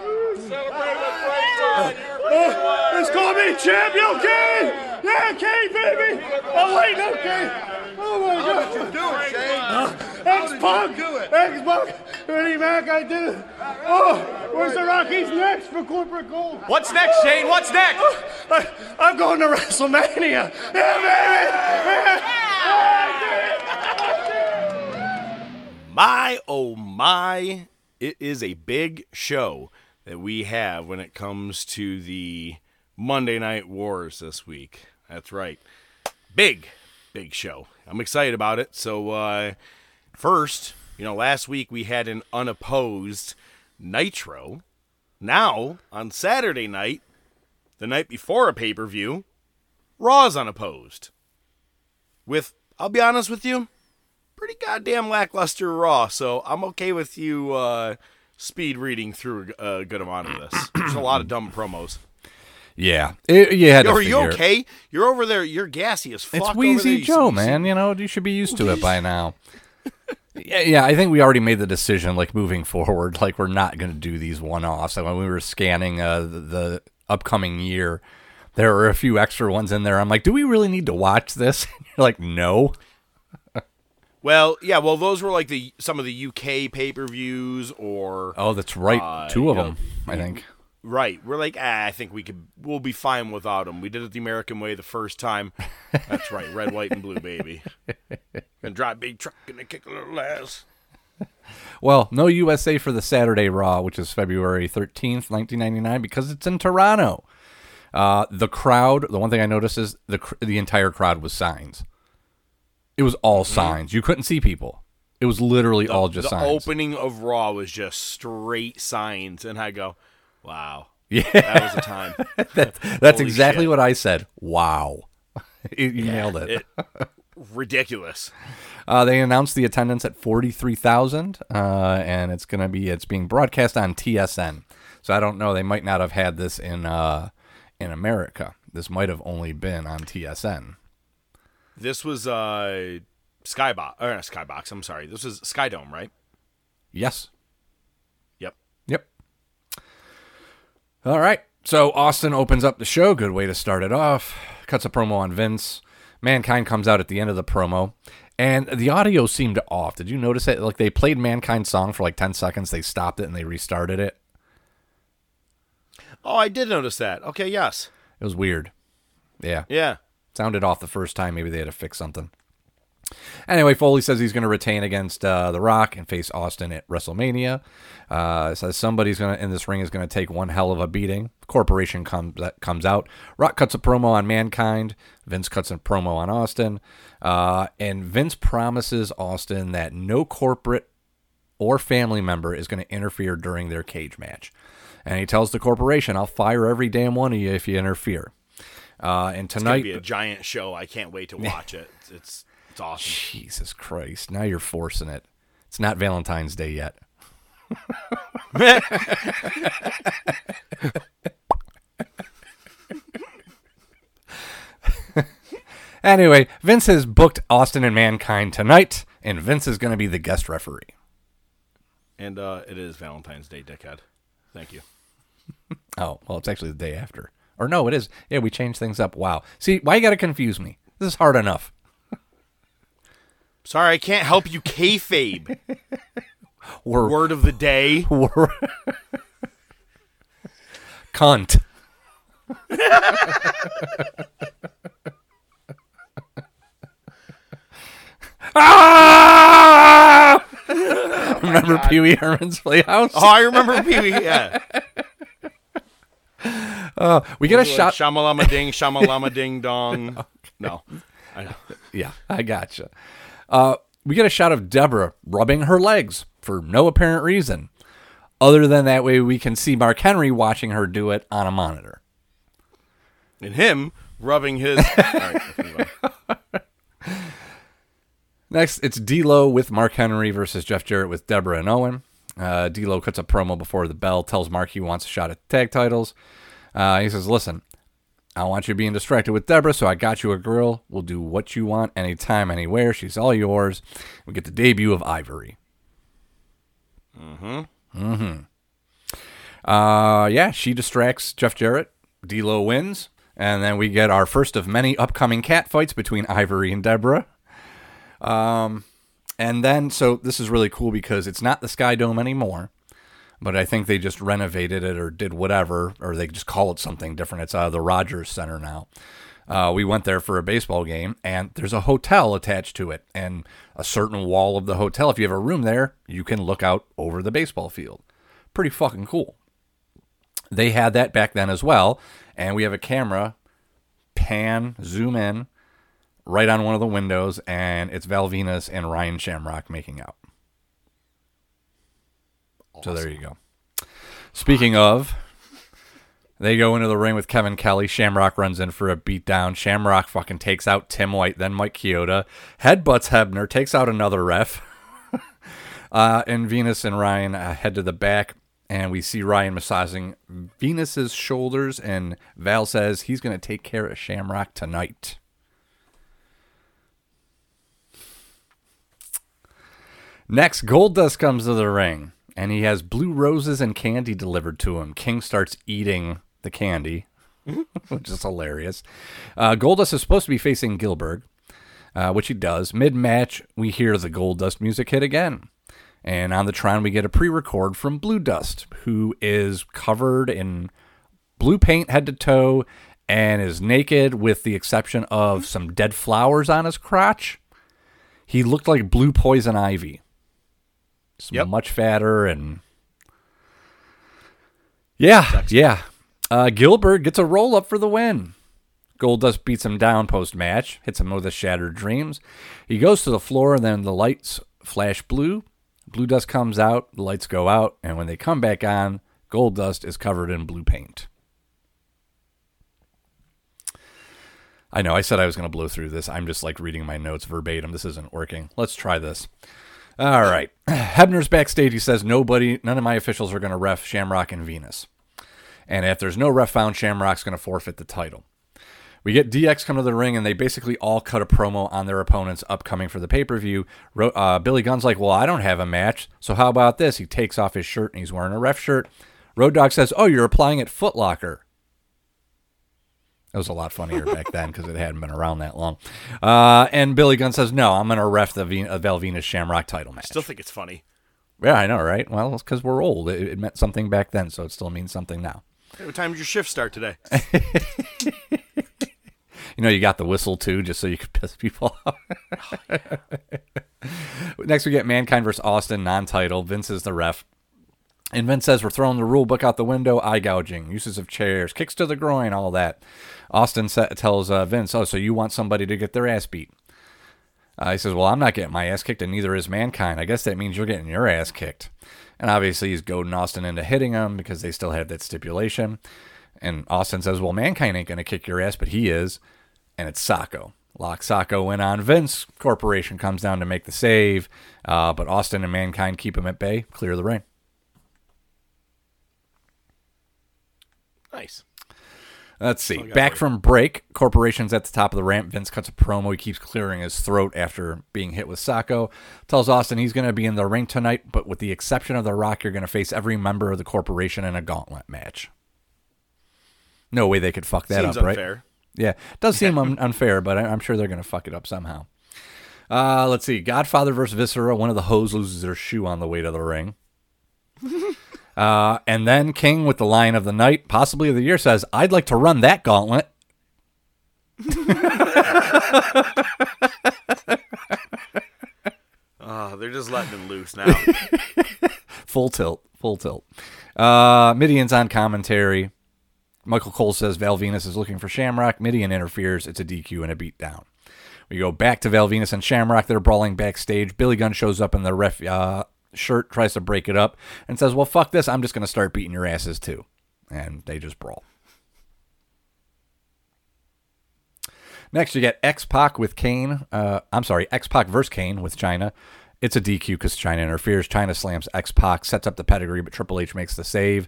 It's oh, called me champion, Kane! Yeah, Kane, baby! Oh, wait, no, Kane! Oh, my God! What you do it, Shane? Do it? X-Pac! Ernie Mac, I did it! Oh, where's the Rockies next for corporate gold? What's next, Shane? What's next? I, I'm going to WrestleMania! Yeah, baby! My oh my, it is a big show that we have when it comes to the Monday Night Wars this week. That's right. Big, big show. I'm excited about it. So, uh, first, you know, last week we had an unopposed Nitro. Now, on Saturday night, the night before a pay per view, Raw's unopposed. With, I'll be honest with you, pretty goddamn lackluster Raw, so I'm okay with you uh, speed reading through a, good amount of this. There's a lot of dumb promos. Yeah, it, you had Yo, are you figure it. okay? You're over there. You're gassy as fuck. It's over there. Wheezy Joe, man. You know, you should be used to it by now. Yeah, yeah, I think we already made the decision, like moving forward, like we're not going to do these one-offs. Like when we were scanning uh, the, the upcoming year, there were a few extra ones in there. I'm like, do we really need to watch this? You're like, no. Well, yeah. Well, those were like the some of the UK pay per views, or Oh, that's right, Uh, two of know, them, I think. Right. We're like, ah, I think we could. We'll be fine without them. We did it the American way the first time. That's right. Red, white, and blue, baby. And drive big truck and kick a little ass. Well, no USA for the Saturday Raw, which is February 13th, 1999, because it's in Toronto. Uh, the crowd, the one thing I noticed is the cr- the entire crowd was signs. It was all signs. You couldn't see people. It was literally all just the signs. opening of Raw was just straight signs, and I go, "Wow, Yeah, that was a time." that's Holy exactly shit. what I said. Wow. you you nailed it. it ridiculous. Uh, they announced the attendance at 43,000, uh, and it's going to be, it's being broadcast on TSN. So I don't know, they might not have had this in, uh, in America. This might have only been on TSN. This was uh, Skybox or Skybox. I'm sorry. This was Skydome, right? Yes. Yep. Yep. All right. So Austin opens up the show. Good way to start it off. Cuts a promo on Vince. Mankind comes out at the end of the promo. And the audio seemed off. Did you notice it? Like they played Mankind's song for like 10 seconds. They stopped it and they restarted it. Oh, I did notice that. Okay, yes. It was weird. Yeah. Yeah. Sounded off the first time. Maybe they had to fix something. Anyway, Foley says he's going to retain against uh, The Rock and face Austin at WrestleMania. Uh, says somebody's going to in this ring is going to take one hell of a beating. Corporation comes that comes out. Rock cuts a promo on Mankind. Vince cuts a promo on Austin, uh, and Vince promises Austin that no corporate or family member is going to interfere during their cage match. And he tells the corporation, "I'll fire every damn one of you if you interfere." Uh, and It's gonna tonight, be a giant show. I can't wait to watch it. It's it's, awesome. Jesus Christ. Now you're forcing it. It's not Valentine's Day yet. anyway, Vince has booked Austin and Mankind tonight, and Vince is going to be the guest referee. And uh, it is Valentine's Day, dickhead. Thank you. Oh, well, it's actually the day after. Or no, it is. Yeah, we changed things up. Wow. See, why you got to confuse me? This is hard enough. Sorry, I can't help you. Kayfabe. We're, Word of the day. we're cunt. ah! Remember Pee Wee Herman's Playhouse? Oh, I remember Pee Wee. Yeah. we get a shot. Shamalama ding, shamalama ding dong. No. I know. Yeah, I gotcha. Uh, we get a shot of Deborah rubbing her legs for no apparent reason, other than that way we can see Mark Henry watching her do it on a monitor. And him rubbing his. Right. Next, it's D'Lo with Mark Henry versus Jeff Jarrett with Deborah and Owen. Uh, D'Lo cuts a promo before the bell, tells Mark he wants a shot at tag titles. Uh, he says, "Listen, I don't want you being distracted with Deborah, so I got you a girl. We'll do what you want, anytime, anywhere. She's all yours. We get the debut of Ivory. Mm-hmm. Mm-hmm. Uh, yeah, she distracts Jeff Jarrett. D'Lo wins, and then we get our first of many upcoming cat fights between Ivory and Deborah. Um, And then, so this is really cool because it's not the Sky Dome anymore, but I think they just renovated it or did whatever, or they just call it something different. It's uh, the Rogers Center now. Uh, we went there for a baseball game, and there's a hotel attached to it, and a certain wall of the hotel. If you have a room there, you can look out over the baseball field. Pretty fucking cool. They had that back then as well, and we have a camera pan, zoom in, right on one of the windows, and it's Val Venis and Ryan Shamrock making out. So there you go. Speaking of, they go into the ring with Kevin Kelly. Shamrock runs in for a beatdown. Shamrock fucking takes out Tim White, then Mike Chioda. Headbutts Hebner, takes out another ref. uh, and Venis and Ryan uh, head to the back, and we see Ryan massaging Venis's shoulders, and Val says he's going to take care of Shamrock tonight. Next, Goldust comes to the ring, and he has blue roses and candy delivered to him. King starts eating the candy, which is hilarious. Uh, Goldust is supposed to be facing Gillberg, uh, which he does. Mid match, we hear the Goldust music hit again. And on the Tron, we get a pre record from Blue Dust, who is covered in blue paint head to toe and is naked with the exception of some dead flowers on his crotch. He looked like blue poison ivy. Yep. much fatter and yeah, yeah. Uh, Gillberg gets a roll up for the win. Goldust beats him down post match, hits him with his shattered dreams. He goes to the floor, and then the lights flash blue. Blue dust comes out, the lights go out, and when they come back on, Goldust is covered in blue paint. I know, I said I was going to blow through this. I'm just like reading my notes verbatim. This isn't working. Let's try this. All right. Hebner's backstage. He says, Nobody, none of my officials are going to ref Shamrock and Venis. And if there's no ref found, Shamrock's going to forfeit the title. We get DX come to the ring, and they basically all cut a promo on their opponents upcoming for the pay per view. Uh, Billy Gunn's like, Well, I don't have a match. So how about this? He takes off his shirt and he's wearing a ref shirt. Road Dog says, Oh, you're applying at Foot Locker. It was a lot funnier back then because it hadn't been around that long. Uh, and Billy Gunn says, No, I'm going to ref the Ven- uh, Val Venis Shamrock title match. Still think it's funny. yeah, I know, right? Well, it's because we're old. It, it meant something back then, so it still means something now. Hey, what time did your shift start today? You know, you got the whistle too, just so you could piss people off. Next, we get Mankind versus Austin, non-title. Vince is the ref. And Vince says we're throwing the rule book out the window, eye gouging, uses of chairs, kicks to the groin, all that. Austin tells uh, Vince, "Oh, so you want somebody to get their ass beat?" Uh, he says, "Well, I'm not getting my ass kicked, and neither is Mankind. I guess that means you're getting your ass kicked." And obviously, he's goading Austin into hitting him because they still have that stipulation. And Austin says, "Well, Mankind ain't gonna kick your ass, but he is." And it's Socko. Lock Socko in on Vince. Corporation comes down to make the save, uh, but Austin and Mankind keep him at bay, clear the ring. Nice. Let's see. Back from break, Corporation's at the top of the ramp. Vince cuts a promo. He keeps clearing his throat after being hit with Socko. Tells Austin he's going to be in the ring tonight, but with the exception of The Rock, you're going to face every member of the corporation in a gauntlet match. No way they could fuck that Seems up, right? unfair. Yeah, it does seem un- unfair, but I- I'm sure they're going to fuck it up somehow. Uh, let's see. Godfather versus Viscera. One of the hoes loses their shoe on the way to the ring. uh, and then King with the line of the night, possibly of the year, says, I'd like to run that gauntlet. Oh, they're just letting him loose now. Full tilt. Full tilt. Uh, Mideon's on commentary. Michael Cole says Val Venis is looking for Shamrock. Mideon interferes. It's a DQ and a beatdown. We go back to Val Venis and Shamrock. They're brawling backstage. Billy Gunn shows up in the ref uh, shirt, tries to break it up, and says, Well, fuck this. I'm just going to start beating your asses too. And they just brawl. Next, you get X Pac with Kane. Uh, I'm sorry, X Pac versus Kane with Chyna. It's a DQ because Chyna interferes. Chyna slams X Pac, sets up the pedigree, but Triple H makes the save.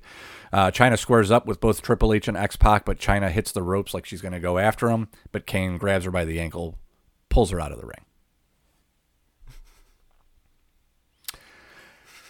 Uh, Chyna squares up with both Triple H and X Pac, but Chyna hits the ropes like she's going to go after him. But Kane grabs her by the ankle, pulls her out of the ring.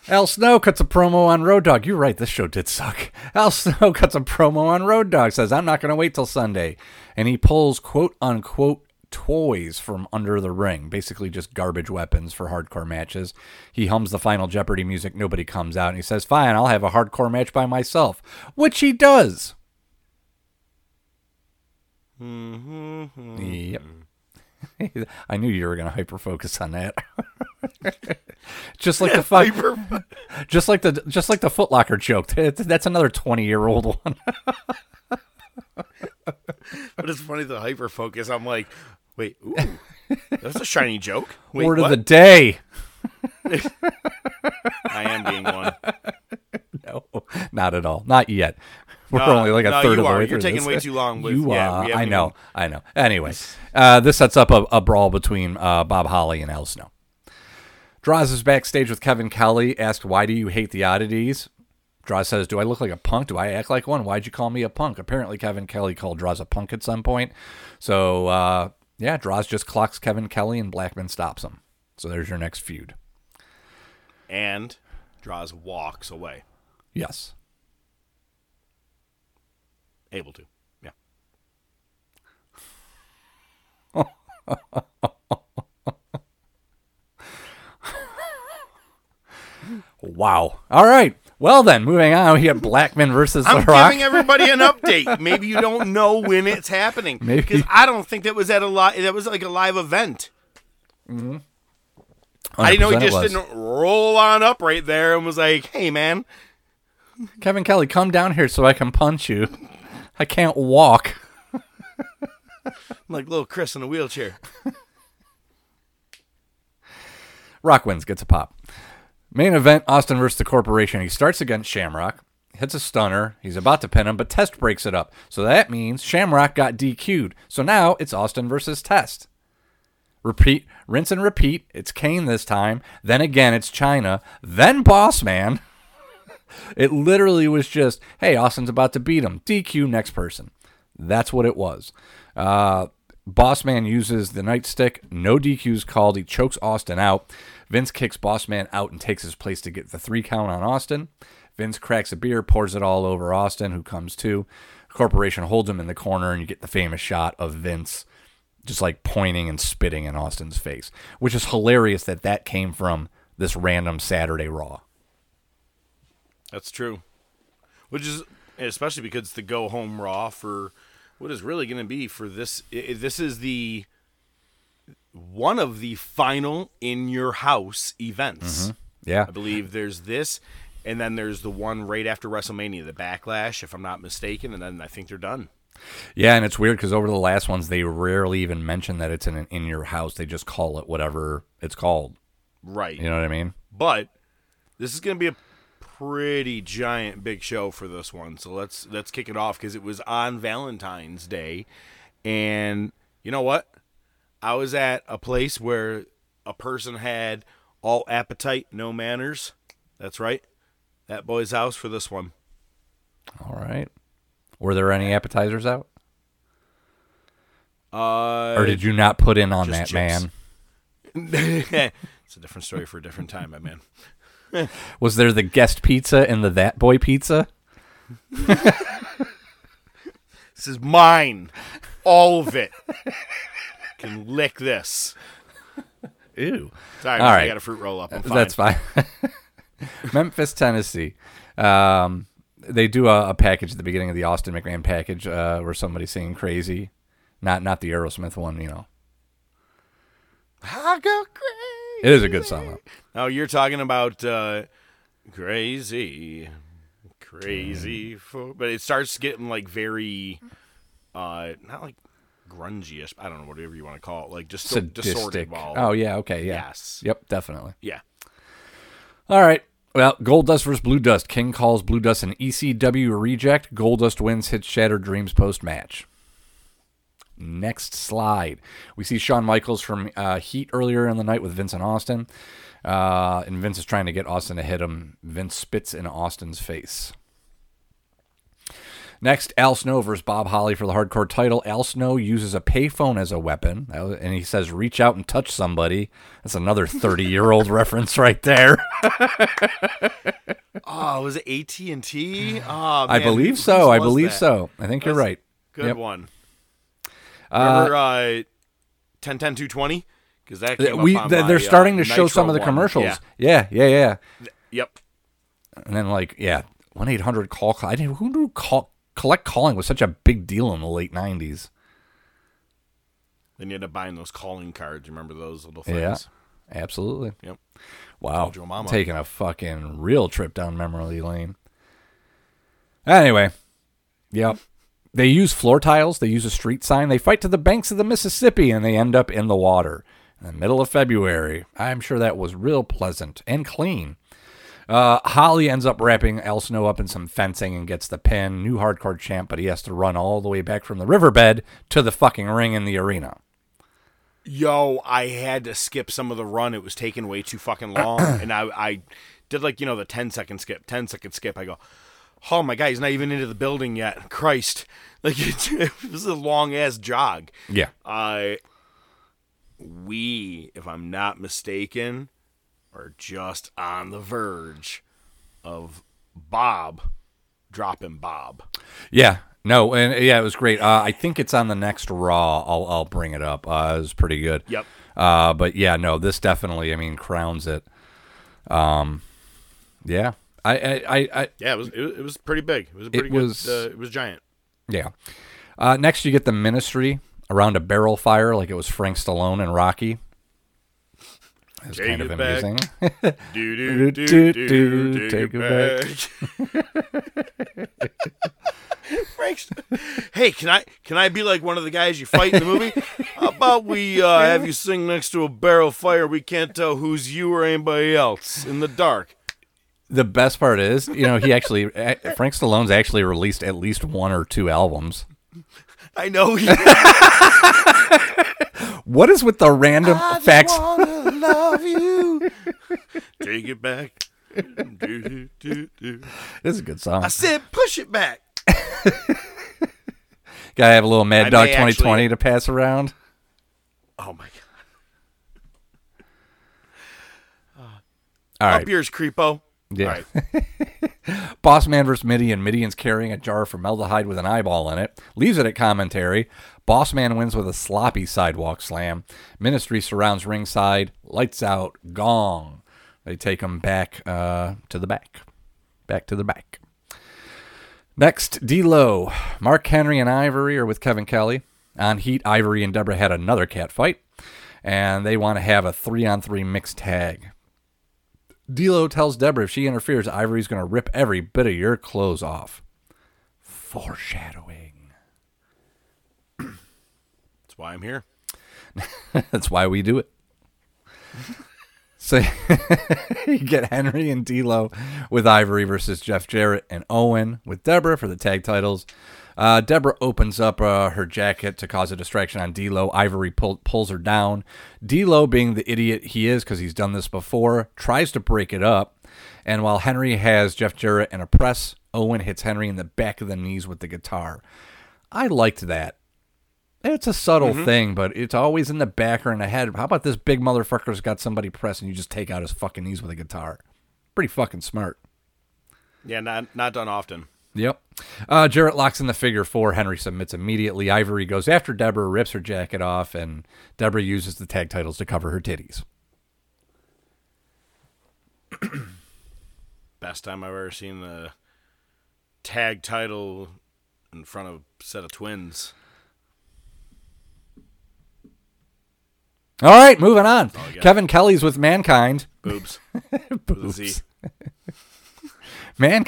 Al Snow cuts a promo on Road Dog. You're right, this show did suck. Al Snow cuts a promo on Road Dog, says, I'm not going to wait till Sunday. And he pulls quote unquote toys from under the ring, basically just garbage weapons for hardcore matches. He hums the final Jeopardy music, nobody comes out, and he says, Fine, I'll have a hardcore match by myself, which he does. Mm-hmm. Yep. I knew you were going to hyper focus on that. just like the fuck, just like the just like the Footlocker joke. That's another twenty year old one. but it's funny the hyper focus. I'm like, wait, ooh, that's a shiny joke. Wait, Word what? of the day. I am being one. No, not at all. Not yet. We're No, only like a no, third of the are. way You're through taking this. way too long with- you yeah, are. I know. even- I know. Anyway, uh, this sets up a, a brawl between uh, Bob Holly and Al Snow. Droz is backstage with Kevin Kelly. Asked, "Why do you hate the oddities?" Droz says, "Do I look like a punk? Do I act like one? Why'd you call me a punk?" Apparently, Kevin Kelly called Droz a punk at some point. So, uh, yeah, Droz just clocks Kevin Kelly, and Blackman stops him. So there's your next feud. And Droz walks away. Yes. Able to. Yeah. Wow. All right. Well then, moving on, we have Blackman versus I'm The Rock. giving everybody an update. Maybe you don't know when it's happening. Maybe. Because I don't think that was at a li- that was like a live event. Mm-hmm. I didn't know he 100% it just was. didn't roll on up right there and was like, "Hey, man, Kevin Kelly, come down here so I can punch you. I can't walk. I'm like little Chris in a wheelchair." Rock wins, gets a pop. Main event Austin versus the Corporation. He starts against Shamrock, hits a stunner. He's about to pin him, but Test breaks it up. So that means Shamrock got DQ'd. So now it's Austin versus Test. Repeat, rinse and repeat. It's Kane this time. Then again, it's Chyna. Then Boss Man. it literally was just, hey, Austin's about to beat him. DQ next person. That's what it was. Uh, Boss Man uses the nightstick. No DQs called. He chokes Austin out. Vince kicks Boss Man out and takes his place to get the three count on Austin. Vince cracks a beer, pours it all over Austin, who comes to. Corporation holds him in the corner, and you get the famous shot of Vince just like pointing and spitting in Austin's face, which is hilarious that that came from this random Saturday Raw. That's true. Which is especially because the go home raw for what is really going to be for this. This is the one of the final in your house events. Mm-hmm. Yeah. I believe there's this, and then there's the one right after WrestleMania, the Backlash, if I'm not mistaken, and then I think they're done. Yeah, and it's weird because over the last ones, they rarely even mention that it's in an, in your house. They just call it whatever it's called. Right. You know what I mean? But this is going to be a pretty giant big show for this one. So let's let's kick it off because it was on Valentine's Day, and you know what? I was at a place where a person had all appetite, no manners. That's right. That boy's house for this one. All right. Were there any appetizers out, Uh, or did you not put in on that man? man? it's a different story for a different time, my man. Was there the guest pizza and the that boy pizza? This is mine, all of it. Can lick this. Ew. Sorry, All right. I got a fruit roll up. Fine. That's fine. Memphis, Tennessee. Um, they do a, a package at the beginning of the Austin McMahon package uh, where somebody's singing "Crazy," not not the Aerosmith one. You know, I go crazy. it is a good song. Though. Oh, you're talking about uh, crazy, crazy, for, but it starts getting like very, uh, not like grungy-ish. I don't know whatever you want to call it, like just Sadistic. distorted. Ball. Oh yeah, okay, yeah. Yes. Yep, definitely. yeah. All right. Well, Goldust versus Blue Dust. King calls Blue Dust an ECW reject. Goldust wins, hits Shattered Dreams post match. Next slide. We see Shawn Michaels from uh, Heat earlier in the night with Vince and Austin. Uh, and Vince is trying to get Austin to hit him. Vince spits in Austin's face. Next, Al Snow versus Bob Holly for the hardcore title. Al Snow uses a payphone as a weapon, uh, and he says, "Reach out and touch somebody." That's another thirty-year-old reference right there. Oh, was it AT and T? Oh, I believe so. I believe that? so. I think you're right. Good Yep. one. Remember uh, 10 10 220? Because that came We th- they're uh, starting to show some of the one. commercials. Yeah. Yeah, yeah, yeah. Yep. And then like, yeah, one eight hundred call. I didn't. Who knew call collect calling was such a big deal in the late nineties? Then you had to buy those calling cards. Remember those little things? Yeah, absolutely. Yep. Wow, Told your mama. taking a fucking real trip down memory lane. Anyway, yep. They use floor tiles. They use a street sign. They fight to the banks of the Mississippi, and they end up in the water in the middle of February. I'm sure that was real pleasant and clean. Uh, Holly ends up wrapping Al Snow up in some fencing and gets the pin. New hardcore champ, but he has to run all the way back from the riverbed to the fucking ring in the arena. Yo, I had to skip some of the run. It was taking way too fucking long. and I, I did like, you know, the 10 second skip, 10 second skip. I go, oh my God, he's not even into the building yet. Christ. Like, it, it was a long ass jog. Yeah. I, we, if I'm not mistaken, are just on the verge of Bob dropping Bob. Yeah. No, and yeah, it was great. Uh, I think it's on the next Raw. I'll I'll bring it up. Uh, it was pretty good. Yep. Uh, but yeah, no, this definitely, I mean, crowns it. Um, yeah. I I I, I Yeah, it was it, was- pretty big. It was a pretty was- good. Uh, it was giant. yeah. Uh, next, you get the Ministry around a barrel fire, like it was Frank Stallone and Rocky. Is Take kind of it back. amusing. Do Do, do do, do do, do. take Take it it back. Frank's- hey, can I can I be like one of the guys you fight in the movie? How about we uh, have you sing next to a barrel fire? We can't tell who's you or anybody else in the dark. the best part is, you know, he actually Frank Stallone's actually released at least one or two albums. I know. He, What is with the random facts? I wanna love you. Take it back. Do, do, do. This is a good song. I said, push it back. Gotta have a little Mad I Dog 2020 actually- to pass around. Oh my god. All right. Up yours, creepo. Yeah. All right. Boss Man versus Midi, and Mideon's carrying a jar of formaldehyde with an eyeball in it. Leaves it at commentary. Boss Man wins with a sloppy sidewalk slam. Ministry surrounds ringside. Lights out. Gong. They take him back uh, to the back. Back to the back. Next, D'Lo. Mark Henry and Ivory are with Kevin Kelly. On Heat, Ivory and Deborah had another cat fight. And they want to have a three-on-three mixed tag. D'Lo tells Deborah if she interferes, Ivory's going to rip every bit of your clothes off. Foreshadowing. That's why I'm here. That's why we do it. So you get Henry and D'Lo with Ivory versus Jeff Jarrett and Owen with Deborah for the tag titles. Uh, Deborah opens up uh, her jacket to cause a distraction on D'Lo. Ivory pull, pulls her down. D'Lo, being the idiot he is because he's done this before, tries to break it up. And while Henry has Jeff Jarrett in a press, Owen hits Henry in the back of the knees with the guitar. I liked that. It's a subtle thing, but it's always in the back or in the head. How about this big motherfucker's got somebody press and you just take out his fucking knees with a guitar? Pretty fucking smart. Yeah, not not done often. Yep. Uh, Jarrett locks in the figure four. Henry submits immediately. Ivory goes after Deborah, rips her jacket off, and Deborah uses the tag titles to cover her titties. Best time I've ever seen the tag title in front of a set of twins. All right, moving on. Kevin Kelly's with Mankind. Boobs. With a Z. Boobs. Man,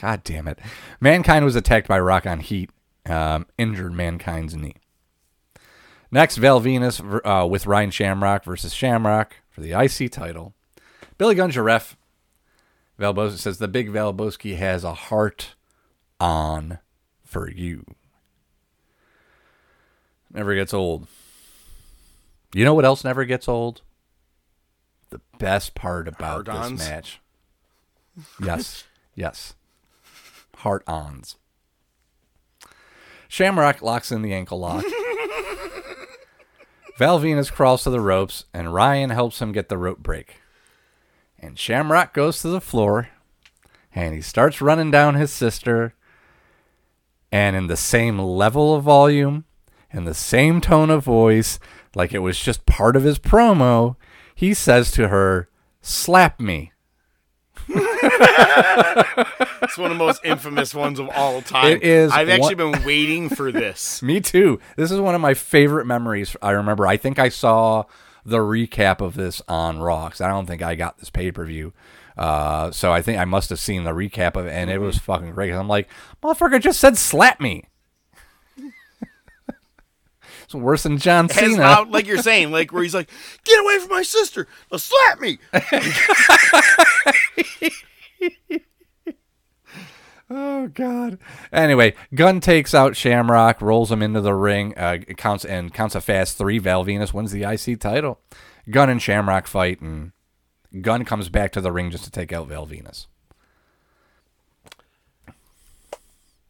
God damn it. Mankind was attacked by Rock on Heat, um, injured Mankind's knee. Next, Val Venis uh, with Ryan Shamrock versus Shamrock for the IC title. Billy Gunn Giraffe. Valboski says the big Valboski has a heart on for you. Never gets old. You know what else never gets old? The best part about Hard-ons? this match. Yes, yes. Heart ons. Shamrock locks in the ankle lock. Val Venis crawls to the ropes, and Ryan helps him get the rope break. And Shamrock goes to the floor, and he starts running down his sister. And in the same level of volume, and the same tone of voice, like it was just part of his promo, he says to her, Slap me. It's one of the most infamous ones of all time. It is I've actually one- been waiting for this. Me too. This is one of my favorite memories. I remember. I think I saw the recap of this on Raw 'cause I don't think I got this pay per view. Uh, so I think I must have seen the recap of it, and it was fucking great. I'm like, motherfucker just said slap me. It's worse than John Cena. loud, like you're saying, like where he's like, "Get away from my sister! Now slap me!" Oh God. Anyway, Gunn takes out Shamrock, rolls him into the ring, uh, counts and counts a fast three. Val Venis wins the IC title. Gunn and Shamrock fight, and Gunn comes back to the ring just to take out Val Venis.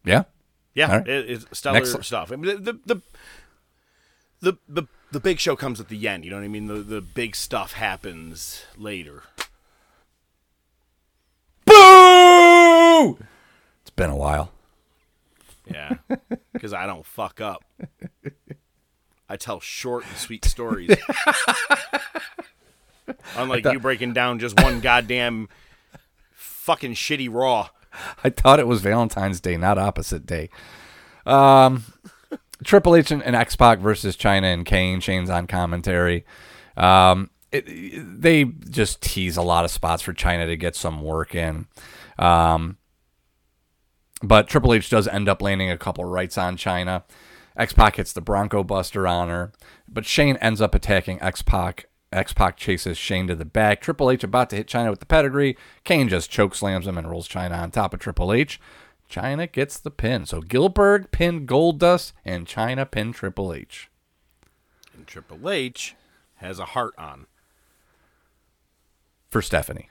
Yeah. Yeah, right. it, it's stellar Next- stuff. I mean, the, the the the the big show comes at the end. You know what I mean? The the big stuff happens later. Boo! It's been a while. Yeah, because I don't fuck up. I tell short and sweet stories. Unlike you breaking down just one goddamn fucking shitty Raw. I thought it was Valentine's Day, not opposite day. Um, Triple H and, and X Pac versus Chyna and Kane. Shane's on commentary. Um, it, they just tease a lot of spots for Chyna to get some work in. Um, but Triple H does end up landing a couple rights on Chyna. X Pac hits the Bronco Buster on her, but Shane ends up attacking X Pac. X Pac chases Shane to the back. Triple H about to hit Chyna with the pedigree. Kane just choke slams him and rolls Chyna on top of Triple H. Chyna gets the pin. So Gillberg pinned Goldust and Chyna pinned Triple H. And Triple H has a heart on. For Stephanie.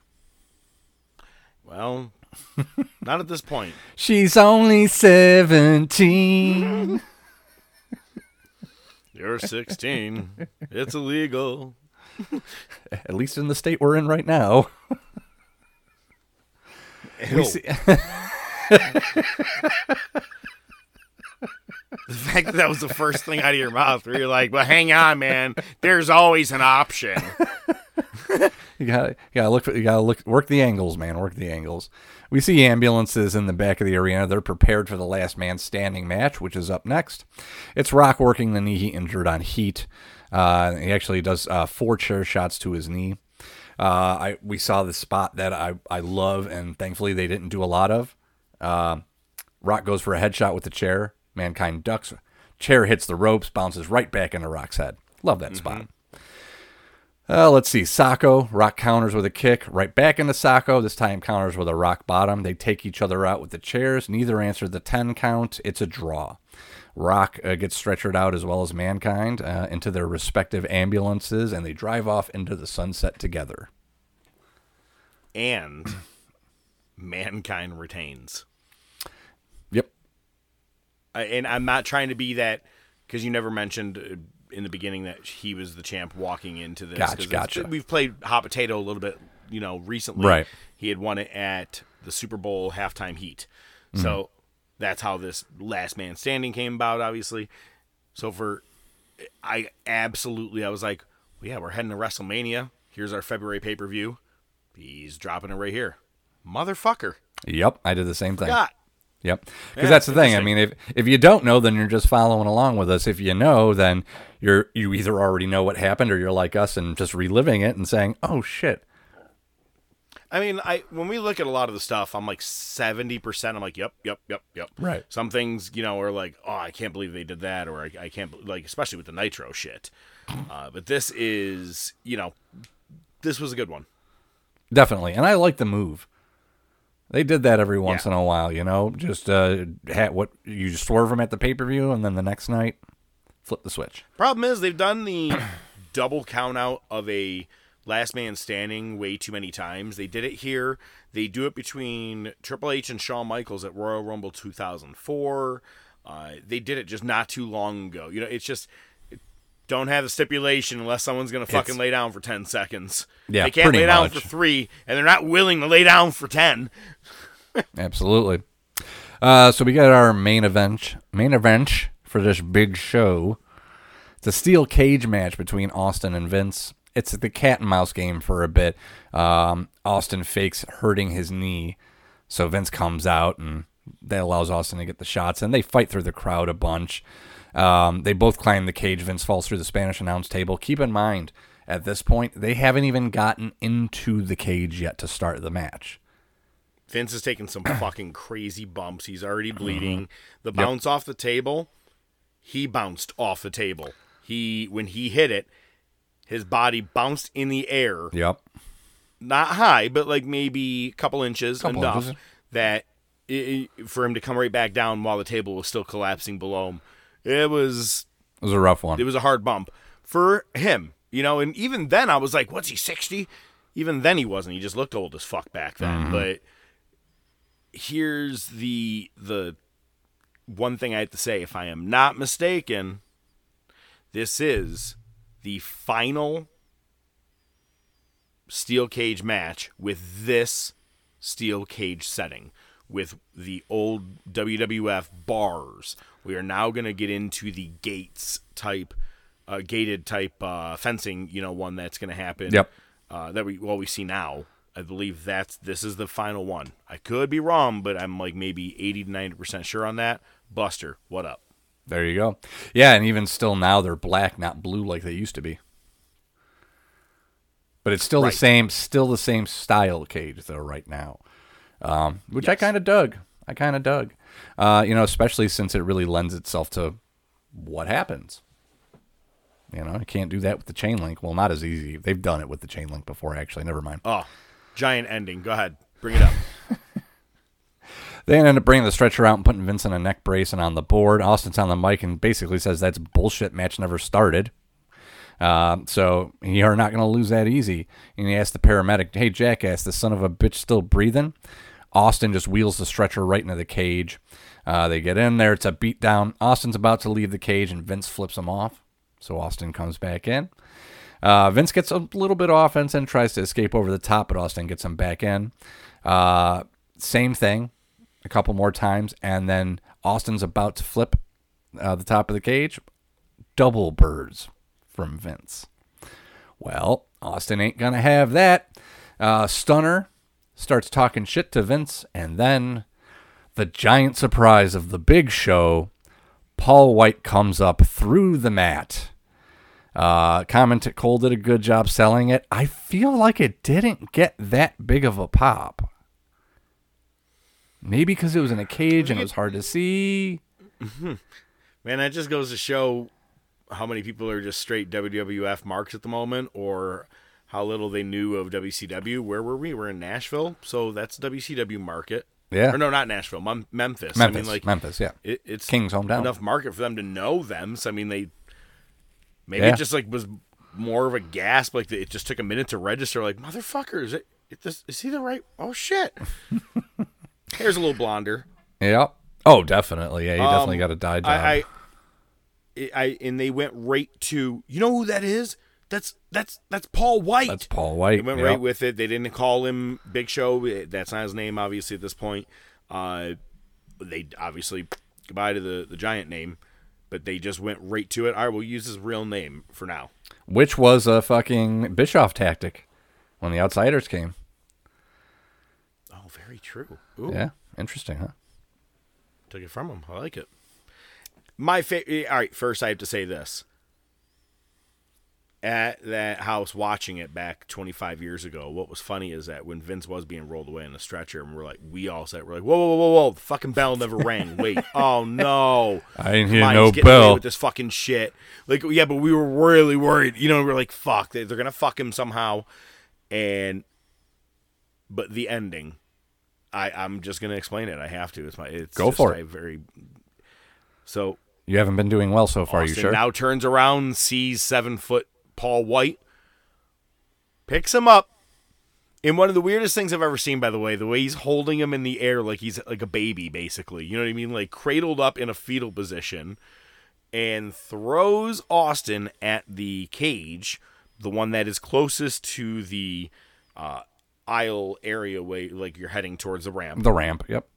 Well, not at this point. She's only 17. You're 16. It's illegal. At least in the state we're in right now. We see- The fact that that was the first thing out of your mouth, where you're like, "But hang on, man. There's always an option." You gotta, you gotta look. For, you gotta look. Work the angles, man. Work the angles. We see ambulances in the back of the arena. They're prepared for the last man standing match, which is up next. It's Rock working the knee he injured on Heat. Uh, he actually does uh, four chair shots to his knee. Uh, I we saw the spot that I I love, and thankfully they didn't do a lot of. Uh, Rock goes for a headshot with the chair. Mankind ducks. Chair hits the ropes, bounces right back into Rock's head. Love that spot. Uh, let's see. Socko, Rock counters with a kick, right back into Socko. This time counters with a rock bottom. They take each other out with the chairs. Neither answered the 10 count. It's a draw. Rock uh, gets stretchered out as well as Mankind uh, into their respective ambulances, and they drive off into the sunset together. and mankind retains. And I'm not trying to be that because you never mentioned uh, in the beginning that he was the champ walking into this. Gotcha, gotcha. We've played hot potato a little bit, you know, recently. Right. He had won it at the Super Bowl halftime heat, Mm-hmm. so that's how this last man standing came about. Obviously, so for I absolutely I was like, well, yeah, we're heading to WrestleMania. Here's our February pay per view. He's dropping it right here, motherfucker. Yep. I did the same thing. Yep. Because Yeah, that's the thing. I mean, if if you don't know, then you're just following along with us. If you know, then you're you either already know what happened, or you're like us and just reliving it and saying, "Oh shit." I mean, I when we look at a lot of the stuff, I'm like seventy percent. I'm like, yep, yep, yep, yep. Right. Some things, you know, are like, oh, I can't believe they did that, or I, I can't like, especially with the nitro shit. Uh, but this is, you know, this was a good one. Definitely. And I like the move. They did that every once Yeah. in a while, you know, just uh, what you just swerve them at the pay per view, and then the next night, flip the switch. Problem is, they've done the double count out of a last man standing way too many times. They did it here. They do it between Triple H and Shawn Michaels at Royal Rumble 2004. Uh, they did it just not too long ago. You know, it's just don't have the stipulation unless someone's going to fucking It's- lay down for 10 seconds. Yeah, they can't lay down much. for three, and they're not willing to lay down for 10. Absolutely. Uh, so we got our main event, main event for this big show. It's a steel cage match between Austin and Vince. It's the cat and mouse game for a bit. Um, Austin fakes hurting his knee, so Vince comes out and that allows Austin to get the shots, and they fight through the crowd a bunch. Um, they both climb the cage. Vince falls through the Spanish announce table. Keep in mind, at this point, they haven't even gotten into the cage yet to start the match. Vince is taking some fucking crazy bumps. He's already bleeding. Mm-hmm. The bounce off the table, he bounced off the table. He when he hit it, his body bounced in the air, Yep. not high, but like maybe a couple inches Couple enough inches. that i i for him to come right back down while the table was still collapsing below him. It was It was a rough one. it was a hard bump for him, you know. And even then, I was like, "What's he 60?" Even then, he wasn't. He just looked old as fuck back then. Mm-hmm. But here's the the one thing I have to say. If I am not mistaken, this is the final steel cage match with this steel cage setting with the old WWF bars. We are now going to get into the gates type, uh, gated type uh, fencing. You know, one that's going to happen. Yep. Uh, that we well we see now. I believe that's this is the final one. I could be wrong, but I'm like maybe 80 to 90 percent sure on that. Buster, what up? There you go. Yeah, and even still now they're black, not blue like they used to be. but it's still Right. the same, still the same style cage though right now, um, which I kind of dug. I kind of dug, uh, you know, especially since it really lends itself to what happens. You know, I can't do that with the chain link. Well, not as easy. They've done it with the chain link before, actually. Never mind. Oh, giant ending. Go ahead, bring it up. They ended up bringing the stretcher out and putting Vince in a neck brace and on the board. Austin's on the mic and basically says that's bullshit. Match never started. Uh, so you're not going to lose that easy. And he asked the paramedic, "Hey, jackass, the son of a bitch still breathing?" Austin just wheels the stretcher right into the cage. Uh, they get in there. It's a beatdown. Austin's about to leave the cage, and Vince flips him off. So Austin comes back in. Uh, Vince gets a little bit of offense and tries to escape over the top, but Austin gets him back in. Uh, same thing, a couple more times, and then Austin's about to flip uh, the top of the cage. Double birds from Vince. Well, Austin ain't gonna have that. Uh, Stunner starts talking shit to Vince, and then the giant surprise of the big show, Paul White comes up through the mat. Uh, comment Cole did a good job selling it. I feel like it didn't get that big of a pop. Maybe because it was in a cage and it was hard to see. Man, that just goes to show how many people are just straight WWF marks at the moment, or how little they knew of WCW. Where were we? We're in Nashville, so that's WCW market. Yeah. Or no, not Nashville, Mem- Memphis. I Memphis, mean, like Memphis, yeah. it, it's King's hometown. Enough market for them to know them. So I mean, they maybe Yeah. it just like was more of a gasp. Like it just took a minute to register. Like motherfucker, is it? it this, is he the right? Oh shit. Hair's a little blonder. Yeah. Oh, definitely. Yeah, you definitely Um, got a dye job. I, I, I, and they went right to you know who that is? That's that's that's Paul White. That's Paul White. They went yep. right with it. They didn't call him Big Show. That's not his name, obviously at this point. Uh, they obviously goodbye to the the giant name, but they just went right to it. All right, we'll use his real name for now. Which was a fucking Bischoff tactic when the outsiders came. Oh, very true. Ooh, Yeah. Interesting, huh? took it from him. I like it. My favorite. All right, first I have to say this. At that house, watching it back 25 years ago, what was funny is that when Vince was being rolled away in a stretcher, and we're like, we all said, we're like, whoa, whoa, whoa, whoa, the fucking bell never rang. Wait, oh no, I didn't hear on, no getting away bell. with this fucking shit. Like, yeah, but we were really worried. You know, we are like, fuck, they, they're gonna fuck him somehow, and but the ending, I I'm just gonna explain it. I have to. It's my it's Go just for it. Very so You haven't been doing well so far, you sure? now turns around, sees seven foot Paul White, picks him up. In one of the weirdest things I've ever seen, by the way, the way he's holding him in the air like he's like a baby, basically. You know what I mean? Like cradled up in a fetal position, and throws Austin at the cage, the one that is closest to the uh, aisle area, way like you're heading towards the ramp. the ramp, yep.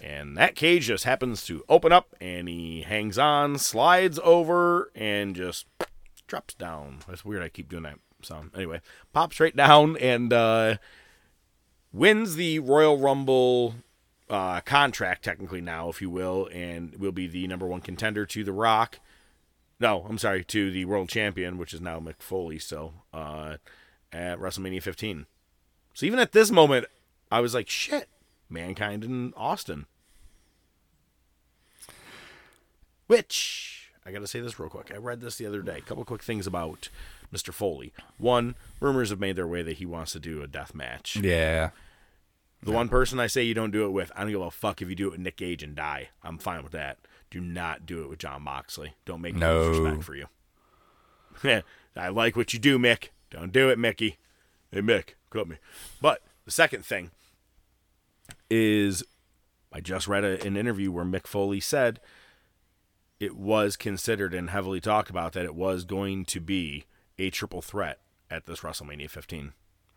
And that cage just happens to open up, and he hangs on, slides over, and just drops down. That's weird. I keep doing that sound. Anyway, pops right down and uh, wins the Royal Rumble uh, contract, technically now, if you will, and will be the number one contender to The Rock. No, I'm sorry, to the world champion, which is now Mick Foley. So uh, at WrestleMania 15. So even at this moment, I was like, shit, Mankind in Austin. Which I got to say this real quick. I read this the other day. A couple quick things about Mr. Foley. One, rumors have made their way that he wants to do a death match. Yeah. The one person I say you don't do it with, I don't give a fuck if you do it with Nick Gage and die. I'm fine with that. Do not do it with John Moxley. Don't make me No. respect for you. I like what you do, Mick. Don't do it, Mickey. Hey, Mick, cut me. But the second thing is I just read a, an interview where Mick Foley said it was considered and heavily talked about that it was going to be a triple threat at this WrestleMania 15.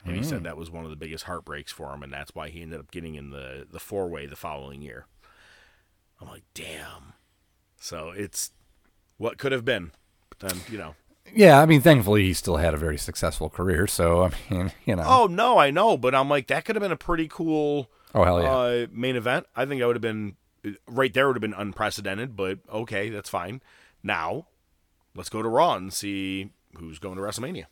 And he said that was one of the biggest heartbreaks for him, and that's why he ended up getting in the, the four way the following year. I'm like, damn. So it's what could have been. But then, you know. Yeah, I mean, thankfully he still had a very successful career, so I mean, you know. Oh, no, I know, but I'm like, that could have been a pretty cool Oh, hell yeah. uh, main event. I think that would have been right there would have been unprecedented, but okay, that's fine. Now, let's go to Raw and see who's going to WrestleMania.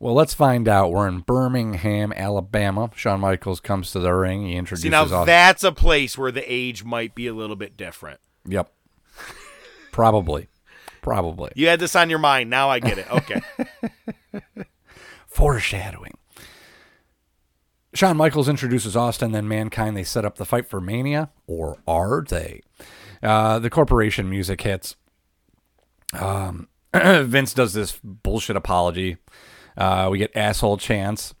Well, let's find out. We're in Birmingham, Alabama. Shawn Michaels comes to the ring. He introduces See, now that's a place where the age might be a little bit different. Yep. Probably. Probably. You had this on your mind. Now I get it. Okay. Foreshadowing. Shawn Michaels introduces Austin, then Mankind. They set up the fight for Mania, or are they? Uh, the corporation music hits. Um, Vince does this bullshit apology. Uh, we get asshole chance.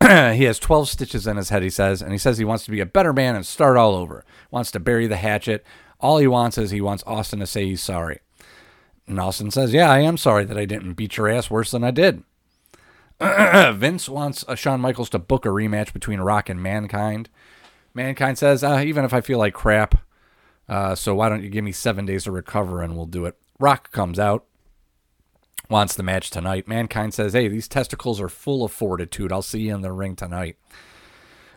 he has 12 stitches in his head, he says, and he says he wants to be a better man and start all over. Wants to bury the hatchet. All he wants is he wants Austin to say he's sorry. And Austin says, Yeah, I am sorry that I didn't beat your ass worse than I did. Vince wants uh, Shawn Michaels to book a rematch between Rock and Mankind. Mankind says, uh, even if I feel like crap, uh, so why don't you give me seven days to recover and we'll do it. Rock comes out, wants the match tonight. Mankind says, hey, these testicles are full of fortitude. I'll see you in the ring tonight.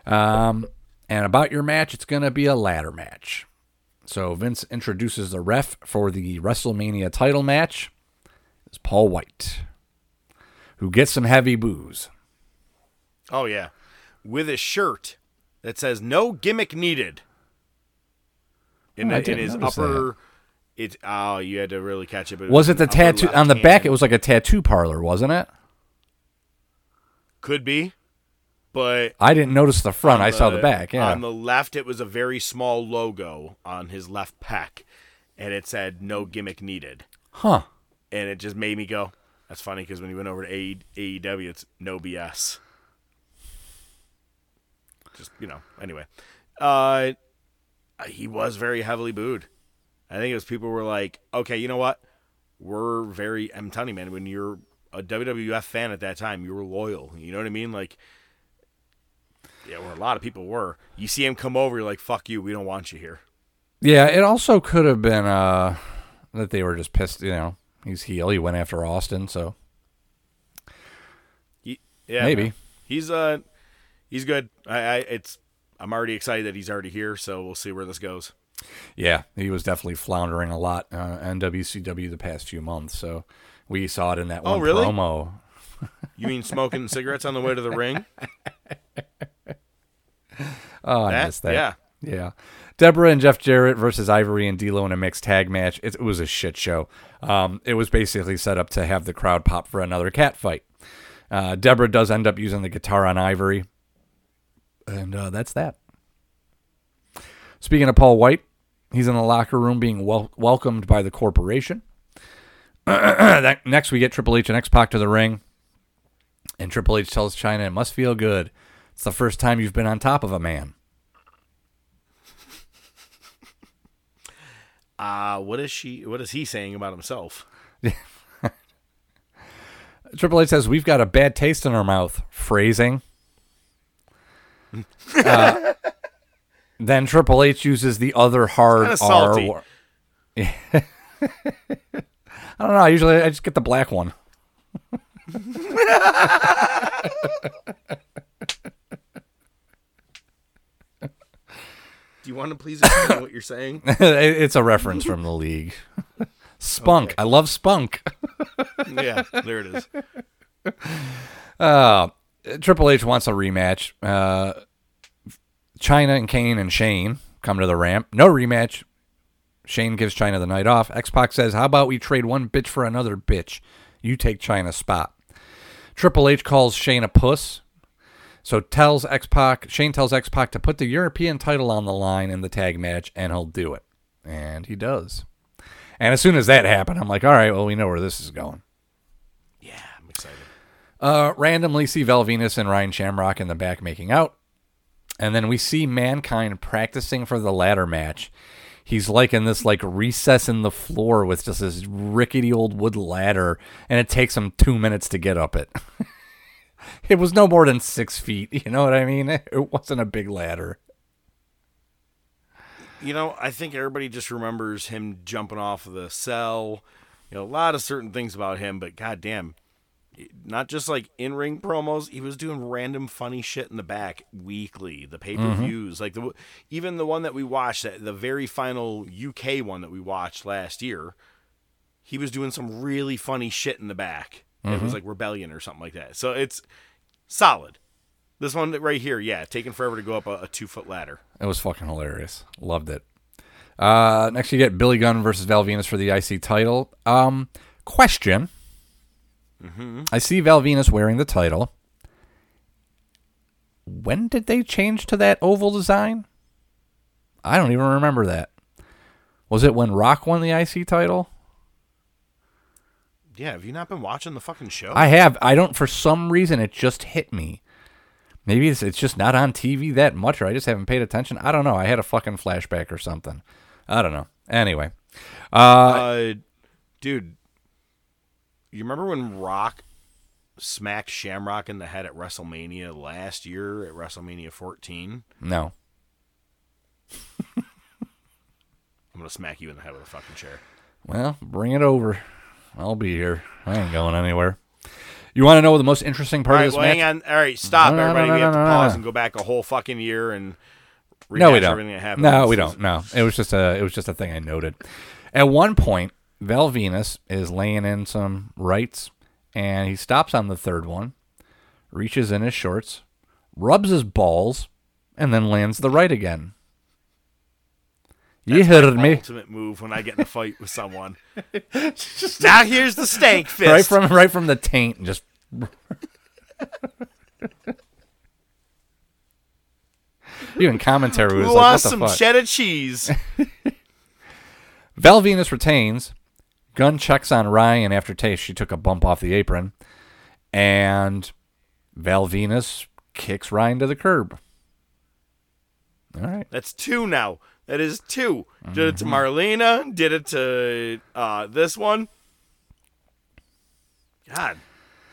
Um, and about your match, it's going to be a ladder match. So Vince introduces the ref for the WrestleMania title match. It's Paul White, who gets some heavy boos. Oh yeah, with a shirt that says "No gimmick needed." In, Oh, I in his upper, it oh you had to really catch it. But it Was it the tattoo on the back? It was like a tattoo parlor, wasn't it? could be, but I didn't notice the front. on I saw the back. Yeah. On the left, it was a very small logo on his left pec, and it said "No gimmick needed," huh. and it just made me go. That's funny because when he went over to AEW, it's no BS. Just you know. Anyway, uh, he was very heavily booed. I think it was people were like, okay, you know what? We're very. I'm telling you, man. When you're a WWF fan at that time, you were loyal. You know what I mean? Like, yeah, well, a lot of people were. You see him come over, you're like, fuck you. We don't want you here. Yeah, it also could have been uh, that they were just pissed. You know, he's heel. He went after Austin, so He, yeah, Maybe. he's uh, he's good. I, I, it's. I'm already excited that he's already here. So we'll see where this goes. yeah, he was definitely floundering a lot uh, on WCW the past few months. So we saw it in that Oh, one really? promo. You mean smoking cigarettes on the way to the ring? Oh, I missed that. Yeah. Yeah. Deborah and Jeff Jarrett versus Ivory and D'Lo in a mixed tag match. It, it was a shit show. Um, it was basically set up to have the crowd pop for another cat fight. Uh, Deborah does end up using the guitar on Ivory, and uh, that's that. Speaking of Paul White, he's in the locker room being wel- welcomed by the corporation. that, next, we get Triple H and X Pac to the ring, and Triple H tells Chyna it must feel good. It's the first time you've been on top of a man. Uh, what is she? What is he saying about himself? Triple H says we've got a bad taste in our mouth. Phrasing. Uh, then Triple H uses the other hard R. wor- I don't know. Usually I just get the black one. Do you want to please explain what you're saying? it's a reference from the league. Spunk. I love Spunk. yeah, there it is. Triple H wants a rematch. Uh, Chyna and Kane and Shane come to the ramp. No rematch. Shane gives Chyna the night off. X Pac says, How about we trade one bitch for another bitch? You take Chyna's spot. Triple H calls Shane a puss. So tells X Pac, Shane tells X Pac to put the European title on the line in the tag match, and he'll do it. And he does. And as soon as that happened, I'm like, all right, well, we know where this is going. Yeah, I'm excited. Uh, randomly see Val Venis and Ryan Shamrock in the back making out. And then we see Mankind practicing for the ladder match. He's like in this like recess in the floor with just this rickety old wood ladder, and it takes him two minutes to get up it. it was no more than six feet. You know what I mean? It wasn't a big ladder. You know, I think everybody just remembers him jumping off of the cell. You know, a lot of certain things about him, but goddamn, not just like in ring promos. He was doing random funny shit in the back weekly. The mm-hmm. pay per views, like the even the one that we watched, the very final UK one that we watched last year. He was doing some really funny shit in the back. It Mm-hmm. was like Rebellion or something like that. So it's solid. This one right here, yeah, taking forever to go up a, a two foot ladder. It was fucking hilarious. Loved it. Uh, next, you get Billy Gunn versus Val Venis for the IC title. Um, question. I see Val Venis wearing the title. When did they change to that oval design? I don't even remember that. Was it when Rock won the IC title? Yeah, have you not been watching the fucking show? I have. I don't. For some reason, it just hit me. Maybe it's it's just not on TV that much, or I just haven't paid attention. I don't know. I had a fucking flashback or something. I don't know. Anyway, uh, uh, dude, you remember when Rock smacked Shamrock in the head at WrestleMania last year at WrestleMania 14? no. I'm gonna smack you in the head with a fucking chair. Well, bring it over. I'll be here. I ain't going anywhere. You want to know the most interesting part right, of this well, match? hang on. All right, stop, No, no, no, everybody. no, we have no, to no, pause no. and go back a whole fucking year and No, we rehash don't. everything that happened. No, we This don't. No, it was just a it was just a thing I noted. At one point, Val Venis is laying in some rights, and he stops on the third one, reaches in his shorts, rubs his balls, and then lands the right again. You That's heard my me Ultimate move when I get in a fight with someone. now here's the stank fist. right from right from the taint. Just even commentary was Who like, wants "What the some fuck?" cheddar cheese? Val Venis retains. Gunn checks on Ryan after taste. She took a bump off the apron. And Val Venis kicks Ryan to the curb. All right. That's two now. That is two. Did it to Marlena. Did it to uh, this one. God,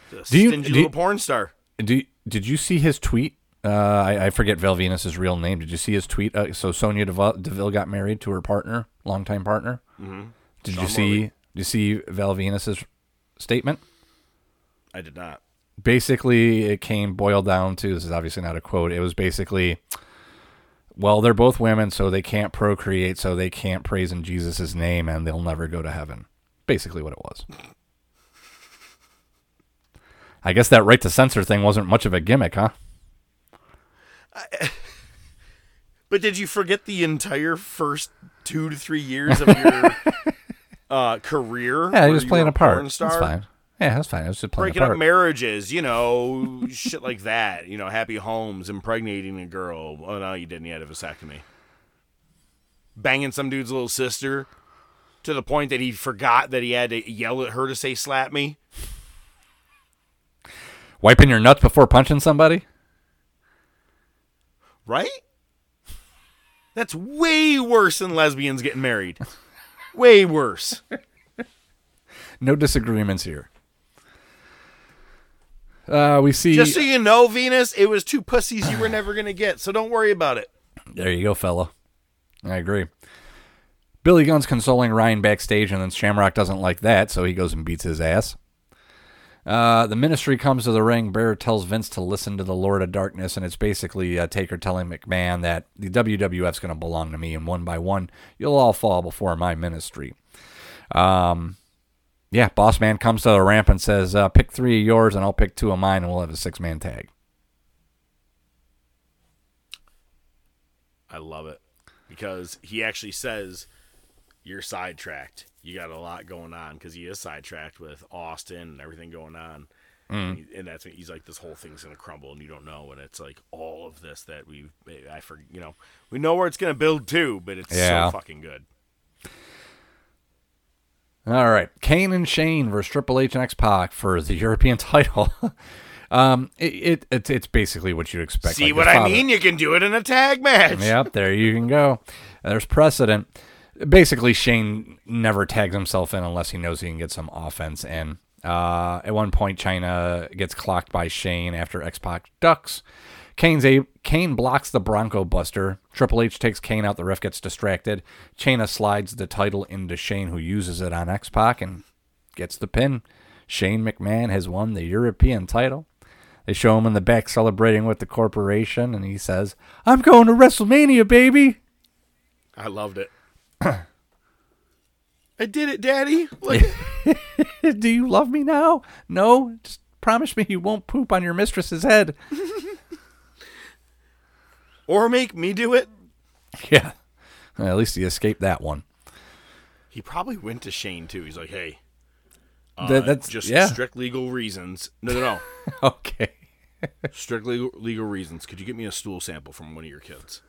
Do you- stingy do you- porn star. Do, did you see his tweet? Uh, I, I forget Val Venis's real name. Did you see his tweet? Uh, so Sonya Deville, Deville got married to her partner, longtime partner. Mm-hmm. Did Sean you see? Did you see Val Venis's statement? I did not. basically it came boiled down to this is obviously not a quote it was basically well they're both women so they can't procreate so they can't praise in jesus' name and they'll never go to heaven. Basically what it was. I guess that right to censor thing wasn't much of a gimmick huh? But did you forget the entire first two to three years of your uh, career? yeah he was playing a part. porn that's fine yeah that's fine it was just Breaking up marriages, you know, shit like that. You know, happy homes, impregnating a girl. Oh no, you didn't. You had a vasectomy. Banging some dude's little sister to the point that he forgot that he had to yell at her to say "slap me." wiping your nuts before punching somebody Right? That's way worse than lesbians getting married. Way worse. no disagreements here uh, we see Just so you know, Venis, it was two pussies you were never gonna get, so don't worry about it. There you go, fella. I agree. Billy Gunn's consoling Ryan backstage, and then Shamrock doesn't like that, so he goes and beats his ass. Uh, the ministry comes to the ring. Bear tells Vince to listen to the Lord of Darkness, and it's basically uh, Taker telling McMahon that the WWF's going to belong to me, and one by one, you'll all fall before my ministry. Um, yeah, Boss Man comes to the ramp and says, uh, "Pick three of yours, and I'll pick two of mine, and we'll have a six-man tag." I love it because he actually says you're sidetracked. You got a lot going on because he is sidetracked with Austin and everything going on. And, he- and that's when he's like, this whole thing's gonna crumble, and you don't know. And it's like all of this that we, I for, you know, we know where it's gonna build to, but it's Yeah. so fucking good. All right, Kane and Shane versus Triple H and X Pac for the European title. um, it, it it's it's basically what you'd expect. See like what I mean? You can do it in a tag match. Yep, there you can go. There's precedent. Basically, Shane never tags himself in unless he knows he can get some offense in. Uh, at one point, Chyna gets clocked by Shane after X Pac ducks. Kane's a Kane blocks the Bronco Buster. Triple H takes Kane out. The ref gets distracted. Chyna slides the title into Shane, who uses it on X Pac and gets the pin. Shane McMahon has won the European title. They show him in the back celebrating with the corporation, and he says, "I'm going to WrestleMania, baby." I loved it. I did it, Daddy. Do you love me now? No. Just promise me you won't poop on your mistress's head. Or make me do it. Yeah. Well, at least he escaped that one. He probably went to Shane too. He's like, "Hey, That- uh, that's just yeah. strict legal reasons. No, no, no, Okay. strict legal, legal reasons. Could you get me a stool sample from one of your kids?"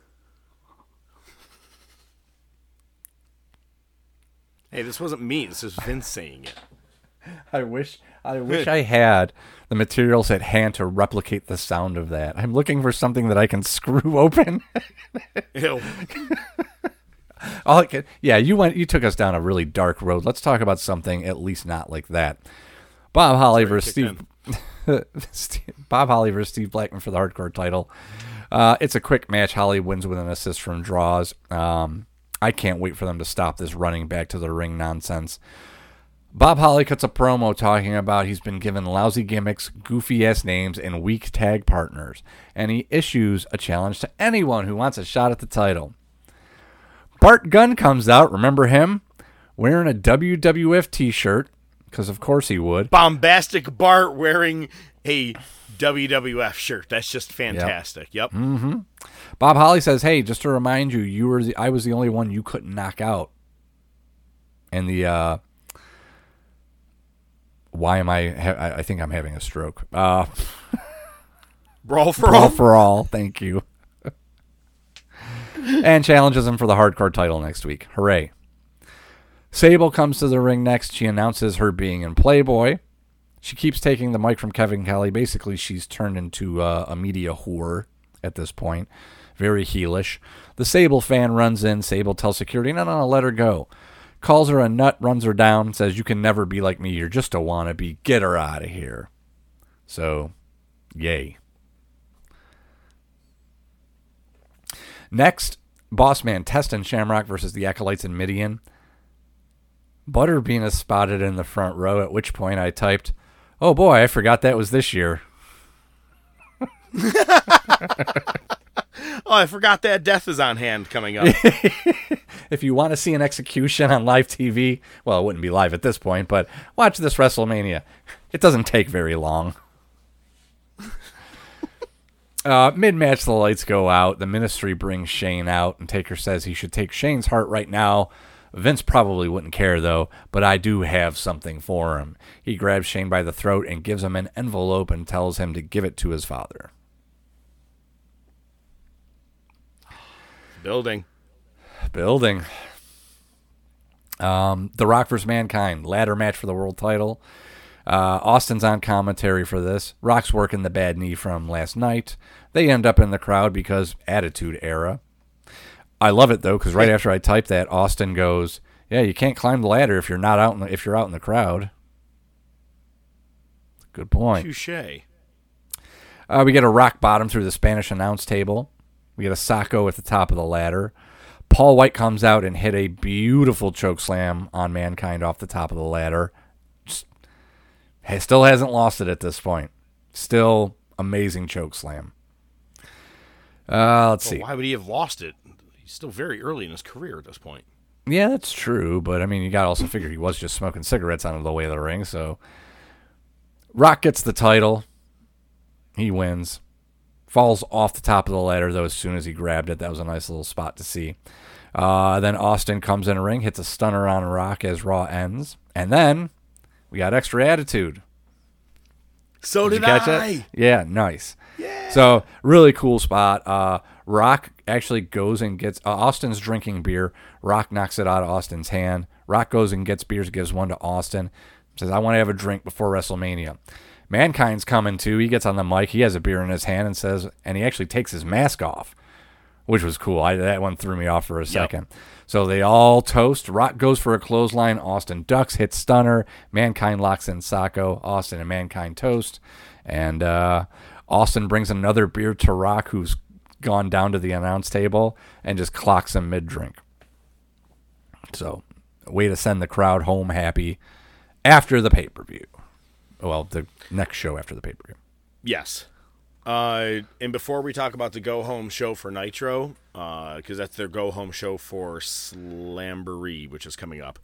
Hey, this wasn't me. This is Vince saying it. I wish I wish I had the materials at hand to replicate the sound of that. I'm looking for something that I can screw open. Ew. All can, yeah, you went you took us down a really dark road. Let's talk about something at least not like that. Bob Holly versus Steve, Steve Bob Holly versus Steve Blackman for the hardcore title. Uh, it's a quick match. Holly wins with an assist from Droz. Um, I can't wait for them to stop this running back to the ring nonsense. Bob Holly cuts a promo talking about he's been given lousy gimmicks, goofy ass names, and weak tag partners, and he issues a challenge to anyone who wants a shot at the title. Bart Gunn comes out, remember him? Wearing a WWF t shirt, because of course he would. Bombastic Bart wearing a WWF shirt. That's just fantastic. Yep. mm-hmm Bob Holly says, "Hey, just to remind you, you were the, I was the only one you couldn't knock out." And the uh why am I ha- I think I'm having a stroke. Uh Brawl for all all. for all, thank you. and challenges him for the hardcore title next week. Hooray. Sable comes to the ring next. She announces her being in Playboy. She keeps taking the mic from Kevin Kelly. Basically, she's turned into uh, a media whore at this point. Very heelish. The Sable fan runs in. Sable tells security, no, no, no, let her go. Calls her a nut, runs her down, says, You can never be like me. You're just a wannabe. Get her out of here. So, yay. Next, Bossman, Test and Shamrock versus the Acolytes and Mideon. Butterbean is spotted in the front row, at which point I typed, Oh boy, I forgot that was this year. Oh, I forgot that death is on hand coming up. If you want to see an execution on live TV, well, it wouldn't be live at this point, but watch this WrestleMania. It doesn't take very long. uh, Mid match, the lights go out. The ministry brings Shane out, and Taker says he should take Shane's heart right now. Vince probably wouldn't care, though, but I do have something for him. He grabs Shane by the throat and gives him an envelope and tells him to give it to his father. Building. Building. Um, the Rock vs. Mankind ladder match for the world title. Uh, Austin's on commentary for this. Rock's working the bad knee from last night. They end up in the crowd because Attitude Era. I love it though because right after I type that, Austin goes, "Yeah, you can't climb the ladder if you're not out in the, if you're out in the crowd." Good point. Touche. Uh, we get a rock bottom through the Spanish announce table. We get a Socko at the top of the ladder. Paul White comes out and hit a beautiful choke slam on Mankind off the top of the ladder. Just, still hasn't lost it at this point. Still amazing choke slam. Uh, let's Well, see. why would he have lost it? He's still very early in his career at this point. Yeah, that's true, but I mean, you got to also figure he was just smoking cigarettes on the way to the ring. So, Rock gets the title. He wins. Falls off the top of the ladder though as soon as he grabbed it. That was a nice little spot to see. Uh, then Austin comes in a ring, hits a stunner on Rock as Raw ends, and then we got extra attitude. So Did you catch that? Yeah, nice. So really cool spot. Uh, Rock actually goes and gets uh, Austin's drinking beer. Rock knocks it out of Austin's hand. Rock goes and gets beers, gives one to Austin. Says, "I want to have a drink before WrestleMania." Mankind's coming too. He gets on the mic. He has a beer in his hand and says, and he actually takes his mask off, which was cool. I, that one threw me off for a second. So they all toast. Rock goes for a clothesline. Austin ducks, hits stunner. Mankind locks in Socko. Austin and Mankind toast. And uh, Austin brings another beer to Rock, who's gone down to the announce table and just clocks him mid drink. So, way to send the crowd home happy after the pay per view. Well, the next show after the pay per view. Yes. Uh, and before we talk about the go home show for Nitro, because that's their go home show for Slamboree, which is coming up.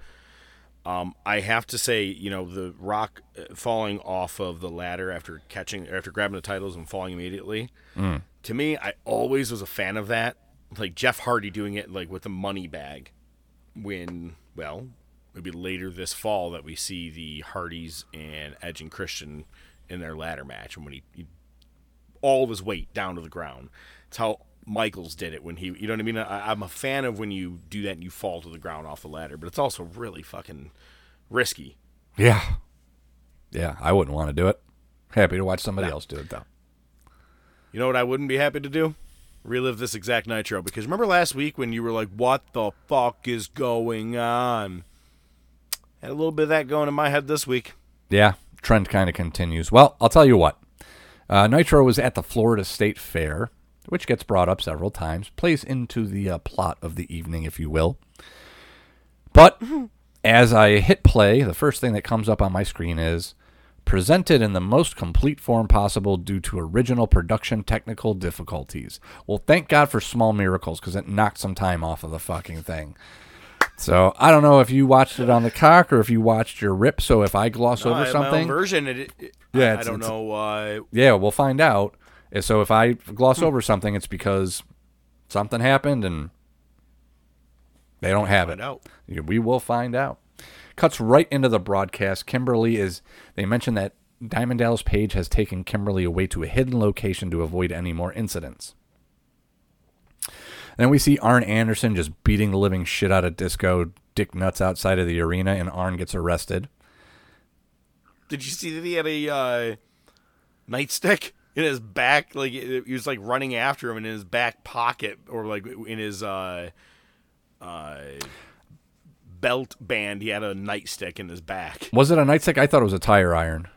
Um, I have to say, you know, the Rock uh, falling off of the ladder after catching, after grabbing the titles and falling immediately. To me, I always was a fan of that. Like Jeff Hardy doing it like with the money bag, when well, maybe later this fall that we see the Hardys and Edge and Christian in their ladder match, and when he, he all of his weight down to the ground. It's how Michaels did it when he, you know what I mean? I, I'm a fan of when you do that and you fall to the ground off the ladder, but it's also really fucking risky. Yeah. Yeah, I wouldn't want to do it. Happy to watch somebody else do it though. You know what I wouldn't be happy to do? Relive this exact Nitro because remember last week when you were like, "What the fuck is going on?" Had a little bit of that going in my head this week. Yeah, trend kind of continues. Well, I'll tell you what. Uh, Nitro was at the Florida State Fair, which gets brought up several times, plays into the uh, plot of the evening, if you will. But as I hit play, the first thing that comes up on my screen is presented in the most complete form possible due to original production technical difficulties. Well, thank God for small miracles because it knocked some time off of the fucking thing. So I don't know if you watched it on the cock or if you watched your rip. So if I gloss No, over I have my own something, version. It, it, Yeah, I, I don't know why. yeah, we'll find out. So if I gloss Hmm. over something, it's because something happened and they don't have it. out. We will find out. Cuts right into the broadcast. Kimberly is. They mentioned that Diamond Dallas Page has taken Kimberly away to a hidden location to avoid any more incidents. Then we see Arn Anderson just beating the living shit out of Disco Dick Nuts outside of the arena, and Arn gets arrested. Did you see that he had a uh, nightstick in his back? Like he was like running after him and in his back pocket, or like in his uh, uh, belt band. He had a nightstick in his back. Was it a nightstick? I thought it was a tire iron.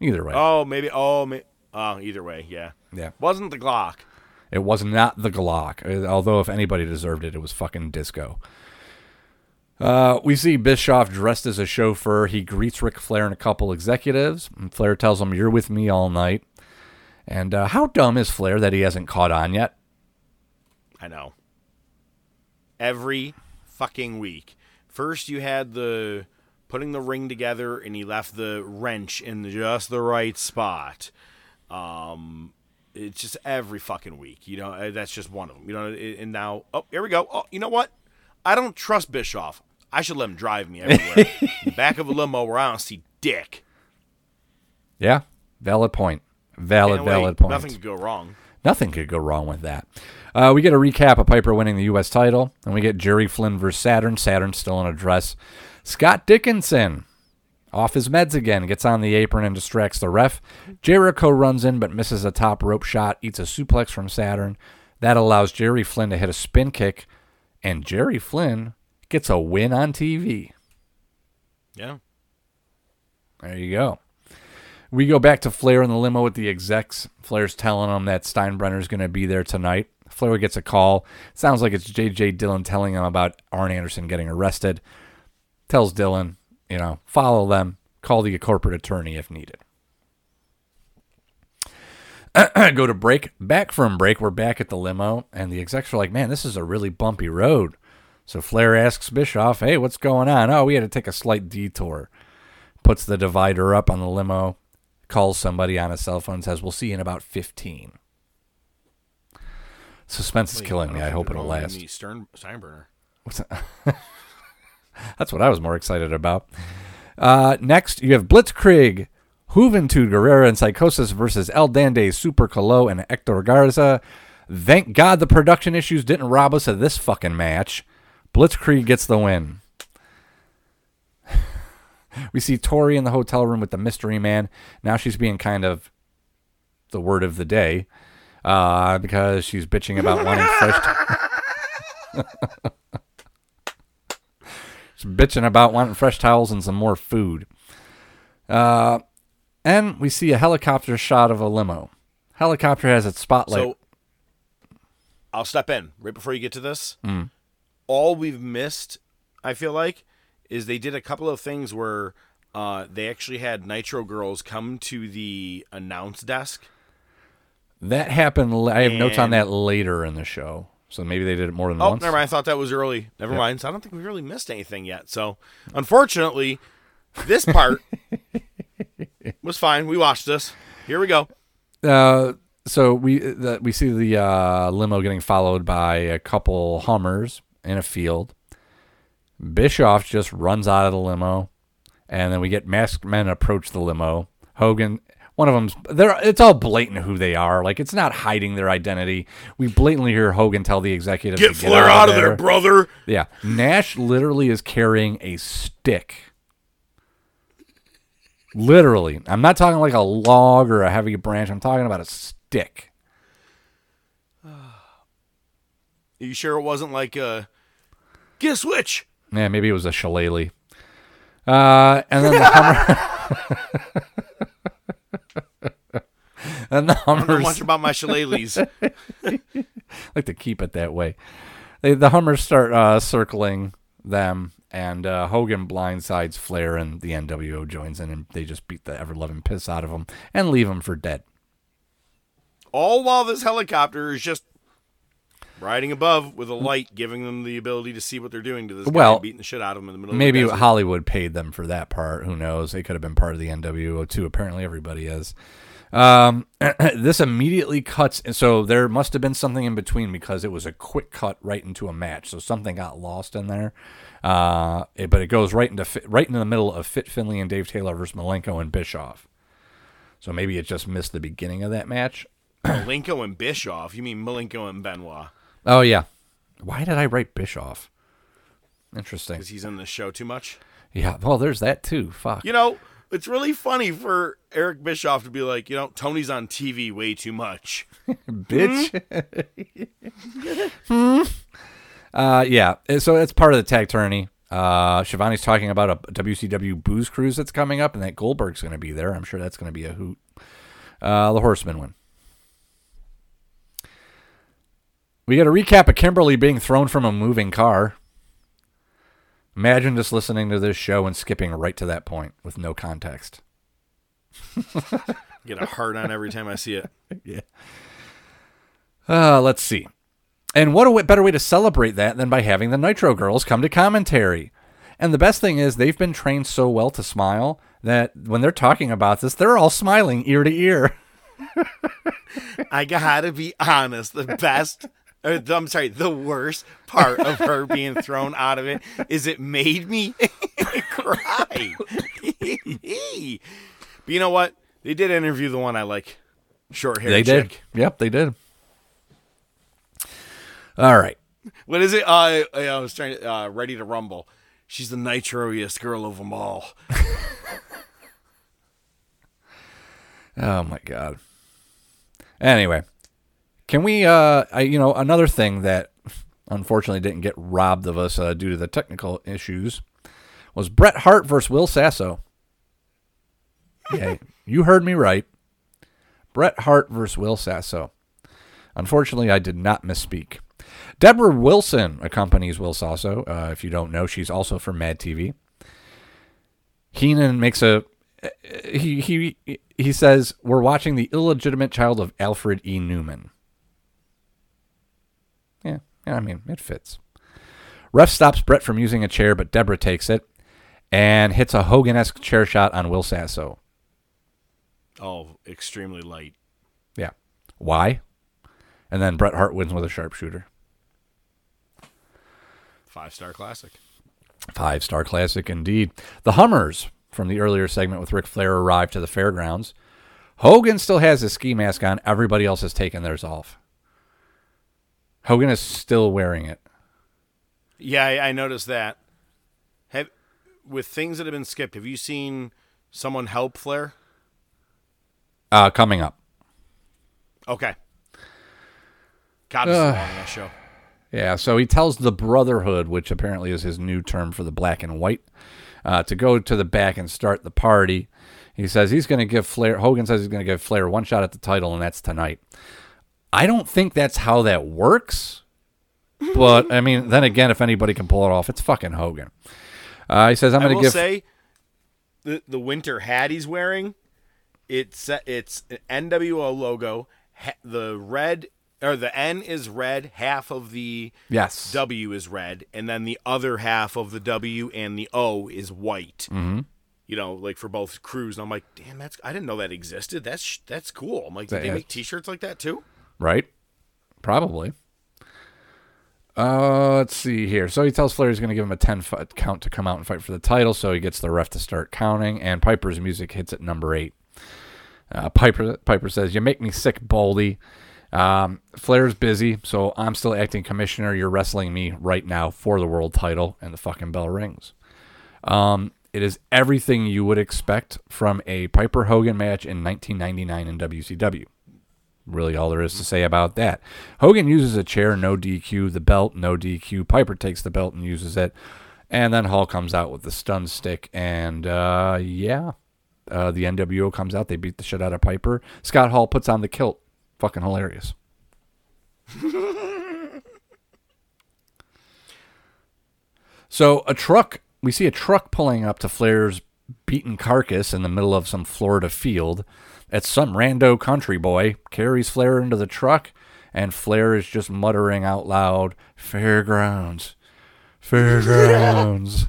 Either way. Oh, maybe. Oh, may, oh, either way, yeah. Yeah. Wasn't the Glock? It was not the Glock. uh, Although if anybody deserved it, it was fucking Disco. Uh, we see Bischoff dressed as a chauffeur. He greets Ric Flair and a couple executives. And Flair tells him, "You're with me all night." And uh, how dumb is Flair that he hasn't caught on yet? I know. Every fucking week. First, you had the putting the ring together, and he left the wrench in just the right spot. Um, it's just every fucking week. You know, uh, that's just one of them. You know, and now, oh, here we go. Oh, you know what? I don't trust Bischoff. I should let him drive me everywhere. Back of a limo where I don't see dick. Yeah, valid point. Valid, valid point. Nothing could go wrong. Nothing could go wrong with that. Uh, we get a recap of Piper winning the U.S. title, and we get Jerry Flynn versus Saturn. Saturn still in a dress. Scott Dickinson, off his meds again, gets on the apron and distracts the ref. Jericho runs in but misses a top rope shot, eats a suplex from Saturn. That allows Jerry Flynn to hit a spin kick, and Jerry Flynn gets a win on TV. Yeah. There you go. We go back to Flair in the limo with the execs. Flair's telling them that Steinbrenner's going to be there tonight. Flair gets a call. Sounds like it's J.J. Dillon telling him about Arn Anderson getting arrested. Tells Dillon, you know, follow them, call the corporate attorney if needed. go to break. Back from break, we're back at the limo, and the execs are like, man, this is a really bumpy road. So Flair asks Bischoff, hey, what's going on? Oh, we had to take a slight detour puts the divider up on the limo, calls somebody on a cell phone, says, We'll see you in about 15. Suspense is killing me. I hope it'll last. Stern Steinbrenner. What's that? That's what I was more excited about. Uh, next, you have Blitzkrieg, Juventud Guerrera, and Psychosis versus El Dandy, Super Calo, and Hector Garza. Thank God the production issues didn't rob us of this fucking match. Blitzkrieg gets the win. We see Tori in the hotel room with the mystery man. Now she's being kind of the word of the day uh, because she's bitching about wanting fresh. bitching about wanting fresh towels and some more food. Uh, and we see a helicopter shot of a limo. Helicopter has its spotlight. So I'll step in right before you get to this. Mm. All we've missed, I feel like, is they did a couple of things where uh, they actually had Nitro Girls come to the announce desk. that happened. I have notes on that later in the show. So maybe they did it more than Oh, once. never mind. I thought that was early. Never Yeah. mind. So I don't think we really missed anything yet. So unfortunately, this part was fine. We watched this. Here we go. Uh, so we the, we see the uh, limo getting followed by a couple Hummers in a field. Bischoff just runs out of the limo, and then we get masked men approach the limo. Hogan, one of them's they're it's all blatant who they are. Like it's not hiding their identity. We blatantly hear Hogan tell the executive Get Flair out of there, brother. Yeah, Nash literally is carrying a stick. Literally, I'm not talking like a log or a heavy branch. I'm talking about a stick. Are you sure it wasn't like a get a switch? Yeah, maybe it was a shillelagh. Uh, and then the Hummer. and the I don't know Hummers much about my shillelaghs. like to keep it that way. They, the Hummers start uh, circling them, and uh, Hogan blindsides Flair, and the NWO joins in, and they just beat the ever loving piss out of him and leave him for dead. All while this helicopter is just riding above with a light, giving them the ability to see what they're doing to this Well, guy, beating the shit out of him in the middle. Maybe of the. Hollywood paid them for that part. Who knows? They could have been part of the NWO too. Apparently, everybody is. Um, this immediately cuts, and so there must have been something in between because it was a quick cut right into a match. So something got lost in there. Uh, it- but it goes right into right into the middle of Fit Finlay and Dave Taylor versus Malenko and Bischoff. So maybe it just missed the beginning of that match. Malenko and Bischoff. You mean Malenko and Benoit? Oh yeah, why did I write Bischoff? Interesting. Because he's in the show too much. Yeah, well, there's that too. Fuck. You know, it's really funny for Eric Bischoff to be like, you know, Tony's on TV way too much. bitch. Hmm? Uh, yeah. Uh, So it's part of the tag tourney. Uh, Schiavone's talking about a WCW booze cruise that's coming up, and that Goldberg's going to be there. I'm sure that's going to be a hoot. Uh, the Horsemen win. We got a recap of Kimberly being thrown from a moving car. Imagine just listening to this show and skipping right to that point with no context. Get a heart on every time I see it. Yeah. Uh, let's see. And what a better way to celebrate that than by having the Nitro Girls come to commentary. And the best thing is, they've been trained so well to smile that when they're talking about this, they're all smiling ear to ear. I gotta be honest. The best, or the, I'm sorry, the worst part of her being thrown out of it is it made me cry. but you know what? They did interview the one I like, short hair. They did. Yep, they did. All right. What is it? Uh, I was trying to uh, ready to rumble. She's the nitroiest girl of them all. Oh my god. Anyway, can we uh I, you know another thing that unfortunately didn't get robbed of us uh, due to the technical issues was Bret Hart versus Will Sasso. Yeah, you heard me right. Bret Hart versus Will Sasso. Unfortunately, I did not misspeak. Debra Wilson accompanies Will Sasso. Uh, if you don't know, she's also from Mad TV. Heenan makes a he he he says we're watching the illegitimate child of Alfred E. Neuman. Yeah, yeah, I mean it fits. Ref stops Bret from using a chair, but Deborah takes it and hits a Hogan-esque chair shot on Will Sasso. Oh, extremely light. Yeah, why? And then Bret Hart wins with a sharpshooter. Five star classic. Five star classic indeed. The Hummers from the earlier segment with Ric Flair arrive to the fairgrounds. Hogan still has his ski mask on. Everybody else has taken theirs off. Hogan is still wearing it. Yeah, I, I noticed that. Have with things that have been skipped. Have you seen someone help Flair? Uh, coming up. Okay. God, is long that show. Yeah, so he tells the Brotherhood, which apparently is his new term for the black and white, uh, to go to the back and start the party. He says he's going to give Flair, Hogan says he's going to give Flair one shot at the title, and that's tonight. I don't think that's how that works. But, I mean, then again, if anybody can pull it off, it's fucking Hogan. Uh, he says, I'm going to give. say, the the winter hat he's wearing, it's it's an NWO logo. Ha- the red or the N is red, half of the Yes. W is red, and then the other half of the W and the O is white. Mm-hmm. You know, like for both crews. And I'm like, damn, that's I didn't know that existed. That's that's cool. I'm like, did they make T-shirts like that too? Right? Probably. Uh, let's see here. So he tells Flair he's going to give him a 10 fi- count to come out and fight for the title. So he gets the ref to start counting, and Piper's music hits at number eight. Uh, Piper Piper says, "You make me sick, Baldy." Um, Flair's busy, so I'm still acting commissioner. You're wrestling me right now for the world title, and the fucking bell rings. Um, it is everything you would expect from a Piper Hogan match in 1999 in WCW really all there is to say about that. Hogan uses a chair, no DQ. The belt, no DQ. Piper takes the belt and uses it. And then Hall comes out with the stun stick. And uh, yeah, uh, the NWO comes out. They beat the shit out of Piper. Scott Hall puts on the kilt. Fucking hilarious. so a truck, we see a truck pulling up to Flair's beaten carcass in the middle of some Florida field. It's some rando country boy carries Flair into the truck, and Flair is just muttering out loud, "Fairgrounds, fairgrounds."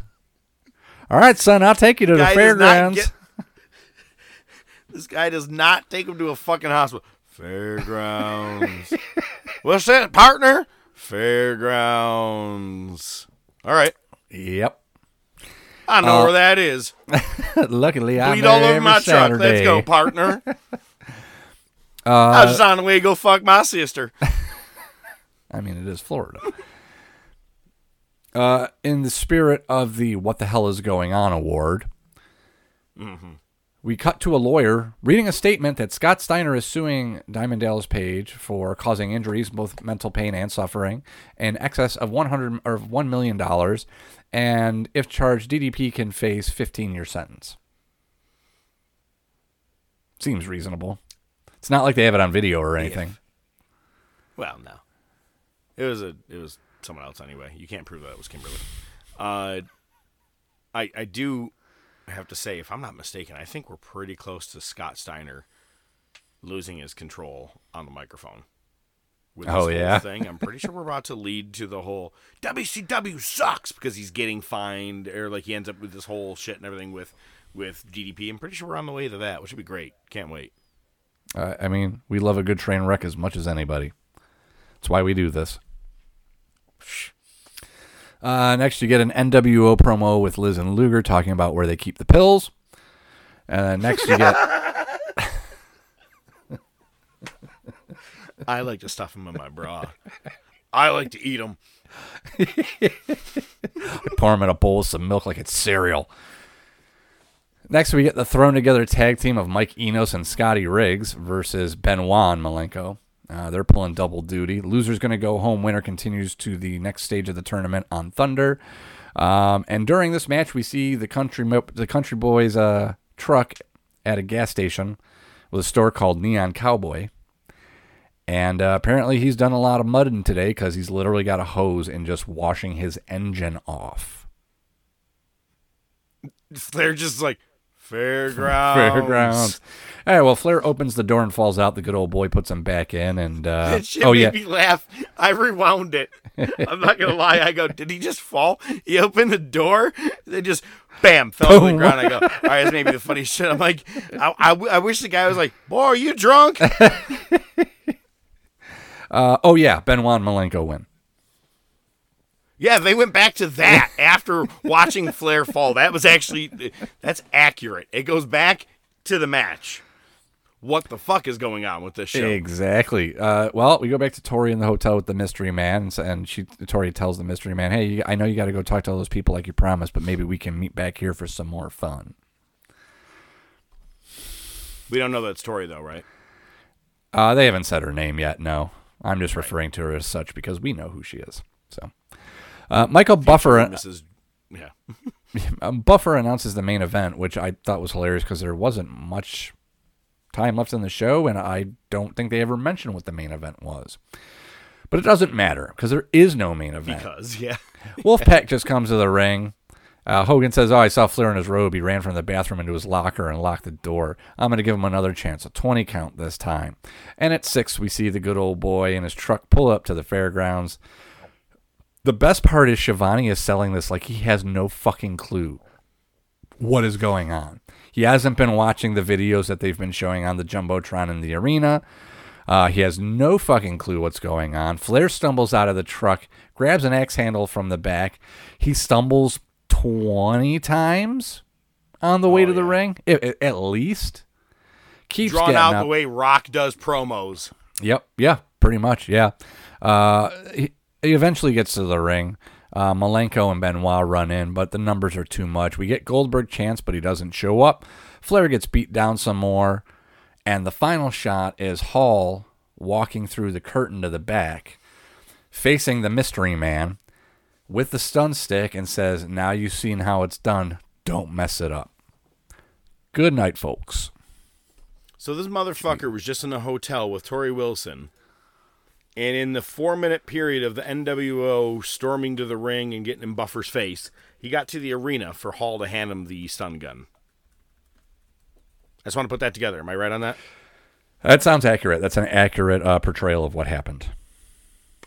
All right, son, I'll take you to the Guy fairgrounds. get- this guy does not take him to a fucking hospital. Fairgrounds. What's that, partner? Fairgrounds. All right. Yep. I know uh, where that is. Luckily, I'm Bleed all over my truck. Let's go, partner. I was uh, just on the way to go fuck my sister. I mean, it is Florida. uh, in the spirit of the "What the hell is going on" award, mm-hmm. we cut to a lawyer reading a statement that Scott Steiner is suing Diamond Dallas Page for causing injuries, both mental pain and suffering, in excess of one hundred or one million dollars, and if charged, DDP can face fifteen year sentence. Seems reasonable. It's not like they have it on video or anything. Well, no. It was a it was someone else anyway. You can't prove that it was Kimberly. Uh I I do have to say if I'm not mistaken, I think we're pretty close to Scott Steiner losing his control on the microphone. With this Oh, whole yeah? thing. I'm pretty sure we're about to lead to the whole WCW sucks because he's getting fined or like he ends up with this whole shit and everything with with DDP. I'm pretty sure we're on the way to that, which would be great. Can't wait. Uh, I mean, we love a good train wreck as much as anybody. That's why we do this. Uh, next, you get an NWO promo with Liz and Luger talking about where they keep the pills. And then next, you get I like to stuff them in my bra. I like to eat them. I pour them in a bowl with some milk like it's cereal. Next, we get the thrown together tag team of Mike Enos and Scotty Riggs versus Benoit Malenko. Uh, they're pulling double duty. Loser's going to go home. Winner continues to the next stage of the tournament on Thunder. Um, and during this match, we see the country the country boys uh, truck at a gas station with a store called Neon Cowboy. And uh, apparently, he's done a lot of mudding today because he's literally got a hose and just washing his engine off. They're just like fairgrounds. Fairgrounds. All right, well, Flair opens the door and falls out. The good old boy puts him back in, and uh, oh made yeah, me laugh. I rewound it. I'm not gonna lie. I go, did he just fall? He opened the door. They just bam fell to the ground. I go, all right, that's maybe the funniest shit. I'm like, I, I, I wish the guy was like, boy, are you drunk? uh, oh yeah, Benoit Malenko win. Yeah, they went back to that after watching Flair fall. That was actually that's accurate. It goes back to the match. What the fuck is going on with this show? Exactly. Uh, well, we go back to Torrie in the hotel with the mystery man, and, she Torrie tells the mystery man, "Hey, you, I know you got to go talk to all those people like you promised, but maybe we can meet back here for some more fun." We don't know that story though, right? Uh, they haven't said her name yet. No, I'm just referring to her as such because we know who she is. So, uh, Michael Buffer. Mrs. Yeah. um, Buffer announces the main event, which I thought was hilarious because there wasn't much time left in the show, and I don't think they ever mentioned what the main event was. But it doesn't matter because there is no main event. Because yeah. Wolfpack just comes to the ring. Uh, Hogan says, "Oh, I saw Flair in his robe. He ran from the bathroom into his locker and locked the door. I'm going to give him another chance, a 20 count this time." And at six, we see the good old boy in his truck pull up to the fairgrounds. The best part is Schiavone is selling this like he has no fucking clue what is going on. He hasn't been watching the videos that they've been showing on the jumbotron in the arena. Uh, he has no fucking clue what's going on. Flair stumbles out of the truck, grabs an axe handle from the back. He stumbles 20 times on the way to the ring, I- I- at least. Keeps Drawn out up. the way Rock does promos. Yep. Yeah. Pretty much. Yeah. Uh, he, he eventually gets to the ring. Uh, Malenko and Benoit run in, but the numbers are too much. We get Goldberg chance, but he doesn't show up. Flair gets beat down some more, and the final shot is Hall walking through the curtain to the back, facing the Mystery Man with the stun stick, and says, "Now you've seen how it's done. Don't mess it up." Good night, folks. So this motherfucker was just in a hotel with Torrie Wilson. And in the four minute period of the NWO storming to the ring and getting in Buffer's face, he got to the arena for Hall to hand him the stun gun. I just want to put that together. Am I right on that? That sounds accurate. That's an accurate uh, portrayal of what happened.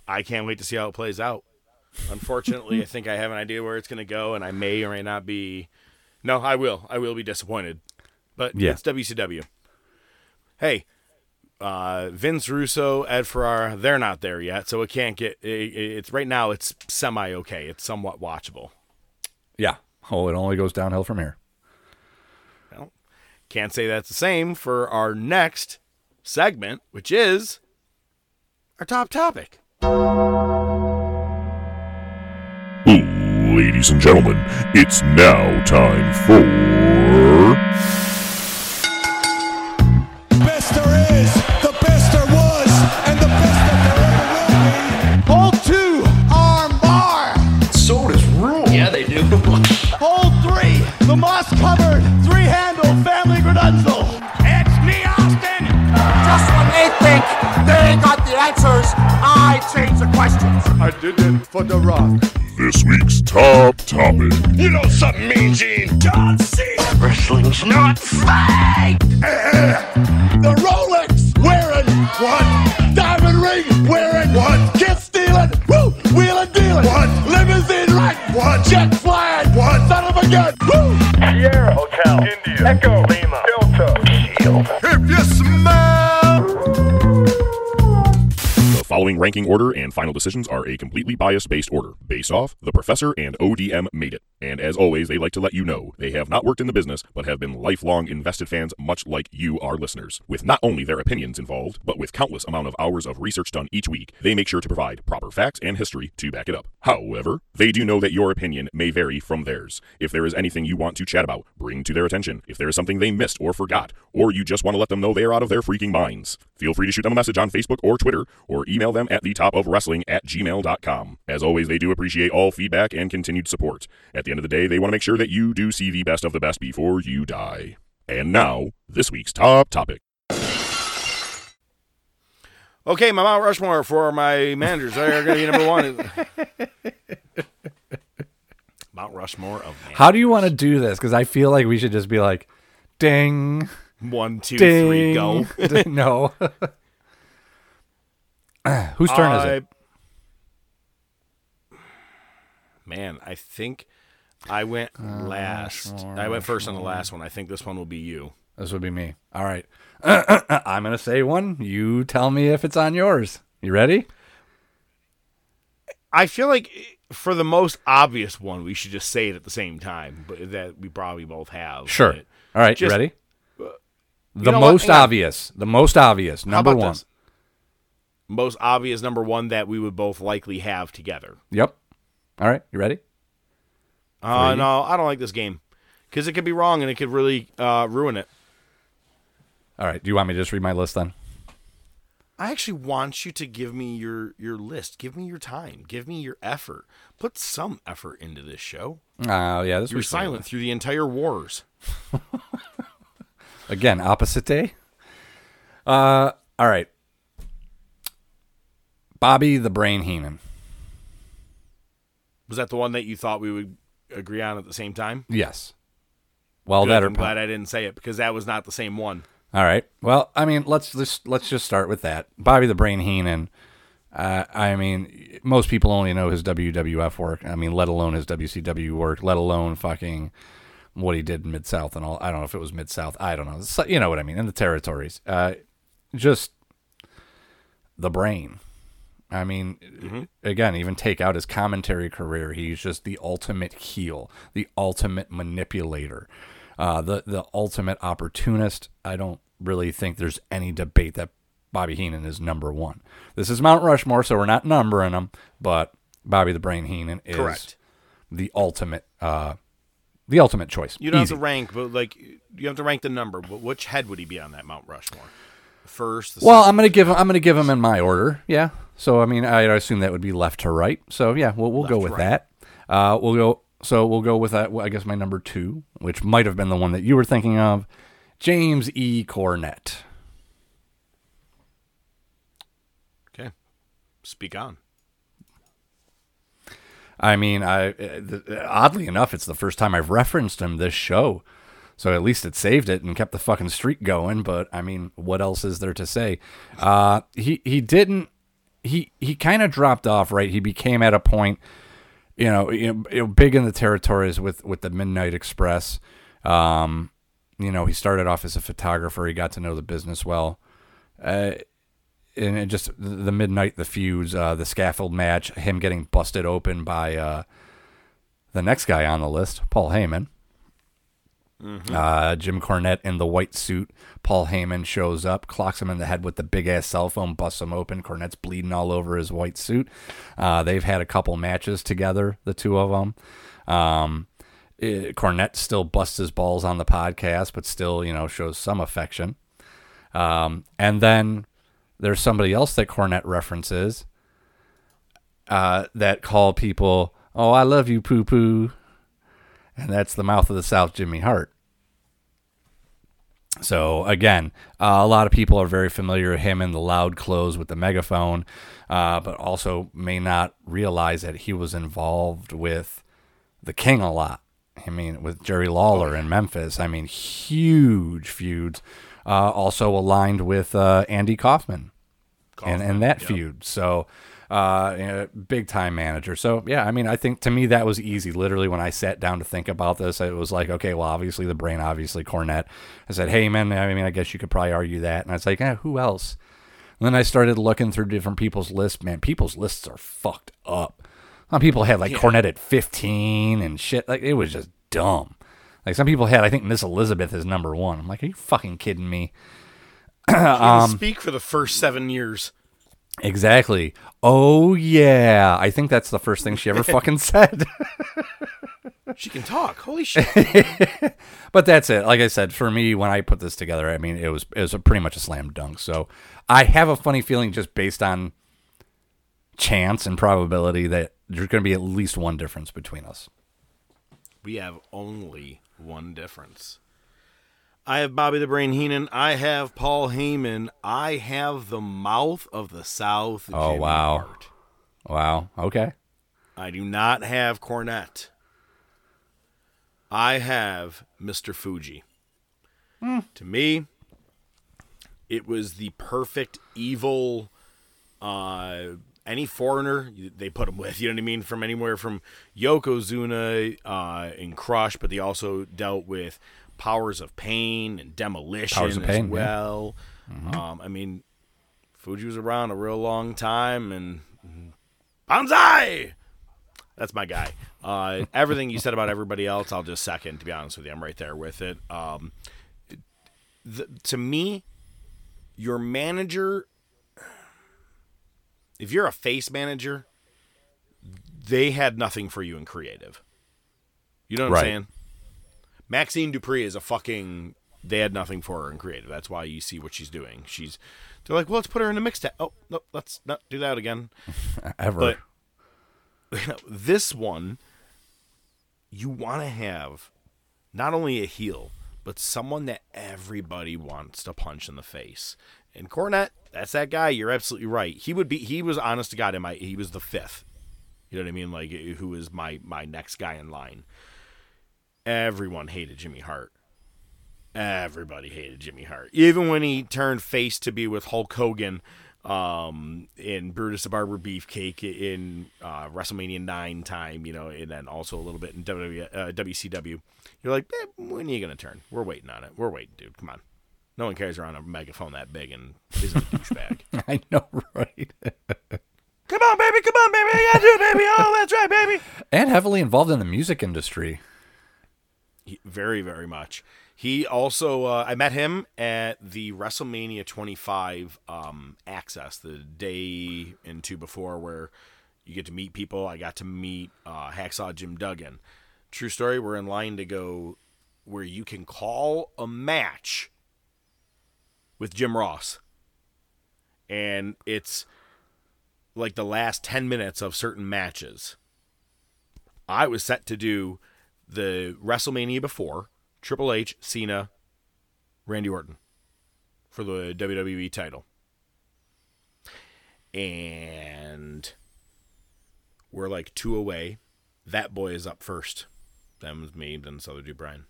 I can't wait to see how it plays out. Unfortunately, I think I have an idea where it's going to go, and I may or may not be. No, I will. I will be disappointed. But Yeah. it's WCW. Hey, uh, Vince Russo, Ed Ferrara, they're not there yet, so it can't get. It, it's right now. It's semi okay. It's somewhat watchable. Yeah. Oh, it only goes downhill from here. Well, can't say that's the same for our next segment, which is our top topic. Ladies and gentlemen, it's now time for. They ain't got the answers, I change the questions. I did it for The Rock. This week's top topic. You know something, Mean Gene? John Cena. Wrestling's not fake. Eh, eh. The Rolex wearing one. Ranking order and final decisions are a completely bias based order, based off The Professor and ODM made it. And as always, they like to let you know they have not worked in the business, but have been lifelong invested fans, much like you, our listeners. With not only their opinions involved, but with countless amount of hours of research done each week, they make sure to provide proper facts and history to back it up. However, they do know that your opinion may vary from theirs. If there is anything you want to chat about, bring to their attention. If there is something they missed or forgot, or you just want to let them know they are out of their freaking minds, feel free to shoot them a message on Facebook or Twitter, or email them at the top of wrestling at gmail.com. As always, they do appreciate all feedback and continued support. At the end of the day, they want to make sure that you do see the best of the best before you die. And now, this week's top topic. Okay, my Mount Rushmore for my managers. They're going to be number one. Mount Rushmore of man. How do you want to do this? Because I feel like we should just be like, ding, One, two, ding. three, go. Ding. no. Whose turn is it? Uh, man, I think I went Uh, last. I went first on the last one. I think this one will be you. This would be me. All right. I'm going to say one. You tell me if it's on yours. You ready? I feel like for the most obvious one, we should just say it at the same time, but that we probably both have. Sure. but- All right. just- you ready? The know most obvious. The most obvious. Number one. this? Most obvious number one that we would both likely have together. Yep. All right. You ready? Uh, no, I don't like this game because it could be wrong and it could really uh, ruin it. All right. Do you want me to just read my list then? I actually want you to give me your your list. Give me your time. Give me your effort. Put some effort into this show. Oh, yeah. This You were was silent through the entire wars. Again, opposite day. Uh, all right. Bobby the Brain Heenan. Was that the one that you thought we would agree on at the same time? Yes. Well, Good, that I'm glad I didn't say it because that was not the same one. All right. Well, I mean, let's just let's just start with that. Bobby the Brain Heenan. Uh, I mean, most people only know his WWF work. I mean, let alone his WCW work. Let alone fucking what he did in Mid South and all. I don't know if it was Mid South. I don't know. You know what I mean? In the territories. Uh, just the brain. I mean, again, even take out his commentary career, he's just the ultimate heel, the ultimate manipulator, uh, the the ultimate opportunist. I don't really think there's any debate that Bobby Heenan is number one. This is Mount Rushmore, so we're not numbering them, but Bobby the Brain Heenan is Correct. the ultimate, uh, the ultimate choice. You don't Easy. have to rank, but like you have to rank the number. But which head would he be on that Mount Rushmore? First. The Well? I'm gonna give him. I'm gonna give him in my order. Yeah. So I mean, I assume that would be left to right. So yeah, we'll we'll go with to that. Uh, we'll go. So we'll go with that. well, I guess my number two, which might have been the one that you were thinking of, James E. Cornette. okay. Speak on. I mean, I uh, oddly enough, it's the first time I've referenced him this show. So at least it saved it and kept the fucking streak going. But I mean, what else is there to say? Uh, he he didn't. He he kind of dropped off. Right. He became at a point, you know, you know, big in the territories with with the Midnight Express. Um, you know, he started off as a photographer. He got to know the business well. Uh, and it just the midnight, the feuds, uh, the scaffold match, him getting busted open by uh, the next guy on the list, Paul Heyman. Uh, Jim Cornette in the white suit. Paul Heyman shows up, clocks him in the head with the big ass cell phone, busts him open. Cornette's bleeding all over his white suit. Uh, they've had a couple matches together, the two of them. Um, eh, Cornette still busts his balls on the podcast, but still, you know, shows some affection. Um, and then there's somebody else that Cornette references uh, that call people, "Oh, I love you, poo poo," and that's the mouth of the South, Jimmy Hart. So again, uh, a lot of people are very familiar with him in the loud clothes with the megaphone, uh, but also may not realize that he was involved with the King a lot. I mean, with Jerry Lawler in Memphis. I mean, huge feuds. Uh, also aligned with uh, Andy Kaufman, and and that feud. So, uh, big time manager. So yeah, I mean, I think to me that was easy. Literally, when I sat down to think about this, it was like, okay, well, obviously the brain, obviously Cornette. I said, hey man, I mean, I guess you could probably argue that. And I was like, eh, who else? And then I started looking through different people's lists. Man, people's lists are fucked up. Some people had like Cornette at 15 and shit. Like it was just dumb. Like some people had, I think Miss Elizabeth is number one. I'm like, are you fucking kidding me? Um, speak for the first seven years. Exactly. Oh yeah, I think that's the first thing she ever fucking said. She can talk. Holy shit. but that's it. Like I said, for me, when I put this together, I mean, it was it was a pretty much a slam dunk. So I have a funny feeling, just based on chance and probability, that there's going to be at least one difference between us. we have only one difference. I have Bobby the Brain Heenan. I have Paul Heyman. I have the mouth of the South. Oh, Jimmy wow. Hart. Wow. Okay. I do not have Cornette. I have Mr. Fuji. To me, it was the perfect evil. Uh, any foreigner they put him with, you know what I mean? From anywhere from Yokozuna uh, in Crush, but they also dealt with powers of pain and demolition Powers of as Pain, yeah. well. Um, I mean, Fuji was around a real long time, and Banzai! That's my guy. Uh, everything you said about everybody else, I'll just second. To be honest with you, I'm right there with it. Um, the, to me, your manager, if you're a face manager, they had nothing for you in creative. You know what Right. I'm saying? Maxxine Dupri is a fucking. They had nothing for her in creative. That's why you see what she's doing. She's. They're like, well, let's put her in a mixtape. Oh no, let's not do that again. Ever. But this one, you want to have not only a heel, but someone that everybody wants to punch in the face. And Cornette, that's that guy. You're absolutely right. He would be. He was honest to God. In my, he was the fifth You know what I mean? Like who is my my next guy in line? Everyone hated Jimmy Hart. Everybody hated Jimmy Hart. Even when he turned face to be with Hulk Hogan um, in Brutus the Barber Beefcake in uh, WrestleMania 9 time, you know, and then also a little bit in WWE, uh, WCW. You're like, eh, when are you going to turn? We're waiting on it. We're waiting, dude. Come on. No one carries around a megaphone that big and isn't a douchebag. I know, right? come on, baby. Come on, baby. I got you, baby. Oh, that's right, baby. and heavily involved in the music industry. He- very, very much. He also, uh, I met him at the WrestleMania 25 um, Access, the day and two before, where you get to meet people. I got to meet uh, Hacksaw Jim Duggan. True story. We're in line to go where you can call a match with Jim Ross, and it's like the last 10 minutes of certain matches. I was set to do the WrestleMania before Triple H, Cena, Randy Orton for the WWE title. And we're like two away. That boy is up first. Was me, then other dude, Brian.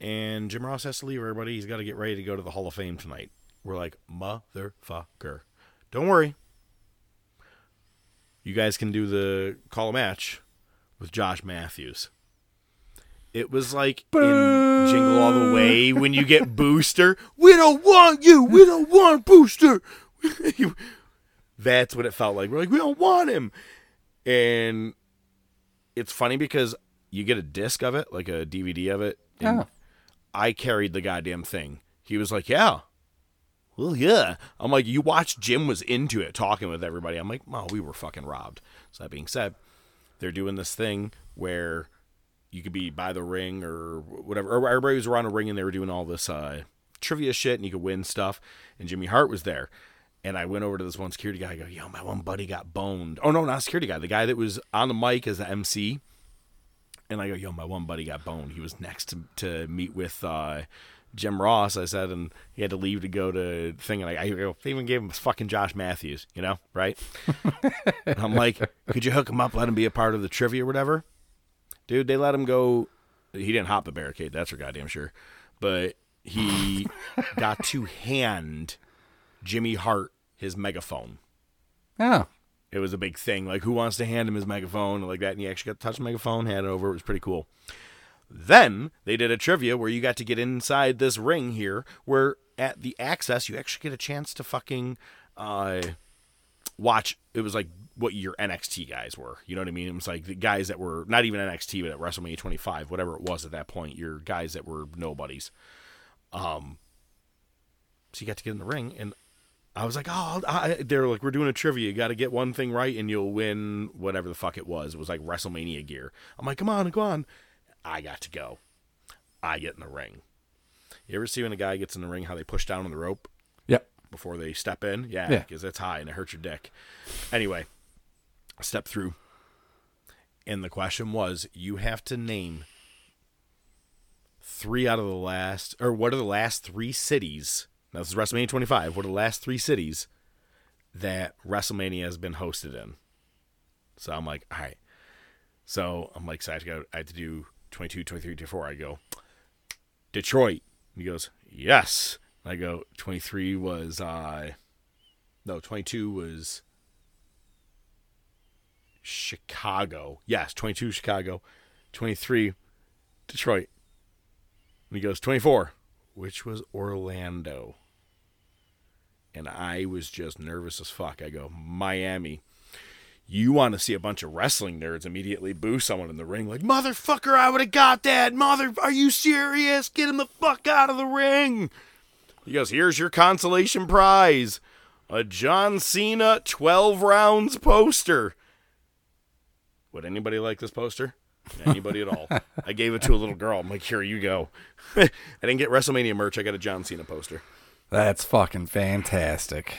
And Jim Ross has to leave everybody. He's got to get ready to go to the Hall of Fame tonight. We're like, motherfucker. Don't worry. You guys can do the call a match with Josh Matthews. It was like in Jingle All the Way when you get Booster. We don't want you. We don't want Booster. That's what it felt like. We're like, we don't want him. And it's funny because you get a disc of it, like a DVD of it. And Oh. I carried the goddamn thing. He was like, yeah. Well, yeah. I'm like, you watched Jim was into it, talking with everybody. I'm like, well, we were fucking robbed. So that being said, they're doing this thing where you could be by the ring or whatever. Everybody was around a ring and they were doing all this uh, trivia shit and you could win stuff. And Jimmy Hart was there. And I went over to this one security guy. I go, yo, my one buddy got boned. Oh, no, not security guy. The guy that was on the mic as the MC. And I go, yo, my one buddy got boned. He was next to, to meet with uh, Jim Ross, I said, and he had to leave to go to thing. And I, I they even gave him fucking Josh Matthews, you know, right? I'm like, could you hook him up, let him be a part of the trivia or whatever? Dude, they let him go. He didn't hop the barricade, that's for goddamn sure. But he got to hand Jimmy Hart his megaphone. Oh, It was a big thing. Like, who wants to hand him his megaphone? Like that. And he actually got to touch the megaphone, hand it over. It was pretty cool. Then they did a trivia where you got to get inside this ring here, where at the access you actually get a chance to fucking uh, watch. It was like what your NXT guys were. You know what I mean? It was like the guys that were not even NXT, but at WrestleMania 25, whatever it was at that point. Your guys that were nobodies. Um, so you got to get in the ring, and I was like, oh, I, they're like, we're doing a trivia. You got to get one thing right, and you'll win whatever the fuck it was. It was like WrestleMania gear. I'm like, come on, come on. I got to go. I get in the ring. You ever see when a guy gets in the ring how they push down on the rope yep. before they step in? Yeah, Yeah. because it's high and it hurts your dick. Anyway, step through, and the question was, you have to name three out of the last, or what are the last three cities? Now, this is WrestleMania 25. What are the last three cities that WrestleMania has been hosted in? So I'm like, all right. So I'm like, so I have to go, I have to do 22, 23, 24. I go, Detroit. He goes, yes. I go, 23 was, uh, no, 22 was Chicago. Yes, 22 Chicago. 23 Detroit. And he goes, 24, which was Orlando. And I was just nervous as fuck. I go, Miami. You want to see a bunch of wrestling nerds immediately boo someone in the ring, like, motherfucker, I would have got that. Mother, are you serious? Get him the fuck out of the ring. He goes, here's your consolation prize a John Cena 12 rounds poster. Would anybody like this poster? Anybody at all? I gave it to a little girl. I'm like, here you go. I didn't get WrestleMania merch. I got a John Cena poster. That's fucking fantastic.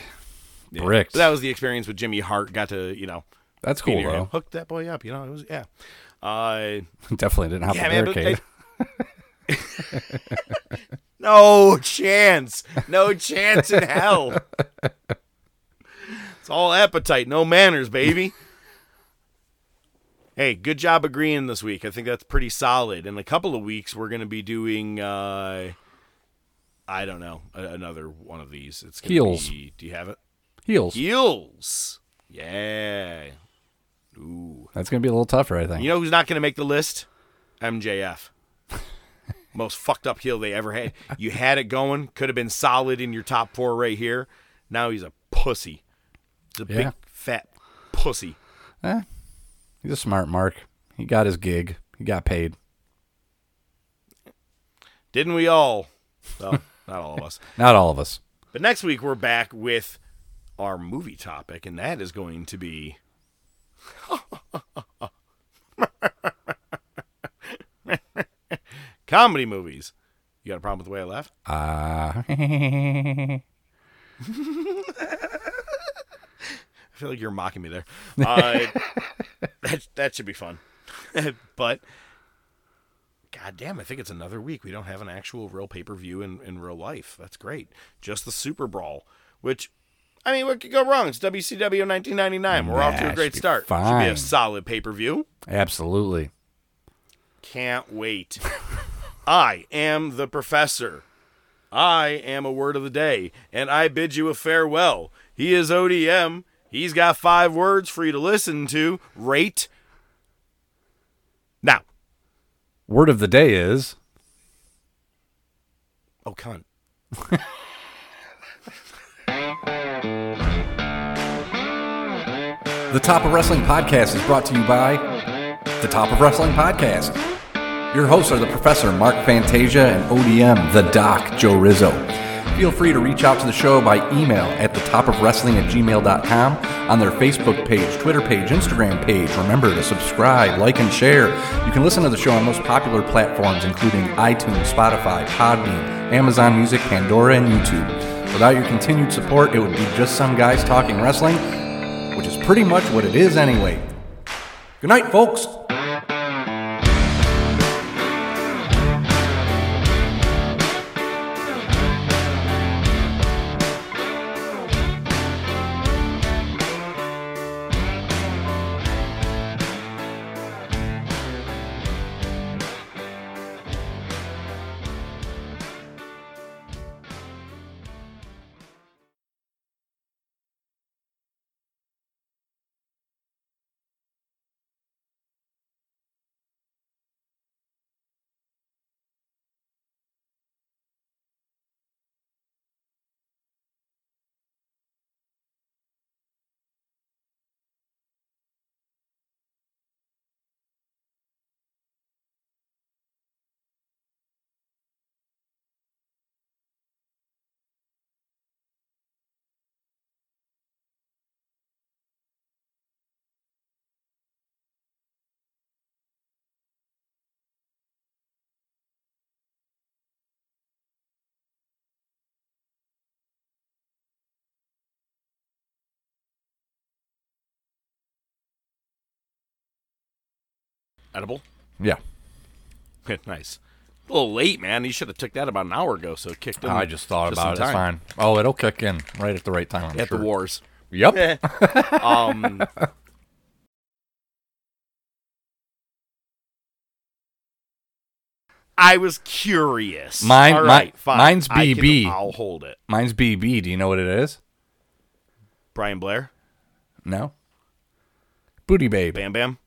Bricked. But that was the experience with Jimmy Hart. Got to, you know, That's cool near him. Hooked that boy up. You know, it was, yeah. Uh, Definitely didn't have Yeah, a barricade. no chance. No chance in hell. It's all appetite, no manners, baby. Hey, good job agreeing this week. I think that's pretty solid. In a couple of weeks, we're going to be doing, uh, I don't know, another one of these. It's gonna Heels. Be, do you have it? Heels. Heels. Yeah. Ooh. That's gonna be a little tougher, I think. You know who's not going to make the list? MJF. Most fucked up heel they ever had. You had it going, could have been solid in your top four right here. Now he's a pussy. He's a Yeah. big fat pussy. Eh, he's a smart Mark. He got his gig. He got paid. Didn't we all? Well, not all of us. Not all of us. But next week we're back with our movie topic, and that is going to be comedy movies. You got a problem with the way I left? Uh, I feel like you're mocking me there. Uh, that that should be fun. but God damn, I think it's another week. We don't have an actual real pay per view in, in real life. That's great. Just the Super Brawl, which I mean, what could go wrong? It's WCW 1999. We're off to a great should start. Should be a solid pay per view. absolutely. Can't wait. I am the professor. I am a word of the day, and I bid you a farewell. He is ODM. He's got five words for you to listen to. Rate. Now. Word of the day is Oh, cunt. the Top of Wrestling Podcast is brought to you by the Top of Wrestling Podcast. Your hosts are the Professor Mark Fantasia and ODM the Doc Joe Rizzo. Feel free to reach out to the show by email at the top of wrestling at gmail.com, on their Facebook page, Twitter page, Instagram page. Remember to subscribe, like, and share. You can listen to the show on most popular platforms, including iTunes, Spotify, Podbean, Amazon Music, Pandora, and YouTube. Without your continued support, it would be just some guys talking wrestling, which is pretty much what it is anyway. Good night, folks. Edible? Yeah. nice. A little late, man. You should have took that about an hour ago, so it kicked in. I just thought about it. It's fine. Oh, it'll kick in right at the right time. I'm At sure. the wars. Yep. Um, I was curious. Mine- right, fine. mine's I can- BB. I'll hold it. Mine's BB. Do you know what it is? Brian Blair, No. Booty Babe. Bam Bam,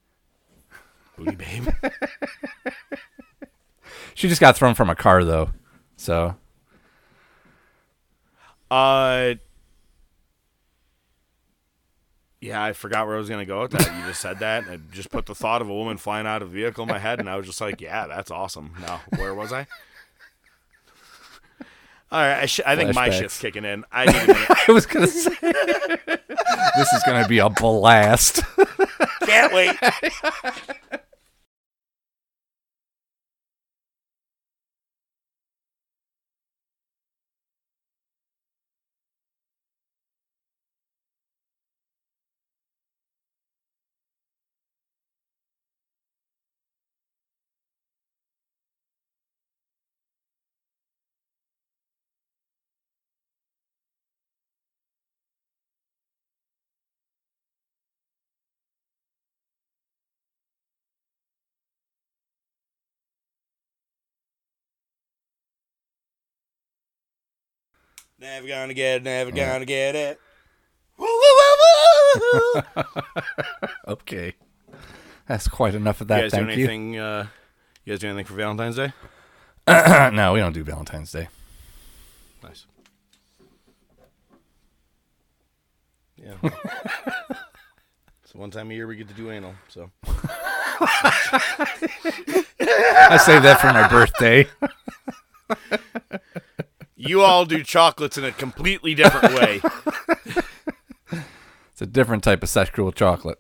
Booty Babe. She just got thrown from a car though. So Uh, yeah, I forgot where I was gonna go with that. You just said that, and it just put the thought of a woman flying out of a vehicle in my head, and I was just like, "Yeah, that's awesome." Now, where was I? All right, I, sh- I think my shit's kicking in. I. I was gonna say this is gonna be a blast. Can't wait. Never gonna get it, never gonna get it. Okay. That's quite enough of You that. guys do Thank you. anything? Uh, you guys do anything for Valentine's Day? no, we don't do Valentine's Day. Nice. Yeah. it's the one time a year we get to do anal. So I save that for my birthday. You all do chocolates in a completely different way. It's a different type of sexual chocolate.